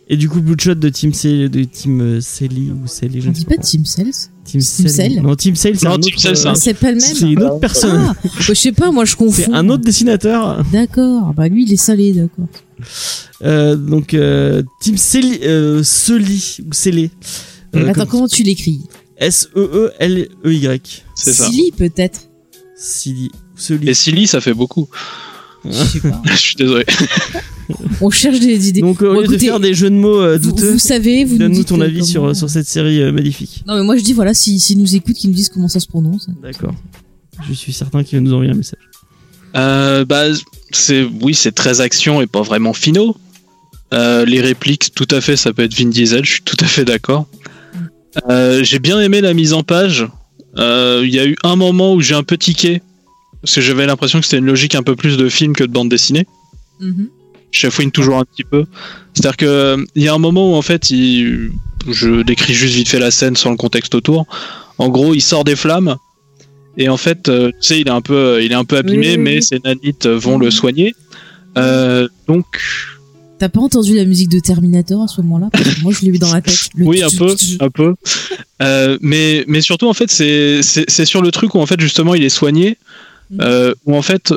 Euh.
Et du coup, Bloodshot de Team C, de Team euh, Selly ou Selly, je
On
ne
dit pas
pas.
Team Cells
Team
Team
Cell.
Cell
Non, Team Cell, c'est
Non,
un
Team
autre.
Cell, c'est
euh,
C'est pas le même
C'est une autre personne.
Ah, bah, je sais pas, moi je confonds.
C'est un autre dessinateur.
D'accord, bah lui il est salé, d'accord.
Euh, donc, euh, Team Selly, euh, Selly ou Selly. Euh,
Attends,
comme-
comment tu l'écris
S-E-E-L-E-Y.
C'est ça.
Silly peut-être.
Silly. ou Selly.
Et Silly, ça fait beaucoup.
Je sais pas.
Je suis désolé.
On cherche des idées.
Donc, au
Bon,
lieu de faire des jeux de mots euh, douteux,
vous savez, vous nous
donne-nous ton avis sur, sur cette série euh, magnifique.
Non mais moi je dis voilà, s'ils si, nous écoutent, qu'ils nous disent comment ça se prononce.
D'accord. Je suis certain qu'il va nous envoyer un message.
Euh, bah, c'est oui, c'est très action et pas vraiment finaux. Euh, les répliques, tout à fait, ça peut être Vin Diesel. Je suis tout à fait d'accord. Euh, j'ai bien aimé la mise en page. Euh, Il y a eu un moment où j'ai un peu tiqué parce que j'avais l'impression que c'était une logique un peu plus de film que de bande dessinée.
Mhm.
Je chafouine toujours un petit peu. C'est-à-dire que euh, il y a un moment où en fait, il... je décris juste vite fait la scène sans le contexte autour. En gros, il sort des flammes et en fait, euh, tu sais, il est un peu, il est un peu abîmé,
Oui, oui,
mais ses nanites vont le soigner. Euh, donc,
T'as pas entendu la musique de Terminator à ce moment-là? Parce que Moi, je l'ai eu dans la tête. Le
oui, un peu, un peu. Euh, mais, mais surtout, en fait, c'est, c'est, c'est sur le truc où en fait justement il est soigné. Euh, où en fait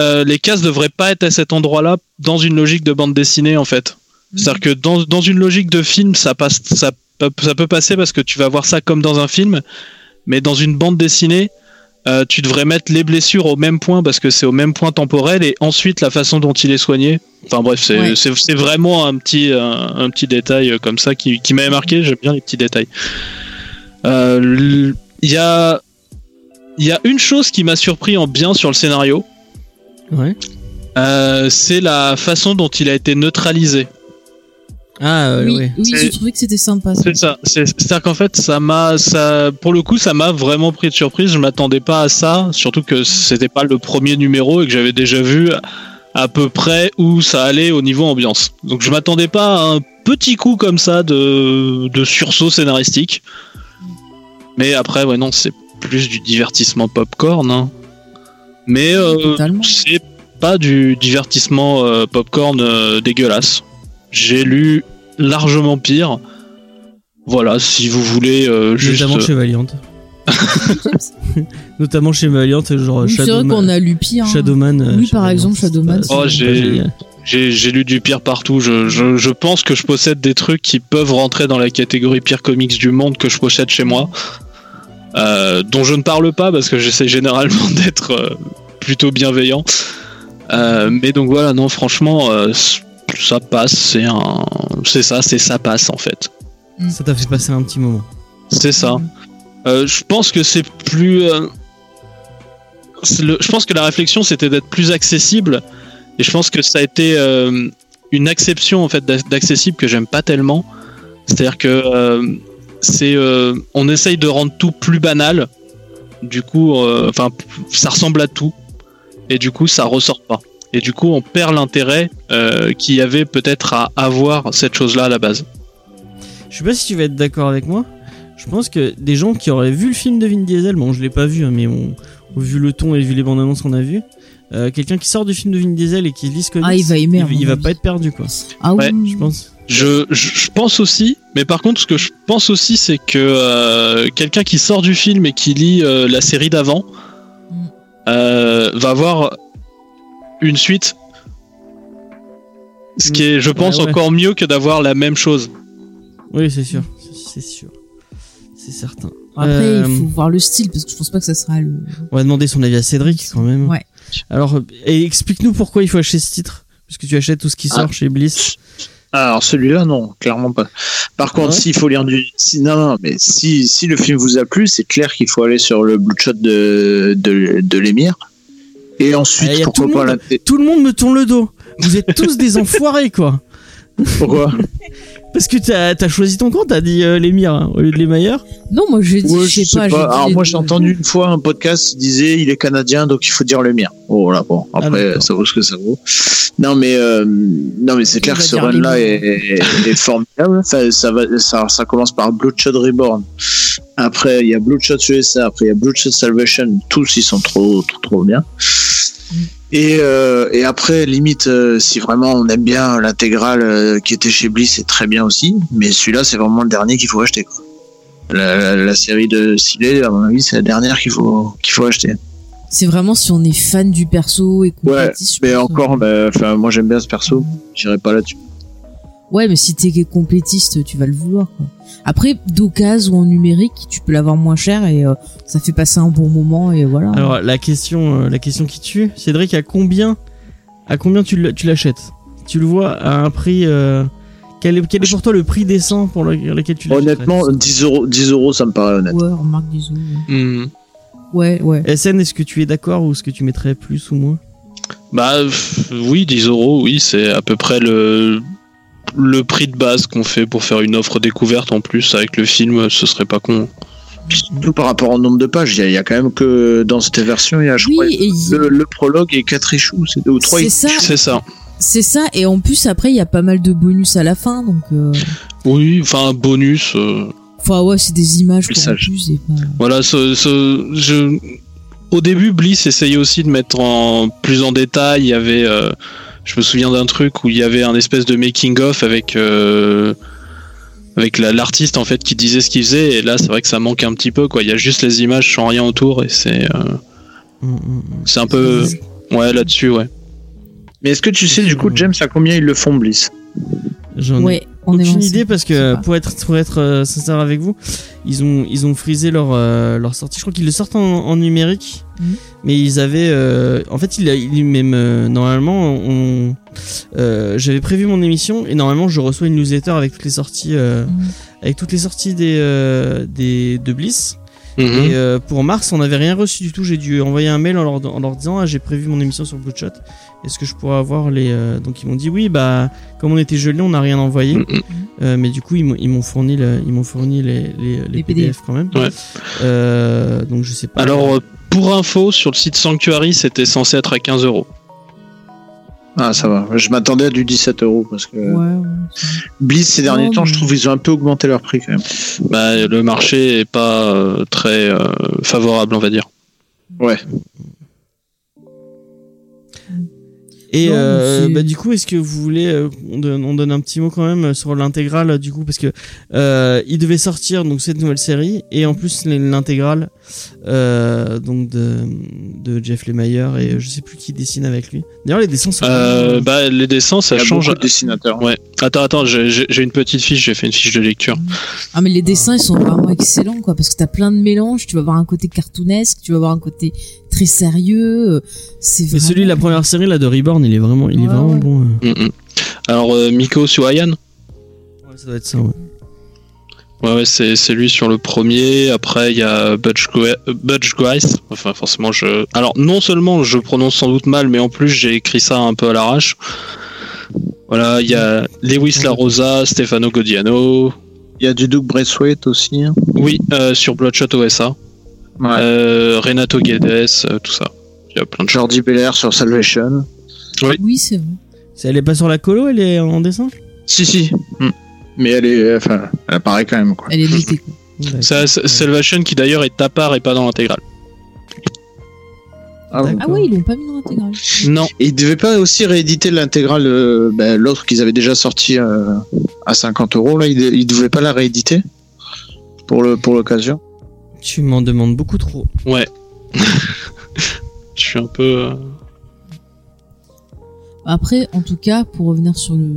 euh, les cases devraient pas être à cet endroit-là dans une logique de bande dessinée en fait. C'est-à-dire que dans, dans une logique de film, ça passe, ça, peut- ça peut passer parce que tu vas voir ça comme dans un film, mais dans une bande dessinée, euh, tu devrais mettre les blessures au même point parce que c'est au même point temporel et ensuite la façon dont il est soigné. Enfin bref, c'est,
Ouais.
vraiment un petit, un, un petit détail euh, comme ça qui, qui m'avait marqué. J'aime bien les petits détails. Euh, Il y a, il y a une chose qui m'a surpris en bien sur le scénario,
Ouais.
euh, c'est la façon dont il a été neutralisé.
Ah, euh,
Oui,
ouais.
oui j'ai trouvé que c'était sympa.
C'est ça. C'est- C'est-à-dire qu'en fait, ça m'a, ça, pour le coup, ça m'a vraiment pris de surprise. Je m'attendais pas à ça, surtout que c'était pas le premier numéro et que j'avais déjà vu à peu près où ça allait au niveau ambiance. Donc je m'attendais pas à un petit coup comme ça de, de sursaut scénaristique. Mais après, ouais, non, c'est plus du divertissement popcorn. Hein. Mais euh, c'est pas du divertissement euh, popcorn euh, dégueulasse. J'ai lu largement pire. Voilà, si vous voulez euh, juste.
Notamment chez Valiant. Notamment chez Valiant, genre
Oui, c'est vrai
Shadowman.
qu'on a lu pire. hein.
Shadowman.
Oui, par
Valiant,
exemple, Shadowman,
Oh, j'ai- lu du pire partout. Je, je, je pense que je possède des trucs qui peuvent rentrer dans la catégorie pire comics du monde que je possède chez moi. Euh, dont je ne parle pas parce que j'essaie généralement d'être euh, plutôt bienveillant. Euh, mais donc voilà, non, franchement, euh, ça passe. C'est un, c'est ça, c'est ça passe en fait.
Ça t'a fait passer un petit moment.
C'est ça. Euh, je pense que c'est plus. euh, le- je pense que la réflexion c'était d'être plus accessible. Et je pense que ça a été euh, une exception en fait d'ac- d'accessible que j'aime pas tellement. C'est-à-dire que euh, c'est, euh, on essaye de rendre tout plus banal. Du coup, euh, enfin, ça ressemble à tout. Et du coup, ça ressort pas. Et du coup, on perd l'intérêt euh, qu'il y avait peut-être à avoir cette chose-là à la base.
Je sais pas si tu vas être d'accord avec moi. Je pense que des gens qui auraient vu le film de Vin Diesel, bon, je l'ai pas vu, hein, mais on, vu le ton et vu les bandes annonces qu'on a vu. euh, Quelqu'un qui sort du film de Vin Diesel et qui lit ce comics,
Ah, il va aimer,
il,
mon
va pas être perdu quoi.
Ah
Ouais,
oui,
Je pense.
Je, je, pense aussi, mais par contre, ce que je pense aussi, c'est que euh, quelqu'un qui sort du film et qui lit euh, la série d'avant
Mm.
euh, va avoir une suite. Ce qui est, je pense,
Ouais, ouais.
encore mieux que d'avoir la même chose.
Oui, c'est sûr, c'est- sûr, c'est certain.
Après,
Euh,
il faut voir le style parce que je pense pas que ça sera le.
On va demander son avis à Cédric quand même.
Ouais.
Alors, explique-nous pourquoi il faut acheter ce titre, puisque tu achètes tout ce qui
Ah.
sort chez Bliss.
Alors celui-là, non, clairement pas. Par contre,
Ah ouais
s'il faut lire du, si, non, non, mais si, si le film vous a plu, c'est clair qu'il faut aller sur le Bloodshot de, de, de l'émir. Et ensuite,
Ah, tout
pourquoi pas
monde.
la
Tout le monde me tourne le dos. Vous êtes tous des enfoirés quoi.
Pourquoi
Parce que t'as as choisi ton camp, t'as dit euh, l'émir hein, au lieu de l'émailleur.
Non, moi j'ai dit,
Ouais,
je sais pas.
Alors
les
moi, j'ai entendu une fois un podcast qui disait il est canadien, donc il faut dire l'émir. Oh là, bon,
Ah,
après, ça vaut ce que ça vaut. Non, mais, euh, non, mais c'est clair que ce est, est, est formidable. Enfin, ça, va, ça, ça commence par Bloodshot Reborn. Après, il y a Bloodshot USA. Après, il y a Bloodshot Salvation. Tous, ils sont trop, trop, trop bien. Et, euh, et après, limite, euh, si vraiment on aime bien l'intégrale euh, qui était chez Bliss, c'est très bien aussi. Mais celui-là, c'est vraiment le dernier qu'il faut acheter. Quoi. La, la, la série de Silé, à mon avis, c'est la dernière qu'il faut, qu'il faut acheter.
C'est vraiment si on est fan du perso et qu'on
Ouais, Mais
pense,
encore, bah, moi j'aime bien ce perso. J'irai pas là-dessus.
Ouais, mais si t'es complétiste, tu vas le vouloir. Quoi. Après, d'occasion ou en numérique, tu peux l'avoir moins cher et euh, ça fait passer un bon moment et voilà.
Alors la question, euh, la question qui tue, Cédric, à combien, à combien tu l'achètes? Tu le vois à un prix. euh, quel, est, quel est pour toi le prix décent pour le- lequel tu l'achètes?
Honnêtement, 10 euros, 10 euros, ça me paraît honnête.
Ouais, remarque des autres.
Hmm.
Ouais, ouais.
SN, est-ce que tu es d'accord ou est-ce que tu mettrais plus ou moins?
Bah oui, 10 euros, oui, c'est à peu près le. Le prix de base qu'on fait pour faire une offre découverte en plus avec le film, ce serait pas con.
Surtout par rapport au nombre de pages, il y, a- il y a quand même que dans cette version, il y a, je crois,
Oui,
le, le prologue et quatre issues, c'est deux ou trois.
c'est ça,
C'est ça.
c'est ça. Et en plus, après, il y a pas mal de bonus à la fin, donc. Euh...
Oui, enfin bonus. euh,
Enfin, ouais, c'est des images pour plus. Et pas...
Voilà, ce, ce- je... au début, Bliss essayait aussi de mettre en plus en détail. Il y avait, euh, je me souviens d'un truc où il y avait un espèce de making of avec euh, avec la- l'artiste en fait qui disait ce qu'il faisait. Et là, c'est vrai que ça manque un petit peu. Quoi, il y a juste les images sans rien autour et c'est euh,
Mm, mm, mm.
c'est un peu ouais là-dessus, ouais.
Mais est-ce que tu sais du coup, James, à combien ils le font Bliss?
J'en ai
Ouais, on
aucune idée parce que pour être pour être euh, sincère avec vous, ils ont ils ont frisé leur euh, leur sortie. Je crois qu'ils le sortent en, en numérique,
Mhm.
mais ils avaient euh, en fait il a il même euh, normalement on euh, j'avais prévu mon émission et normalement je reçois une newsletter avec toutes les sorties euh,
Mhm.
avec toutes les sorties des des des de Bliss.
Mhm.
Et euh, pour mars, on n'avait rien reçu du tout. J'ai dû envoyer un mail en leur, en leur disant ah, j'ai prévu mon émission sur Bloodshot. Est-ce que je pourrais avoir les euh, donc ils m'ont dit oui bah comme on était gelé, on n'a rien envoyé.
Mhm.
Euh, mais du coup ils m'ont fourni le- ils m'ont fourni les les, les
Les
PDF,
PDF.
quand même.
Ouais.
Euh, donc je sais pas.
Alors euh, pour info, sur le site Sanctuary, c'était censé être à 15 euros.
Ah, ça va. Je m'attendais à du 17 euros parce que
Ouais, ouais.
Bliss ces derniers temps,
mais-
je trouve ils ont un peu augmenté leur prix quand même.
Bah, le marché est pas euh, très euh, favorable, on va dire.
Ouais.
Et
Non,
euh, bah, du coup, est-ce que vous voulez euh, on, donne, on donne un petit mot quand même sur l'intégrale du coup parce que euh, il devait sortir donc cette nouvelle série et en plus l'intégrale euh, donc de, de Jeff Lemire et je sais plus qui dessine avec lui. D'ailleurs les dessins sont
Euh, bah, les dessins, ça
Il y a
change.
de dessinateurs.
Ouais. Attends, attends, j'ai une petite fiche, j'ai fait une fiche de lecture.
Ah mais les dessins ils sont vraiment excellents quoi parce que t'as plein de mélanges, tu vas avoir un côté cartoonesque, tu vas avoir un côté très sérieux, euh, c'est
Mais
vraiment...
celui de la première série là de Reborn, il est vraiment il est vraiment
ouais.
bon. euh.
Mm, mm. Alors, euh, Miko Suayan,
Ouais, ça doit être ça. Ouais.
ouais, ouais, c'est c'est lui sur le premier. Après, il y a Butch, Butch Grice. Enfin, forcément, je. Alors, non seulement je prononce sans doute mal, mais en plus, j'ai écrit ça un peu à l'arrache. Voilà, il y a Lewis La Rosa, Stefano Godiano.
Il y a du Doug Braithwaite aussi. hein.
Oui, euh, sur Bloodshot OSA.
Ouais.
Euh, Renato Guedes, euh, tout ça. Il y a plein de choses.
Jordi Belair sur Salvation.
Oui c'est vrai.
C'est- Elle est pas sur la colo, elle est en dessin?
Si, si. Hmm. Mais elle est, enfin, elle apparaît quand même quoi.
Elle est
Salvation qui d'ailleurs est à part et pas dans l'intégrale.
Ah.
Ah ouais ils l'ont pas mis dans l'intégrale.
Non.
Ils devaient pas aussi rééditer l'intégrale, euh, ben, l'autre qu'ils avaient déjà sorti euh, à 50 euros là, ils, ils devaient pas la rééditer? Pour le pour l'occasion?
Tu m'en demandes beaucoup trop.
Ouais. Je suis un peu. euh,
Après, en tout cas, pour revenir sur le,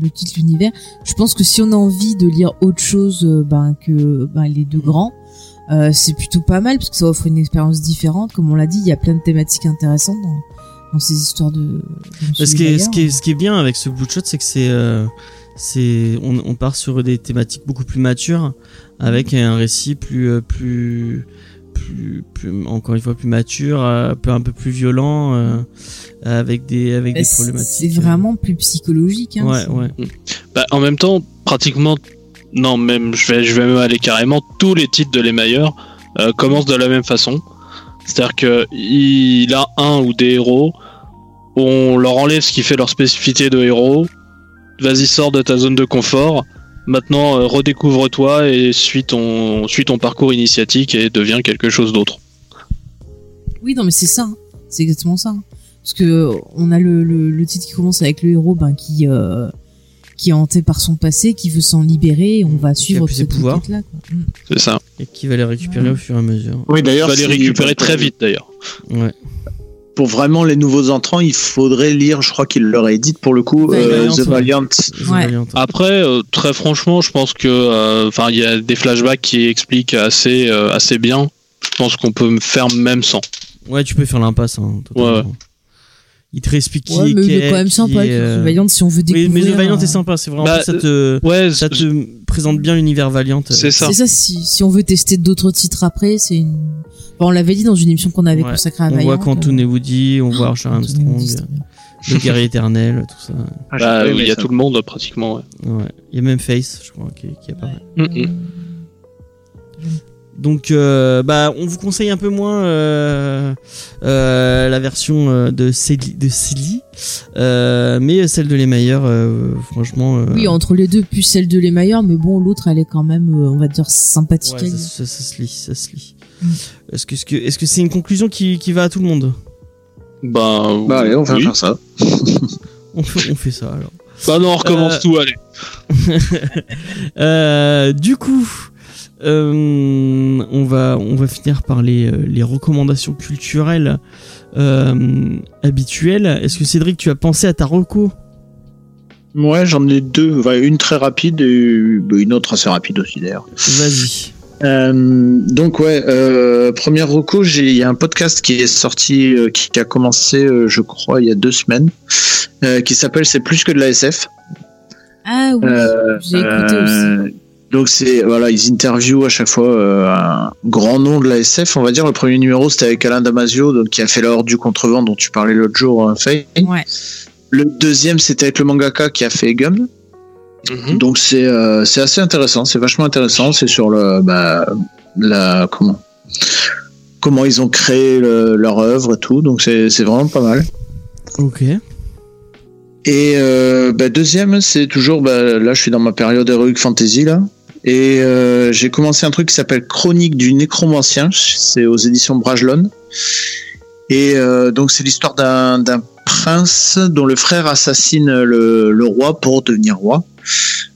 le titre l'univers, je pense que si on a envie de lire autre chose ben, que ben, les deux grands, euh, c'est plutôt pas mal parce que ça offre une expérience différente. Comme on l'a dit, il y a plein de thématiques intéressantes dans, dans ces histoires de.
Ce qui, est, ce, qui est, ce qui est bien avec ce Bloodshot, c'est que c'est, euh, c'est, on, on part sur des thématiques beaucoup plus matures, avec un récit plus, euh, plus, plus, plus- encore une fois plus mature, un peu un peu plus violent, euh, avec des, avec
Bah,
des problématiques.
C'est vraiment plus psychologique. Hein,
Ouais, ouais.
Bah, en même temps, pratiquement. Non, même, je vais, je vais même aller carrément. Tous les titres de Les euh, commencent de la même façon. C'est-à-dire que il a un ou des héros. On leur enlève ce qui fait leur spécificité de héros. Vas-y, sors de ta zone de confort. Maintenant, euh, redécouvre-toi et suis ton, suis ton parcours initiatique et deviens quelque chose d'autre.
Oui, non, mais c'est ça. hein. C'est exactement ça. hein. Parce que euh, on a le, titre qui commence avec le héros ben, qui, qui est hanté par son passé, qui veut s'en libérer, et on va suivre cette quoi. Mm.
C'est ça.
Et qui va les récupérer au fur et à mesure.
Oui, d'ailleurs,
vas les récupérer très vite d'ailleurs.
Ouais.
Pour vraiment les nouveaux entrants, il faudrait lire, je crois qu'il le réédite pour le coup,
Valiant,
euh. The Valiant.
Ouais.
Après, euh, très franchement, je pense que, euh, enfin, il y a des flashbacks qui expliquent assez, euh, assez bien. Je pense qu'on peut me faire même sans.
Ouais, tu peux faire l'impasse. Hein.
Ouais,
Il te réexplique qui
Ouais,
est
mais il est quand même sympa.
euh,
The Valiant, si on veut
Oui,
découvrir.
mais The Valiant
euh,
est sympa. C'est vraiment
Bah,
ça te,
Ouais,
ça te présente bien l'univers Valiant.
c'est ça.
C'est ça, si, si on veut tester d'autres titres après, c'est une. Bon, on l'avait dit dans une émission qu'on avait
Ouais.
consacrée à
On
Valiant.
voit Quantum et Woody, on voit Archer Armstrong. Le guerrier éternel, tout ça.
Ah,
Bah, oui, il y a
ça.
tout le monde pratiquement. Ouais.
Ouais. Il y a même Face, je crois, qui, qui apparaît.
Mm, mm.
Donc, euh, bah, on vous conseille un peu moins euh, euh, la version euh, de Célie, de Célie, euh, mais celle de Lemayer, euh, franchement. euh,
Oui, entre les deux, plus celle de Lemayer, mais bon, l'autre, elle est quand même, euh, on va dire, sympathique.
ouais, ça,
lire.
ça- ça se lit, ça se lit.
Mm.
Est-ce que est-ce que est-ce que c'est une conclusion qui, qui va à tout le monde?
Bah,
Bah allez, on va
oui.
faire ça.
on fait, on fait ça alors.
Bah non, on recommence
Euh,
tout, allez.
Euh, du coup, euh, on va on va finir par les, euh, les recommandations culturelles euh, habituelles. Est-ce que Cédric, tu as pensé à ta reco?
Ouais, j'en ai deux. Ouais, une très rapide et une autre assez rapide aussi d'ailleurs.
Vas-y.
Euh, donc ouais, euh, première reco, j'ai il y a un podcast qui est sorti, euh, qui, qui a commencé, euh, je crois, il y a deux semaines, euh, qui s'appelle C'est plus que de la SF.
Ah oui,
Euh,
j'ai écouté
euh,
aussi.
Donc c'est voilà, ils interviewent à chaque fois euh, un grand nom de la SF. On va dire le premier numéro c'était avec Alain Damasio, donc qui a fait la Horde du contrevent dont tu parlais l'autre jour, euh, Faye.
Ouais.
Le deuxième c'était avec le mangaka qui a fait Gum.
Mhm.
Donc c'est euh, c'est assez intéressant, c'est vachement intéressant. C'est sur le bah, la comment comment ils ont créé le- leur œuvre et tout. Donc c'est c'est vraiment pas mal.
Ok.
Et euh, bah, deuxième, c'est toujours bah, là, je suis dans ma période Heroic Fantasy là, et euh, j'ai commencé un truc qui s'appelle Chronique du Nécromancien. C'est aux éditions Bragelonne. Et euh, donc c'est l'histoire d'un prince dont le frère assassine le, le roi pour devenir roi.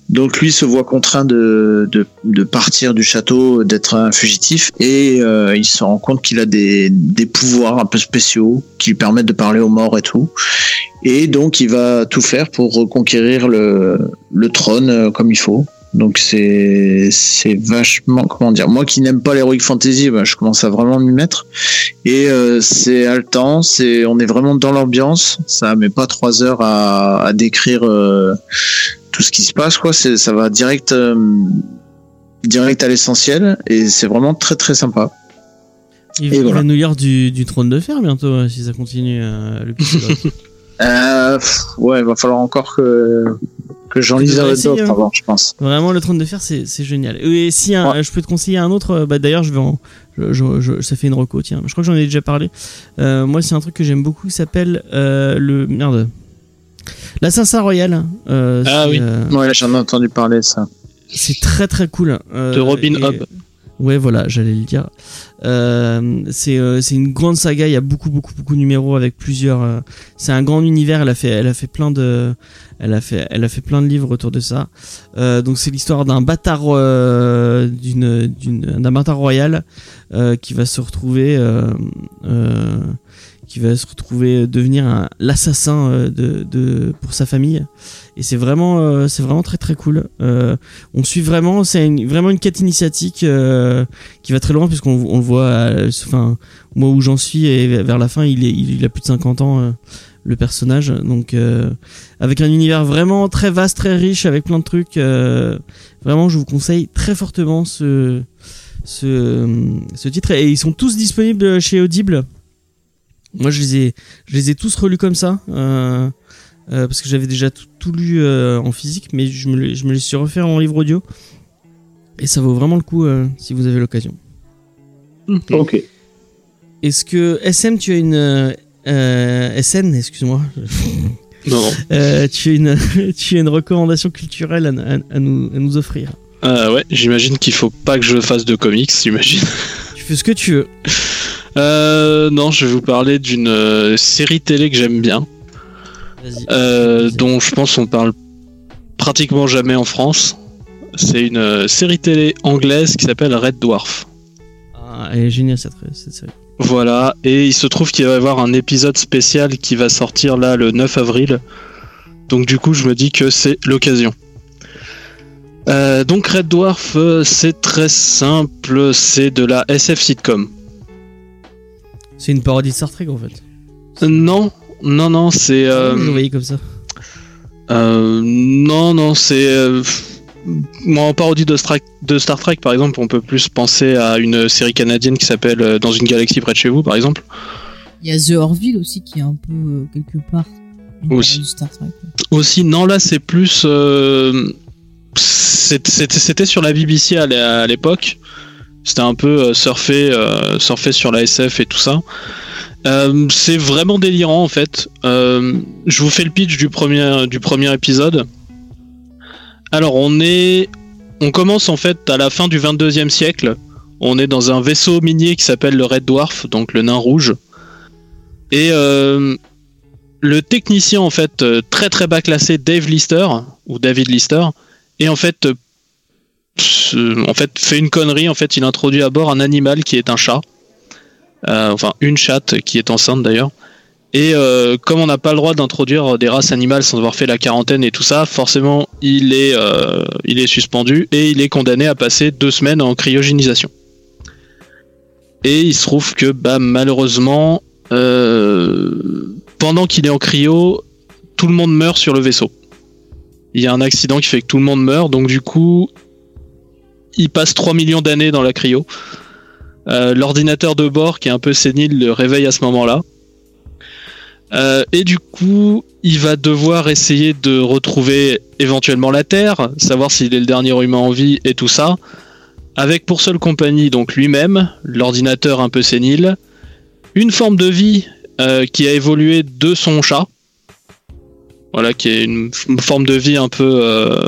Donc lui se voit contraint de, de, de partir du château, d'être un fugitif, et euh, il se rend compte qu'il a des, des pouvoirs un peu spéciaux qui lui permettent de parler aux morts et tout. Et donc il va tout faire pour reconquérir le, le trône euh, comme il faut. Donc c'est c'est vachement comment dire. Moi qui n'aime pas l'heroic fantasy, bah, je commence à vraiment m'y mettre. Et euh, c'est haletant, c'est on est vraiment dans l'ambiance. Ça met pas trois heures à, à décrire euh, tout ce qui se passe quoi. C'est ça va direct euh, direct à l'essentiel et c'est vraiment très très sympa.
Il,
Et
il
voilà.
va nous lire du, du trône de fer bientôt euh, si ça continue le.
Euh, pff, ouais, il va falloir encore que que j'en
essayer,
d'autres
hein.
avant, je pense.
Vraiment, le trône de fer, c'est c'est génial. Et si un-
Ouais.
je peux te conseiller un autre, euh, bah d'ailleurs, je vais en, je, je- je- ça fait une reco, tiens. Je crois que j'en ai déjà parlé. Euh, moi, c'est un truc que j'aime beaucoup qui s'appelle euh, le merde, l'assassin royal. Euh,
Ah oui.
euh,
Ouais, j'en ai entendu parler ça.
c'est très très cool. Euh,
De Robin
et-
Hobb.
Ouais, voilà, j'allais le dire. Euh, c'est euh, une grande saga. Il y a beaucoup beaucoup beaucoup de numéros avec plusieurs. euh, c'est un grand univers. Elle a fait elle a fait plein de elle a fait elle a fait plein de livres autour de ça. Euh, donc c'est l'histoire d'un bâtard euh, d'une d'un bâtard royal qui va se retrouver qui va se retrouver devenir un- l'assassin euh, de, pour sa famille. Et c'est vraiment euh, très très cool. Euh, on suit vraiment c'est vraiment une quête initiatique euh, qui va très loin puisqu'on on le voit moi où j'en suis et vers la fin il a plus de 50 ans euh, le personnage. Donc euh, avec un univers vraiment très vaste très riche avec plein de trucs euh, vraiment je vous conseille très fortement ce titre. Et ils sont tous disponibles chez Audible moi je les ai je les ai tous relus comme ça euh, euh, parce que j'avais déjà tout, tout lu euh, en physique mais je me, les- je me les suis refait en livre audio et ça vaut vraiment le coup euh, si vous avez l'occasion
Ok.
est-ce que SM tu as une SN excuse-moi
Non, non.
Euh, tu as une tu as une recommandation culturelle à, à- à nous, à nous offrir
Euh, ouais, j'imagine qu'il faut pas que je fasse de comics, j'imagine.
tu fais ce que tu veux
Euh, non, je vais vous parler d'une euh, série télé que j'aime bien,
vas-y
euh, dont je pense on parle pratiquement jamais en France. C'est une euh, série télé anglaise qui s'appelle Red Dwarf.
ah, elle est géniale cette, cette série
Voilà, et il se trouve qu'il va y avoir un épisode spécial qui va sortir là le 9 avril. Donc du coup, je me dis que c'est l'occasion. Euh, donc Red Dwarf, c'est très simple, c'est de la SF sitcom.
C'est une parodie de Star Trek en fait
Euh, non, non, non, c'est... euh,
vous le voyez comme ça
euh, non, non, c'est... euh, moi, en parodie de, Stra- de Star Trek, par exemple, on peut plus penser à une série canadienne qui s'appelle Dans une galaxie près de chez vous, par exemple.
Il y a The Orville aussi qui est un peu euh, quelque part
Aussi.
Star Trek.
Aussi, non, là, c'est plus. euh, C'était sur la BBC à l'époque. C'était un peu euh, euh, surfé sur la SF et tout ça. Euh, c'est vraiment délirant en fait. Je vous fais le pitch du premier, épisode. Alors on est, on commence en fait à la fin du 22e siècle. On est dans un vaisseau minier qui s'appelle le Red Dwarf, donc le nain rouge. Et le technicien en fait très très bas classé Dave Lister ou David Lister et en fait en fait fait une connerie en fait il introduit à bord un animal qui est un chat. Euh, enfin une chatte qui est enceinte d'ailleurs. Et euh, comme on n'a pas le droit d'introduire des races animales sans avoir fait la quarantaine et tout ça forcément il est euh, il est suspendu et il est condamné à passer deux semaines en cryogénisation. Et il se trouve que bah malheureusement pendant qu'il est en cryo, tout le monde meurt sur le vaisseau. Il y a un accident qui fait que tout le monde meurt, donc du coup, il passe 3 millions d'années dans la cryo. Euh, L'ordinateur de bord, qui est un peu sénile, le réveille à ce moment-là. Euh, et du coup, il va devoir essayer de retrouver éventuellement la Terre, savoir s'il est le dernier humain en vie et tout ça, avec pour seule compagnie donc lui-même, l'ordinateur un peu sénile, une forme de vie euh, qui a évolué de son chat. Voilà, qui est une forme de vie un peu,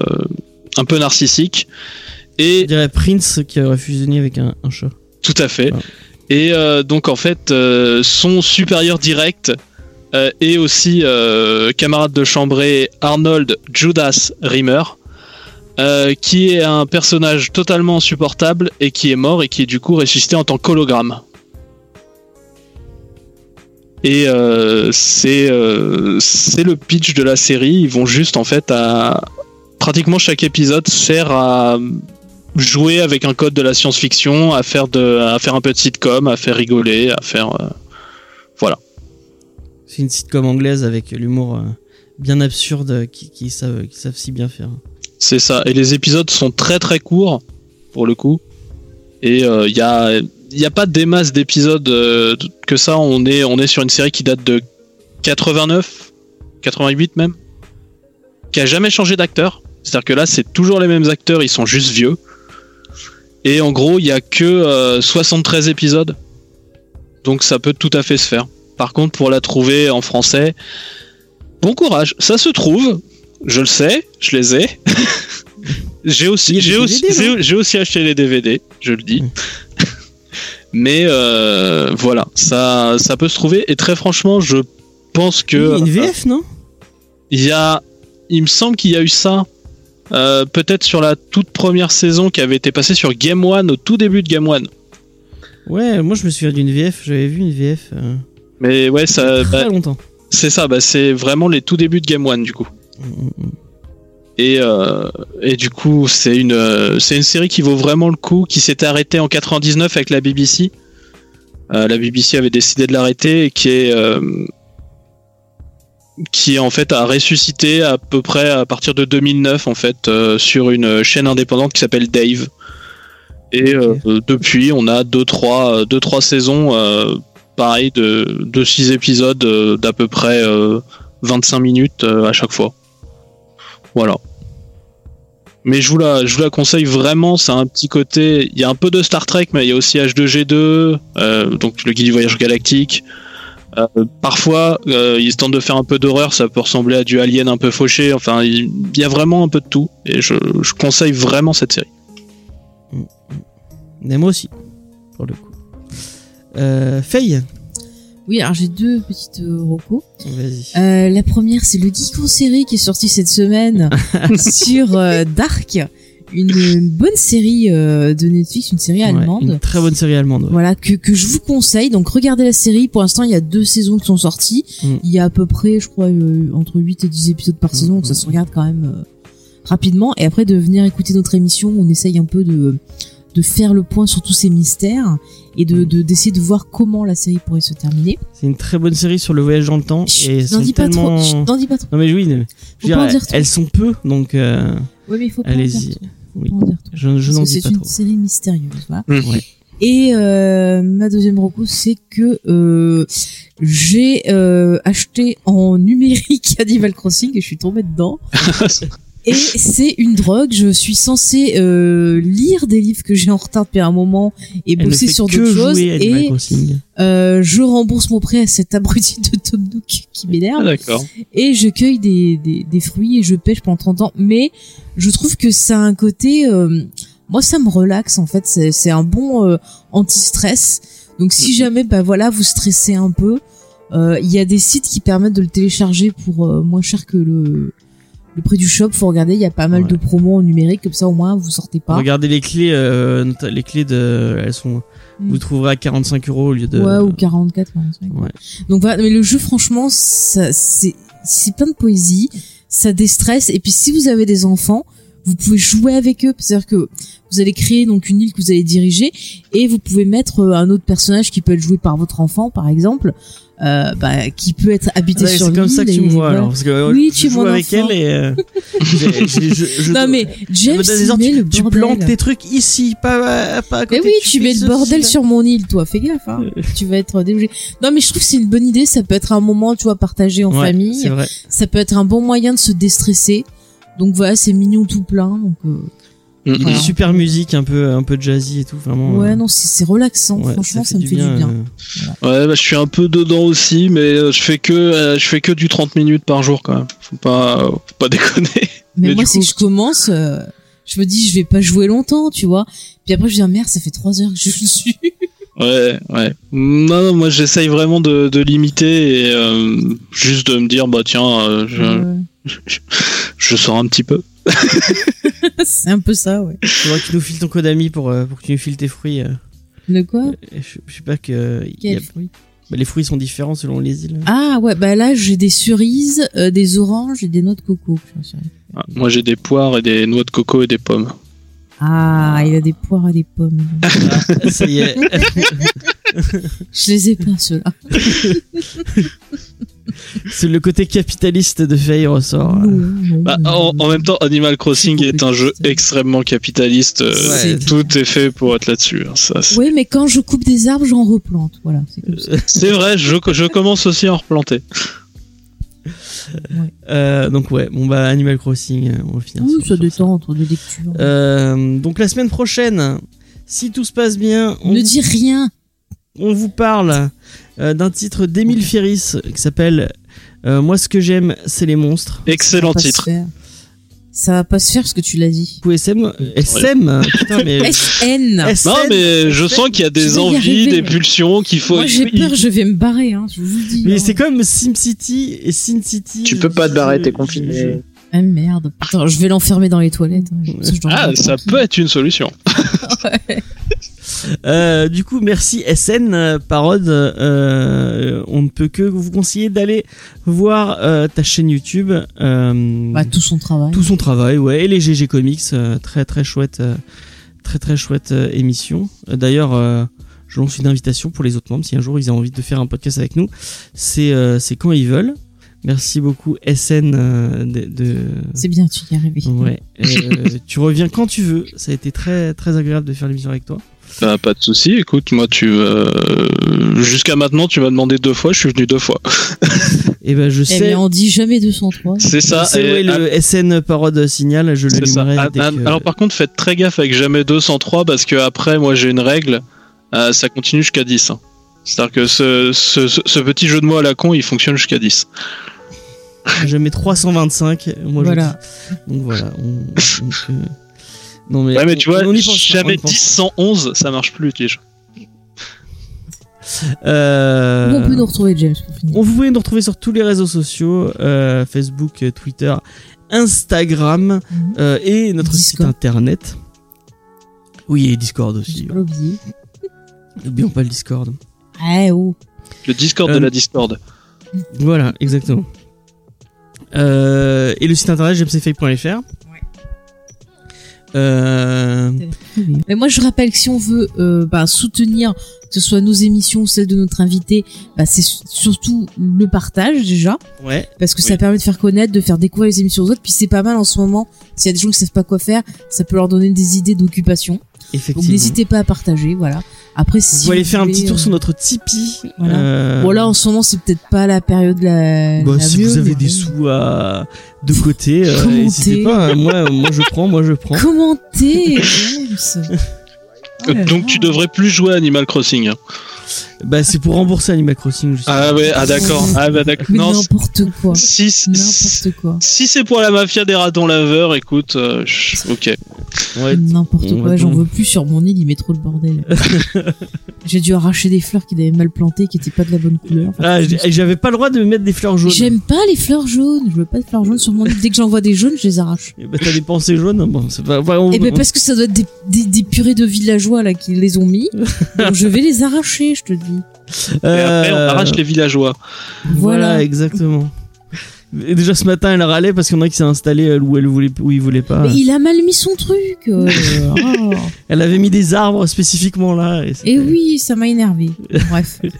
un peu narcissique.
Je
Et
dirais Prince qui aurait fusionné avec un, un chat.
tout à fait. Et euh, donc en fait, euh, son supérieur direct euh, est aussi euh, camarade de chambrée Arnold Judas Rimmer, qui est un personnage totalement insupportable et qui est mort et qui est du coup ressuscité en tant qu'hologramme. Et c'est c'est le pitch de la série. Ils vont juste en fait à pratiquement chaque épisode sert à jouer avec un code de la science-fiction, à faire de à faire un peu de sitcom, à faire rigoler, à faire euh,
C'est une sitcom anglaise avec l'humour euh, bien absurde qui, qui savent, qui savent si bien faire.
c'est ça. Et les épisodes sont très très courts pour le coup. Et il y a y a pas des masses d'épisodes euh, que ça. On est on est sur une série qui date de 89, 88 même, qui a jamais changé d'acteur. C'est-à-dire que là, c'est toujours les mêmes acteurs, ils sont juste vieux. Et en gros, il y a que euh, 73 épisodes. Donc ça peut tout à fait se faire. Par contre, pour la trouver en français, bon courage. Ça se trouve, je le sais, je les ai. j'ai aussi, j'ai j'ai- acheté les DVD, je le dis. Mais euh, voilà, ça, ça peut se trouver. Et très franchement, je pense que
une VF, non?
il y a, il me semble qu'il y a eu ça. Euh, peut-être sur la toute première saison qui avait été passée sur Game One au tout début de Game One.
Ouais, moi je me souviens d'une VF, j'avais vu une VF euh,
Mais ouais, ça,
très
bah,
longtemps.
c'est ça, bah, c'est vraiment les tout débuts de Game One du coup.
Mm, mm, mm.
Et, euh, et du coup, c'est une, c'est une série qui vaut vraiment le coup, qui s'était arrêtée en 99 avec la BBC. La BBC avait décidé de l'arrêter et qui est, qui en fait a ressuscité à peu près à partir de 2009 en fait euh, sur une chaîne indépendante qui s'appelle Dave. Et euh, euh, depuis, on a deux trois, deux, trois saisons, euh, pareil de, de six épisodes d'à peu près euh, 25 minutes à chaque fois. Voilà. Mais je vous la, je vous la conseille vraiment. C'est un petit côté. Il y a un peu de Star Trek, mais il y a aussi H2G2, euh, donc le guide du voyage galactique. Euh, parfois, euh, ils tentent de faire un peu d'horreur. Ça peut ressembler à du Alien un peu fauché. Enfin, il y a vraiment un peu de tout. Et je, je conseille vraiment cette série.
Mais moi aussi, pour le coup. Euh, Faye
Oui, alors j'ai deux petites euh, recos.
Vas-y.
Euh, la première, c'est le Geek en série qui est sorti cette semaine sur euh, Dark, une bonne série euh, de Netflix, une série
Ouais,
allemande.
une très bonne série allemande. ouais.
Voilà que que je vous conseille. Donc regardez la série. Pour l'instant, il y a deux saisons qui sont sorties.
Mm.
Il y a à peu près, je crois, euh, entre 8 et 10 épisodes par saison. Donc ça se regarde quand même euh, rapidement. Et après de venir écouter notre émission, on essaye un peu de de faire le point sur tous ces mystères et de de- d'essayer de voir comment la série pourrait se terminer.
C'est une très bonne série sur le voyage dans le temps.
Chut,
et
N'en dis pas
tellement...
trop. chut, N'en dis pas trop.
Non mais oui, mais, je
pas
elles sont peu, donc euh,
Ouais, mais il faut pas
allez-y.
Trop. Faut
Oui.
pas trop.
Je, je n'en dis
c'est
pas
une
trop.
série mystérieuse. Voilà.
Ouais.
Et euh, ma deuxième recours, c'est que euh, j'ai euh, acheté en numérique Animal Crossing et je suis tombée dedans. Et c'est une drogue. Je suis censée euh, lire des livres que j'ai en retard depuis un moment et
Elle
bosser sur d'autres choses. Et euh, je rembourse mon prêt à cet abruti de Tom Nook qui
Ah,
m'énerve.
d'accord.
et je cueille des, des, des fruits et je pêche pendant 30 ans. Mais je trouve que ça a un côté... euh, moi, ça me relaxe en fait. C'est c'est un bon euh, anti-stress. Donc si jamais, bah voilà, vous stressez un peu, euh, il y a des sites qui permettent de le télécharger pour euh, moins cher que le le prix du shop. Faut regarder, il y a pas mal
Ouais.
de promos en numérique comme ça au moins vous sortez pas.
Regardez les clés, euh, les clés de, elles sont,
Mm.
vous trouverez à 45 euros au lieu de.
Ouais, ou 44, 45.
Ouais.
Donc voilà, mais le jeu, franchement, ça, c'est, c'est plein de poésie, ça déstresse, et puis si vous avez des enfants, vous pouvez jouer avec eux, c'est-à-dire que vous allez créer donc une île que vous allez diriger, et vous pouvez mettre euh, un autre personnage qui peut être joué par votre enfant, par exemple, euh, bah, qui peut être habité
Ouais,
sur
c'est
l'île.
comme ça que tu me vois
voilà.
alors parce que euh,
Oui,
je
tu
joue avec
enfant.
elle et euh, j'ai- je, je-
Non mais James, met le
tu, tu plantes tes trucs ici, pas pas à côté.
Mais oui, tu mets le bordel sur mon île, toi. Fais gaffe, hein. tu vas être débouché. Non, mais je trouve que c'est une bonne idée. Ça peut être un moment, tu vois, partagé en
Ouais,
famille.
C'est vrai.
Ça peut être un bon moyen de se déstresser. Donc voilà, c'est mignon tout plein. Donc euh,
Mm, mm.
super musique un peu un peu jazzy et tout vraiment.
ouais,
euh,
non, c'est c'est relaxant.
ouais,
Franchement, ça,
fait
me fait du bien.
euh,
Ouais, bah, je suis un peu dedans aussi, mais euh, je fais que euh, je fais que du 30 minutes par jour quand même. Faut pas faut pas déconner.
Mais,
Mais
moi, c'est
coup-
que je commence. euh, je me dis, je vais pas jouer longtemps, tu vois. Puis après, je dis, ah, merde, ça fait trois heures que je joue dessus.
Ouais, ouais. Non, non, moi j'essaye vraiment de, de limiter et euh, juste de me dire bah tiens, euh, je, je, je sors un petit peu.
c'est un peu ça, ouais.
Faudrait que tu nous files ton code ami pour euh, pour que tu nous files tes fruits. euh.
De quoi
je, je sais pas que il y a-
Quel fruit
bah, les fruits sont différents selon les îles.
Ah ouais, bah là, j'ai des cerises, euh, des oranges et des noix de coco. Je me suis-
Ah, Moi j'ai des poires et des noix de coco et des pommes.
Ah, il a des poires et des pommes.
Ah, ça y est.
Je les ai pas, ceux-là.
C'est le côté capitaliste de Faye ressort.
Non, non,
Bah, en, même temps, Animal Crossing est un jeu extrêmement capitaliste. euh. Tout est fait pour être là-dessus. hein,
Oui, mais quand je coupe des arbres, j'en replante. Voilà, c'est
vrai, je, je commence aussi à en replanter.
Euh, donc ouais, bon bah Animal Crossing, euh, on va finir.
Oui,
sur-
ça détend entre deux lectures.
Euh, donc la semaine prochaine, si tout se passe bien, on,
ne dis rien.
On vous parle euh, d'un titre d'Emile Ferris qui s'appelle euh, Moi ce que j'aime, c'est les monstres.
Excellent
Ça
titre.
Ça va pas se faire parce que tu l'as dit.
Vous SM, SM, putain mais
SN.
SN.
Non, mais je sens qu'il y a des envies,
arriver.
des pulsions qu'il faut.
Moi, j'ai peur, je vais me barrer, hein. Je vous le dis.
Mais
hein.
c'est comme SimCity et Sin City.
Tu peux pas te barrer, t'es
Je-
confiné.
Ah merde. Putain, je vais l'enfermer dans les toilettes. hein.
Ah, ça peut être une solution.
Euh, du coup, merci SN Parode. Euh, on ne peut que vous conseiller d'aller voir euh, ta chaîne YouTube. euh,
Bah, tout son travail.
tout son travail, ouais, et les GG Comics, très très chouette, très très chouette émission. D'ailleurs, je lance une invitation pour les autres membres si un jour ils ont envie de faire un podcast avec nous. C'est euh, quand ils veulent. Merci beaucoup SN euh, de, de-
C'est bien, tu y es arrivé.
Ouais, Euh, tu reviens quand tu veux. Ça a été très très agréable de faire l'émission avec toi.
Bah, pas de souci. Écoute, moi, tu euh, jusqu'à maintenant, tu m'as demandé deux fois. Je suis venu deux fois.
Et ben je
Eh
sais.
bien, on dit jamais 203.
C'est ça.
je sais
et-
où est le SN parode signal, je le
C'est ça.
limerai
Ah, ah,
que-
Alors par contre, faites très gaffe avec jamais 203 parce que après, moi j'ai une règle, euh, ça continue jusqu'à 10. hein. C'est-à-dire que ce, ce, ce- ce petit jeu de mots à la con, il fonctionne jusqu'à 10.
je mets 325. Moi, je
Voilà.
dis. Donc voilà. on- euh, Non mais,
Ouais, mais tu vois,
on y pense pas, on
jamais
y pense
10, 111, ça marche plus déjà.
Euh,
Où on peut nous retrouver, James, pour finir.
on- vous pouvez nous retrouver sur tous les réseaux sociaux euh, Facebook, euh, Twitter, Instagram
Mhm.
euh, et notre
Discord.
site internet. Oui, et Discord aussi.
oublié.
N'oublions pas le Discord.
Ah, oh.
Le Discord
Euh,
de la Discord.
Voilà, exactement. Euh, et le site internet jmcfake.fr. Euh,
Mais moi, je rappelle que si on veut euh, bah, soutenir, que ce soit nos émissions ou celles de notre invité, bah, c'est su- surtout le partage déjà,
ouais.
parce que ça permet de faire connaître, de faire découvrir les émissions aux autres. Puis c'est pas mal en ce moment. S'il y a des gens qui savent pas quoi faire, ça peut leur donner des idées d'occupation.
Effectivement.
Donc n'hésitez pas à partager, voilà. Après, si
vous allez faire un petit tour
euh,
sur notre Tipeee.
voilà.
Euh,
Bon là, en ce moment, c'est peut-être pas la période la.
bah,
la
si
mieux,
vous avez des sous à de côté, euh,
Commentez.
n'hésitez pas. hein. Moi, moi je prends, moi je prends.
Commentez, James. Oh là
Donc tu devrais plus jouer à Animal Crossing. hein.
Bah c'est pour rembourser Animal Crossing. Sais.
Ah ouais, ah d'accord. Ah bah d'accord.
N'importe quoi.
si,
quoi.
si c'est pour la mafia des ratons laveurs, écoute, euh, ok.
Ouais.
N'importe quoi, j'en veux plus sur mon île, il met trop le bordel. J'ai dû arracher des fleurs qui avaient mal plantées, qui étaient pas de la bonne couleur. Enfin,
Ah, j'avais pas le droit de mettre des fleurs jaunes.
J'aime pas les fleurs jaunes, je veux pas de fleurs jaunes sur mon île. Dès que j'en vois des jaunes, je les arrache.
Eh Bah t'as des pensées jaunes. Bon, c'est pas. enfin, on-
Et ben parce que ça doit être des, des, des purées de villageois là qui les ont mis. Donc je vais les arracher, je te dis.
Et après, on
Euh,
arrache les villageois.
Voilà,
Voilà.
exactement. Et déjà ce matin, elle râlait parce qu'il y en a qui s'est installé euh, où elle voulait, où il voulait pas.
Mais il a mal mis son truc. euh, oh.
Elle avait mis des arbres spécifiquement là. Et,
oui, ça m'a énervé. Bref.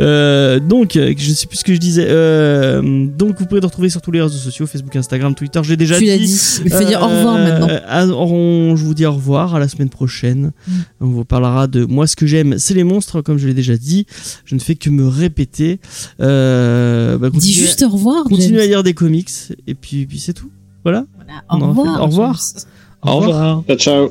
Euh, donc, je sais plus ce que je disais. Euh, donc, vous pouvez nous retrouver sur tous les réseaux sociaux Facebook, Instagram, Twitter. J'ai déjà
tu l'as
dit.
dit. Il faut dire au revoir maintenant.
à- on- je vous dis au revoir à la semaine prochaine.
Mm.
On vous parlera de moi ce que j'aime, c'est les monstres, comme je l'ai déjà dit. Je ne fais que me répéter. Bah,
Dis juste au revoir.
continuez Des comics et puis, puis c'est tout. Voilà.
Au revoir.
au revoir.
Au revoir.
Ciao,